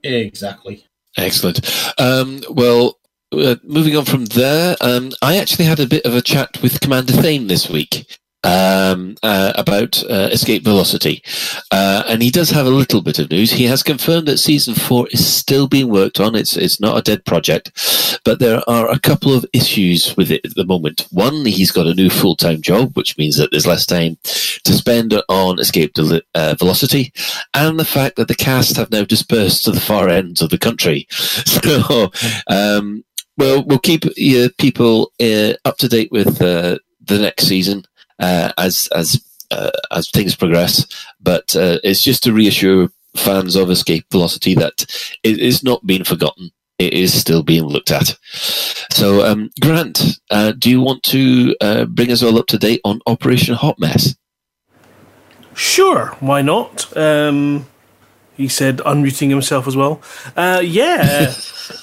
Speaker 2: Exactly.
Speaker 1: Excellent. Um, well, uh, moving on from there, um, I actually had a bit of a chat with Commander Thane this week um, uh, about uh, escape velocity, uh, and he does have a little bit of news. He has confirmed that season four is still being worked on. It's it's not a dead project, but there are a couple of issues with it at the moment. One, he's got a new full time job, which means that there's less time to spend on escape uh, velocity, and the fact that the cast have now dispersed to the far ends of the country. [LAUGHS] So. Um, well, we'll keep uh, people uh, up to date with uh, the next season uh, as as uh, as things progress. But it's just to reassure fans of Escape Velocity that it is not being forgotten. It is still being looked at. So, um, Grant, uh, do you want to uh, bring us all up to date on Operation Hot Mess?
Speaker 5: Sure, why not? Um, he said, unmuting himself as well. Uh, yeah,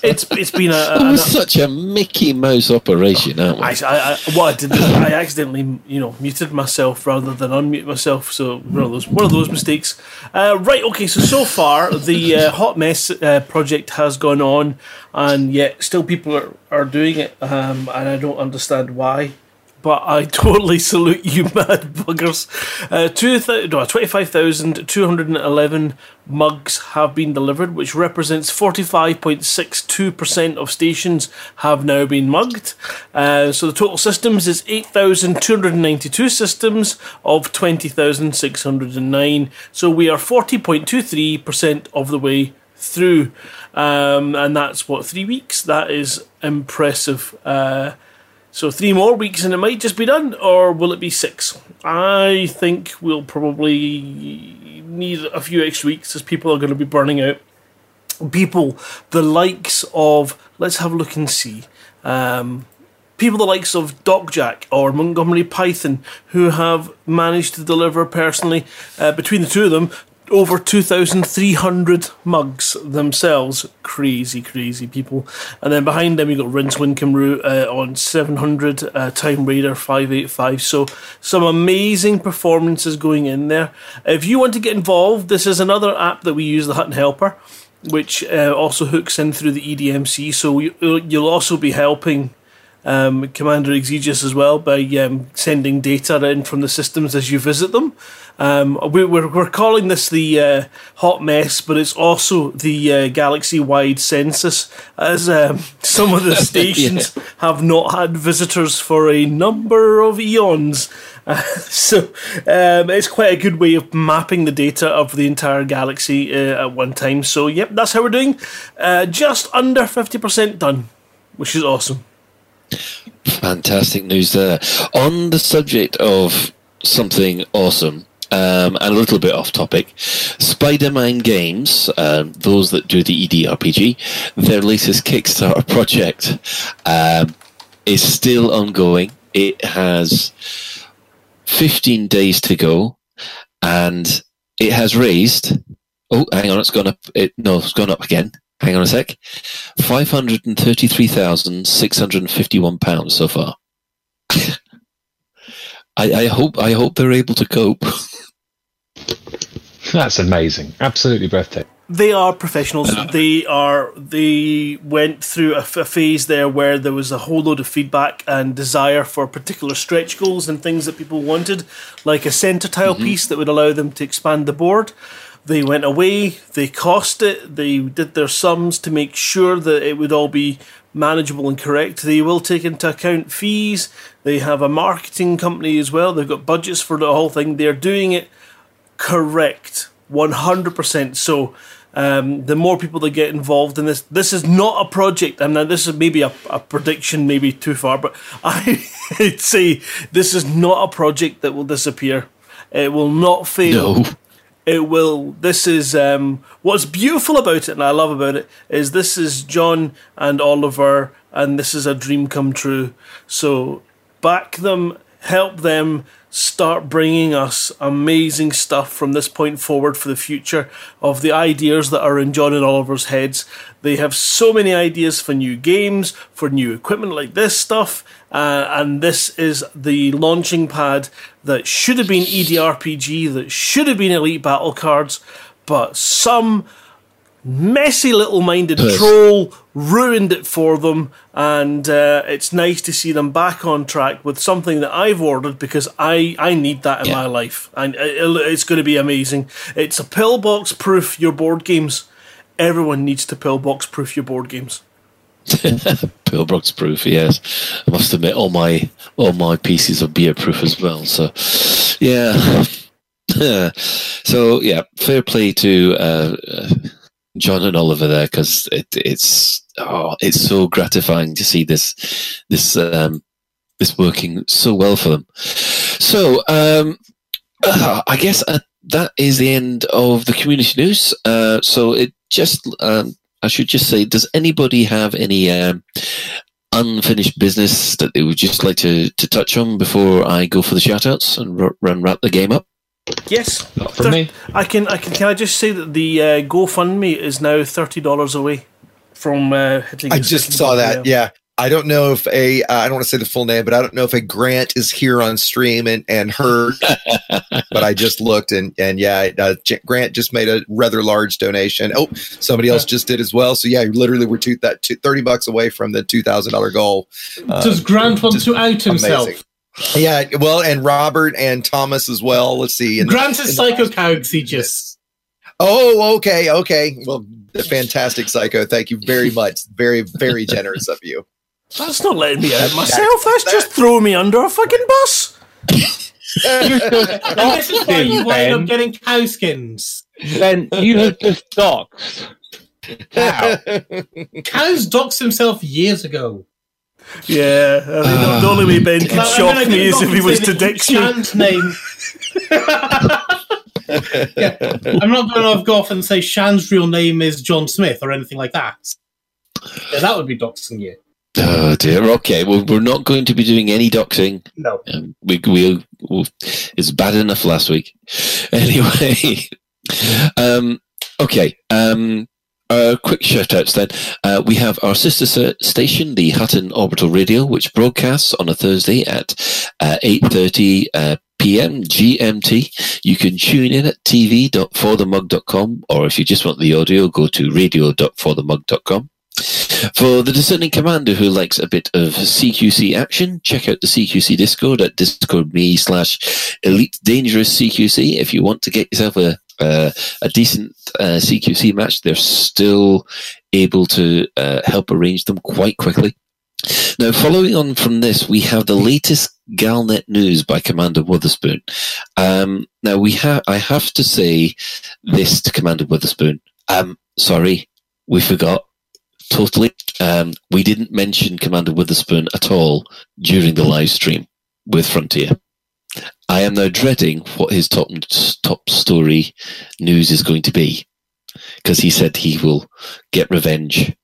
Speaker 5: it's it's been a,
Speaker 1: It
Speaker 5: a, [LAUGHS]
Speaker 1: such a Mickey Mouse operation, aren't we?
Speaker 5: I, I, I, what I did, I accidentally, you know, muted myself rather than unmute myself. So one of those, one of those mistakes. Uh, right. Okay. So so far, the uh, hot mess uh, project has gone on, and yet still people are, are doing it, um, and I don't understand why. But I totally salute you, [LAUGHS] mad buggers. Uh, two th- no, 25,211 mugs have been delivered, which represents 45.62% of stations have now been mugged. Uh, so the total systems is 8,292 systems of 20,609. So we are 40.23% of the way through. Um, and that's what, three weeks? That is impressive. Uh, so three more weeks and it might just be done, or will it be six? I think we'll probably need a few extra weeks as people are going to be burning out. People, the likes of, let's have a look and see. Um, people the likes of Doc Jack or Montgomery Python who have managed to deliver personally uh, between the two of them over 2,300 mugs themselves. Crazy, crazy people. And then behind them, you've got Rincewind Camru uh, on 700, uh, Time Raider 585. So, some amazing performances going in there. If you want to get involved, this is another app that we use, the Hutton Helper, which uh, also hooks in through the EDMC. So, you, you'll also be helping um, Commander Exigeous as well by um, sending data in from the systems as you visit them. Um, we, we're, we're calling this the uh, hot mess, but it's also the uh, galaxy wide census, as um, [LAUGHS] some of the [LAUGHS] stations have not had visitors for a number of eons. Uh, [LAUGHS] so um, it's quite a good way of mapping the data of the entire galaxy uh, at one time. So, yep, that's how we're doing. Uh, just under 50% done, which is awesome.
Speaker 1: Fantastic news there. On the subject of something awesome, um, and a little bit off topic, Spidermind Games, um, those that do the EDRPG, their latest Kickstarter [LAUGHS] project um, is still ongoing. It has 15 days to go, and it has raised. Oh, hang on, it's gone up. It, no, it's gone up again. Hang on a sec. Five hundred and thirty-three thousand six hundred and fifty-one pounds so far. [LAUGHS] I, I hope I hope they're able to cope. [LAUGHS]
Speaker 6: That's amazing. Absolutely breathtaking.
Speaker 5: They are professionals. They are. They went through a phase there where there was a whole load of feedback and desire for particular stretch goals and things that people wanted, like a center tile mm-hmm. piece that would allow them to expand the board. They went away. They cost it. They did their sums to make sure that it would all be manageable and correct. They will take into account fees. They have a marketing company as well. They've got budgets for the whole thing. They're doing it correct 100% so um, the more people that get involved in this this is not a project and now this is maybe a, a prediction maybe too far but [LAUGHS] i'd say this is not a project that will disappear it will not fail
Speaker 1: No.
Speaker 5: It will this is um, what's beautiful about it and i love about it is this is john and oliver and this is a dream come true. So back them help them start bringing us amazing stuff from this point forward for the future of the ideas that are in john and oliver's heads. They have so many ideas for new games for new equipment like this stuff uh, and this is the launching pad that should have been EDRPG, that should have been Elite Battle Cards, but some messy little minded troll ruined it for them, and uh, it's nice to see them back on track with something that I've ordered because I, I need that in
Speaker 1: Yeah.
Speaker 5: my life, and it, it's going to be amazing. It's a pillbox proof your board games. Everyone needs to pillbox proof your board games. [LAUGHS]
Speaker 1: Pillbox proof, yes. I must admit, all my all my pieces are beer proof as well. So, yeah. [LAUGHS] so yeah, fair play to uh, uh, John and Oliver there because it, it's oh, it's so gratifying to see this this um, this working so well for them. So um, uh, [SIGHS] I guess uh, that is the end of the community news. Uh, so it just um, I should just say, does anybody have any um, unfinished business that they would just like to, to touch on before I go for the shoutouts and r- run wrap the game up?
Speaker 5: Yes,
Speaker 6: Not from me.
Speaker 5: I can. I can. Can I just say that the uh, GoFundMe is now thirty dollars away from uh, hitting.
Speaker 4: I just saw
Speaker 5: button,
Speaker 4: that. Yeah. I don't know if a uh, I don't want to say the full name, but I don't know if a Grant is here on stream and and heard. [LAUGHS] but I just looked and and yeah, uh, Grant just made a rather large donation. Oh, somebody else just did as well. So yeah, you literally we're two, that two, thirty bucks away from the two thousand dollar goal. Uh,
Speaker 2: Does Grant want to out himself?
Speaker 4: amazing. Yeah, well, and Robert and Thomas as well. Let's see. And
Speaker 2: Grant is Psycho Cowxiegis.
Speaker 4: oh, okay, okay. Well, the fantastic psycho. Thank you very [LAUGHS] much. Very, very generous of you.
Speaker 5: That's not letting me out myself. That's just throwing me under a fucking bus. [LAUGHS]
Speaker 2: And this is why you wind up getting cow skins.
Speaker 3: Then you have just doxed. How? [LAUGHS]
Speaker 2: Cows doxed himself years ago.
Speaker 5: Yeah, I mean, the- the only way Ben could
Speaker 2: Like, I
Speaker 5: shock
Speaker 2: mean,
Speaker 5: me
Speaker 2: didn't
Speaker 5: is if he was to
Speaker 2: say that
Speaker 5: Dixie.
Speaker 2: Shan's name. yeah, I'm not going to go off and say Shan's real name is John Smith or anything like that. Yeah, that would be doxing you.
Speaker 1: Oh dear. Okay. Well, we're not going to be doing any doxing.
Speaker 2: No.
Speaker 1: Um, we we we it's bad enough last week. [LAUGHS] Anyway. [LAUGHS] um. Okay. Um. Uh, quick shout outs then. Uh, we have our sister station, the Hutton Orbital Radio, which broadcasts on a Thursday at uh, 8.30 uh, p.m. GMT. You can tune in at tv.forthemug.com, or if you just want the audio, go to radio.forthemug.com. For the discerning commander who likes a bit of CQC action, check out the CQC Discord at discord.me slash elite dangerous CQC. If you want to get yourself a uh, a decent uh, CQC match, they're still able to uh, help arrange them quite quickly. Now, following on from this, we have the latest Galnet news by Commander Witherspoon. Um, now, we have I have to say this to Commander Witherspoon. Um, sorry, we forgot totally. Um, we didn't mention Commander Witherspoon at all during the live stream with Frontier. I am now dreading what his top top story news is going to be because he said he will get revenge.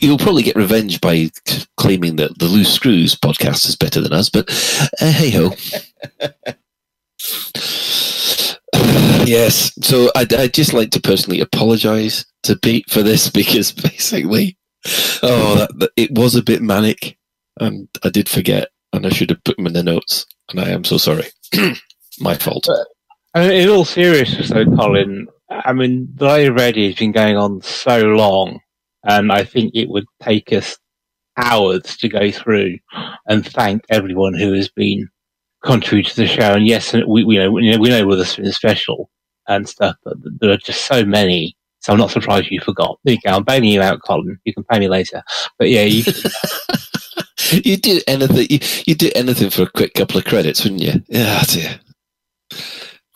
Speaker 1: He'll probably get revenge by claiming that the Loose Screws podcast is better than us, but uh, hey ho. [SIGHS] yes, so I'd, I'd just like to personally apologise to Pete for this [LAUGHS] because basically, oh, that, that, it was a bit manic, and I did forget, and I should have put them in the notes, and I am so sorry. [CLEARS THROAT] My fault.
Speaker 3: Mean, in all seriousness, though, Colin, I mean, the Lave Radio has been going on so long, and I think it would take us hours to go through and thank everyone who has been contributed to the show. And yes, we, we know we know we know Witherspoon is special and stuff, but there are just so many. So I'm not surprised you forgot. There you go. I'm bailing you out, Colin. You can pay me later. But yeah, you, [LAUGHS]
Speaker 1: you do anything. You, do anything for a quick couple of credits, wouldn't you? Yeah, dear.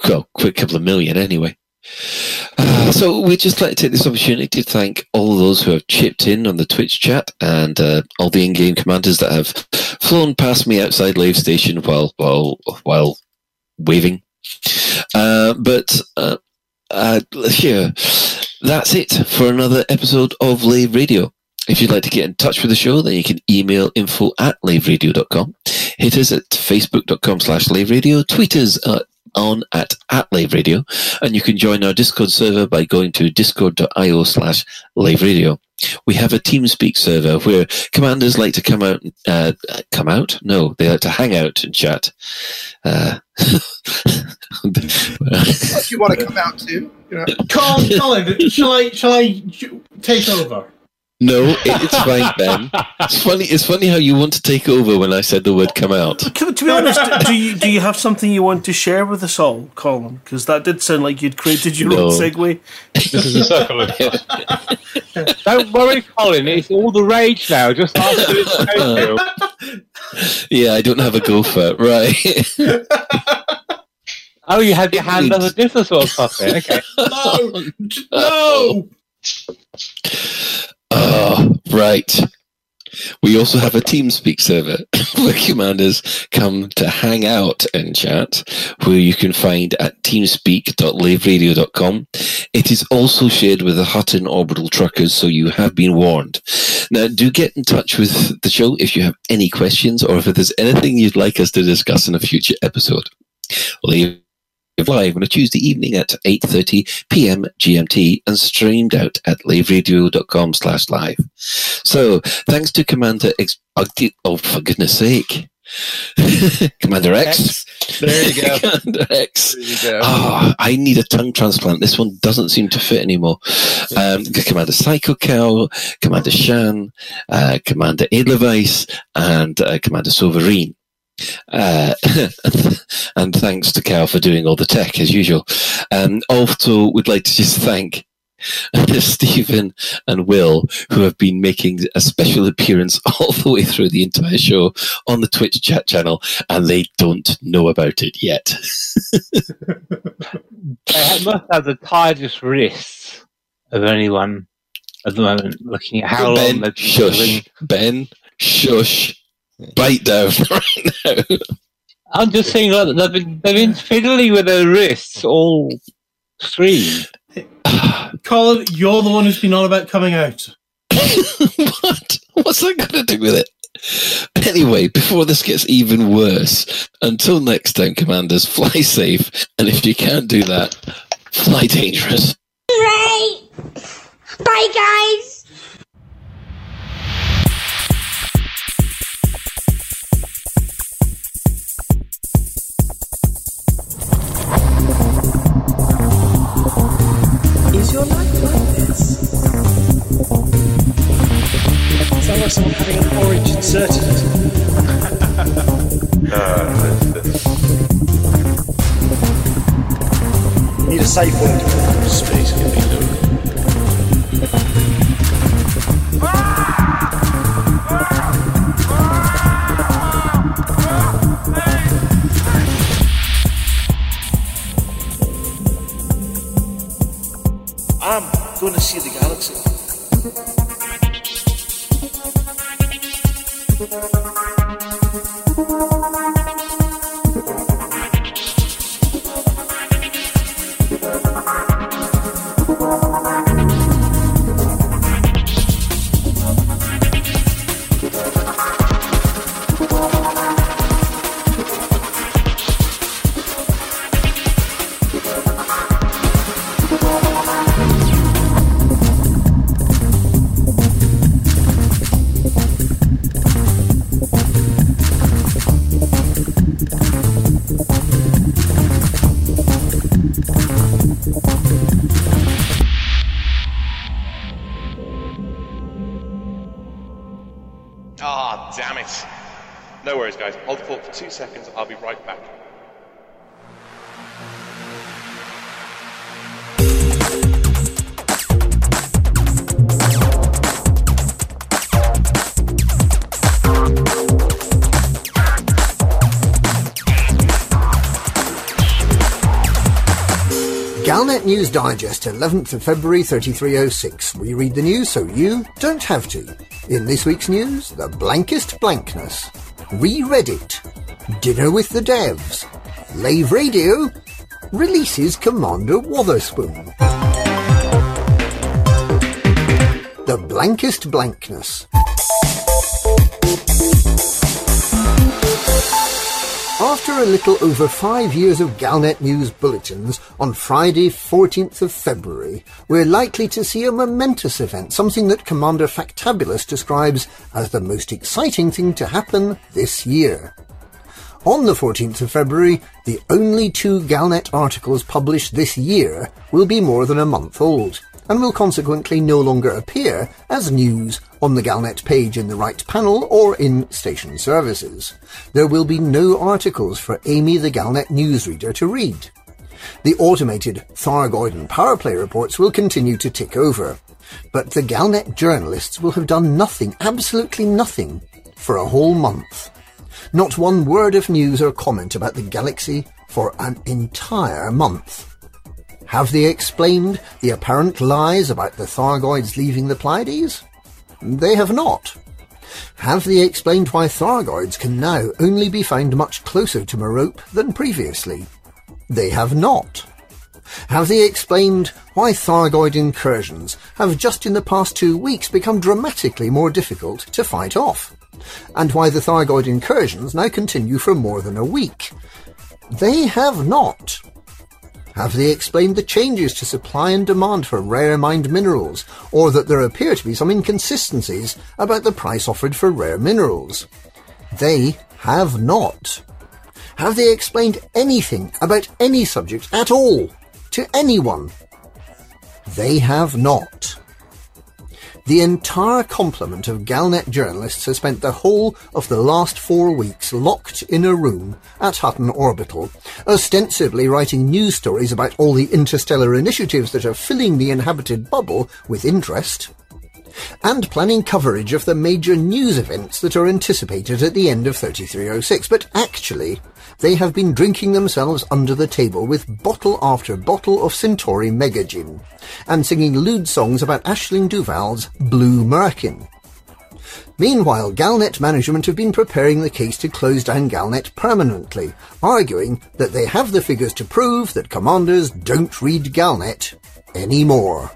Speaker 1: Well, quick couple of million anyway. Uh, so we'd just like to take this opportunity to thank all those who have chipped in on the Twitch chat and uh, all the in-game commanders that have flown past me outside Lave Station while while while waving. Uh, but uh, yeah, that's it for another episode of Lave Radio. If you'd like to get in touch with the show, then you can email info at laveradio.com. Hit us at facebook.com slash laveradio. Tweet us uh, on at, at laveradio. And you can join our Discord server by going to discord.io slash laveradio we have a TeamSpeak server where commanders like to come out, uh, come out? No, they like to hang out and chat. Uh,
Speaker 4: you want to come out too. You know.
Speaker 2: Colin, shall I, shall I take over?
Speaker 1: No, it's fine, Ben. It's [LAUGHS] funny. It's funny how you want to take over when I said the word "come out."
Speaker 5: To, to be honest, do you do you have something you want to share with us all, Colin? Because that did sound like you'd created your
Speaker 1: no.
Speaker 5: own segue.
Speaker 6: This is a circle. Of [LAUGHS]
Speaker 3: Don't worry, Colin. It's all the rage now. Just after this
Speaker 1: Yeah, I don't have a gopher. Right. [LAUGHS]
Speaker 3: oh, you have your hand on the dinosaur puppet. Okay.
Speaker 2: No, no.
Speaker 1: Uh, Oh, right. We also have a TeamSpeak server [COUGHS] where commanders come to hang out and chat, where you can find at teamspeak.laveradio.com. It is also shared with the Hutton Orbital Truckers, so you have been warned. Now, do get in touch with the show if you have any questions or if there's anything you'd like us to discuss in a future episode. Leave live on a Tuesday evening at 8.30 p.m. GMT and streamed out at laveradio.com slash live. So thanks to Commander X, oh, oh for goodness sake, [LAUGHS] Commander X. X.
Speaker 4: There you go. [LAUGHS]
Speaker 1: Commander X.
Speaker 4: Go.
Speaker 1: Oh, I need a tongue transplant. This one doesn't seem to fit anymore. Um, [LAUGHS] Commander Psycho Cow, Commander Shan, uh, Commander Edelweiss, and uh, Commander Sovereign. Uh, [LAUGHS] and thanks to Cal for doing all the tech as usual. Um, also, would like to just thank [LAUGHS] Stephen and Will, who have been making a special appearance [LAUGHS] all the way through the entire show on the Twitch chat channel, and they don't know about it yet.
Speaker 3: they must have the tightest wrists of anyone at the moment, looking at how
Speaker 1: ben, long
Speaker 3: they've been.
Speaker 1: Shush. Ben, shush bait down [LAUGHS] right now.
Speaker 3: I'm just saying that they've been, they've been fiddling with their wrists all three.
Speaker 2: Colin, you're the one who's been on about coming out. [LAUGHS]
Speaker 1: what? What's that got to do with it? Anyway, before this gets even worse, until next time, commanders, [LAUGHS] fly safe, and if you can't do that, fly dangerous.
Speaker 11: Hooray! Bye, guys!
Speaker 12: is like someone having an orange inserted. [LAUGHS] Need a safe word. Space can be low.
Speaker 13: Digest, 11th of February 3306. We read the news so you don't have to. In this week's news, the blankest blankness. Reread it. Dinner with the devs. Lave Radio releases Commander Wotherspoon. The blankest blankness. After a little over five years of Galnet News bulletins, on Friday, 14th of February, we're likely to see a momentous event, something that Commander Factabulous describes as the most exciting thing to happen this year. On the 14th of February, the only two Galnet articles published this year will be more than a month old, and will consequently no longer appear as news on the Galnet page in the right panel or in station services. There will be no articles for Amy the Galnet newsreader to read. The automated Thargoid and Powerplay reports will continue to tick over, but the Galnet journalists will have done nothing, absolutely nothing, for a whole month. Not one word of news or comment about the galaxy for an entire month. Have they explained the apparent lies about the Thargoids leaving the Pleiades? They have not. Have they explained why Thargoids can now only be found much closer to Merope than previously? They have not. Have they explained why Thargoid incursions have just in the past two weeks become dramatically more difficult to fight off? And why the Thargoid incursions now continue for more than a week? They have not. Have they explained the changes to supply and demand for rare mined minerals, or that there appear to be some inconsistencies about the price offered for rare minerals? They have not. Have they explained anything about any subject at all to anyone? They have not. The entire complement of Galnet journalists has spent the whole of the last four weeks locked in a room at Hutton Orbital, ostensibly writing news stories about all the interstellar initiatives that are filling the inhabited bubble with interest, and planning coverage of the major news events that are anticipated at the end of 3306, but actually, they have been drinking themselves under the table with bottle after bottle of Centauri Mega Gin, and singing lewd songs about Aisling Duval's Blue Merkin. Meanwhile, Galnet management have been preparing the case to close down Galnet permanently, arguing that they have the figures to prove that commanders don't read Galnet anymore.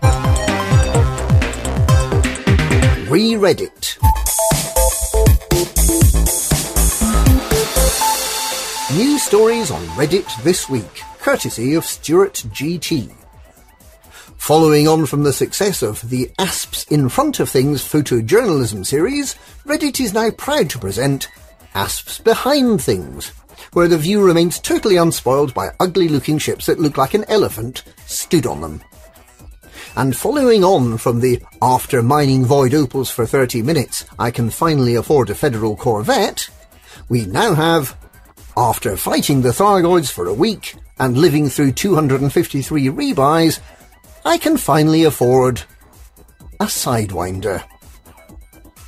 Speaker 13: Reread it. New stories on Reddit this week, courtesy of Stuart GT. Following on from the success of the Asps in Front of Things photojournalism series, Reddit is now proud to present Asps Behind Things, where the view remains totally unspoiled by ugly looking ships that look like an elephant stood on them. And following on from the after mining void opals for 30 minutes, I can finally afford a federal corvette, we now have after fighting the Thargoids for a week and living through 253 rebuys, I can finally afford a Sidewinder.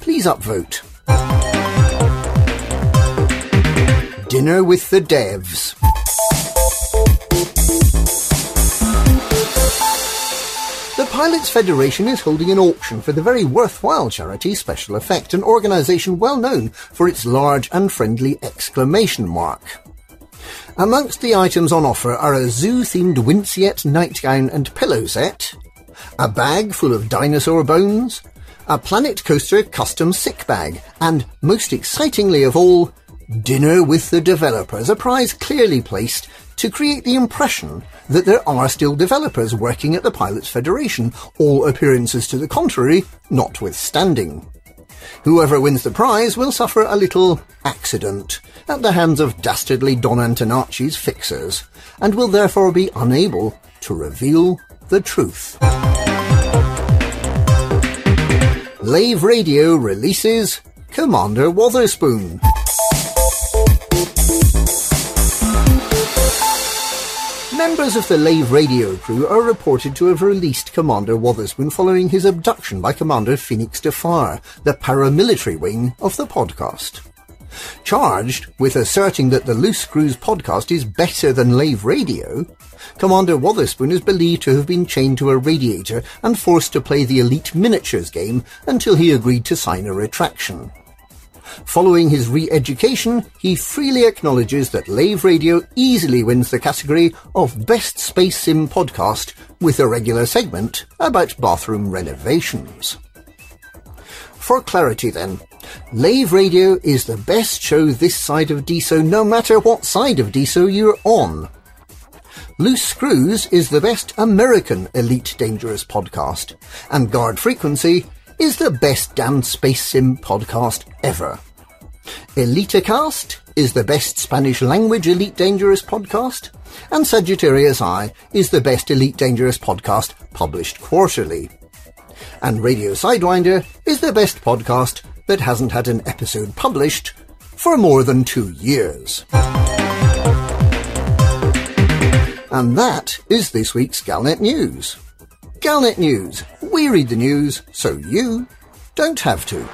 Speaker 13: Please upvote. Dinner with the Devs. The Pilots Federation is holding an auction for the very worthwhile charity Special Effect, an organisation well known for its large and friendly exclamation mark. Amongst the items on offer are a zoo-themed Winceyette nightgown and pillow set, a bag full of dinosaur bones, a Planet Coaster custom sick bag, and, most excitingly of all, dinner with the developers, a prize clearly placed to create the impression that there are still developers working at the Pilots Federation, all appearances to the contrary notwithstanding. Whoever wins the prize will suffer a little accident at the hands of dastardly Don Antonacci's fixers, and will therefore be unable to reveal the truth. Lave Radio releases Commander Wotherspoon. Members of the Lave radio crew are reported to have released Commander Wotherspoon following his abduction by Commander Phoenix Defar, the paramilitary wing of the podcast. Charged with asserting that the Loose Screws podcast is better than Lave Radio, Commander Wotherspoon is believed to have been chained to a radiator and forced to play the Elite Miniatures game until he agreed to sign a retraction. Following his re-education, he freely acknowledges that Lave Radio easily wins the category of Best Space Sim Podcast with a regular segment about bathroom renovations. For clarity then, Lave Radio is the best show this side of DSO no matter what side of DSO you're on. Loose Screws is the best American Elite Dangerous podcast, and Guard Frequency is the best damn space sim podcast ever. Elitacast is the best Spanish language Elite Dangerous podcast, and Sagittarius Eye is the best Elite Dangerous podcast published quarterly. And Radio Sidewinder is the best podcast that hasn't had an episode published for more than two years. And that is this week's Galnet News. Galnet News. We read the news so you don't have to.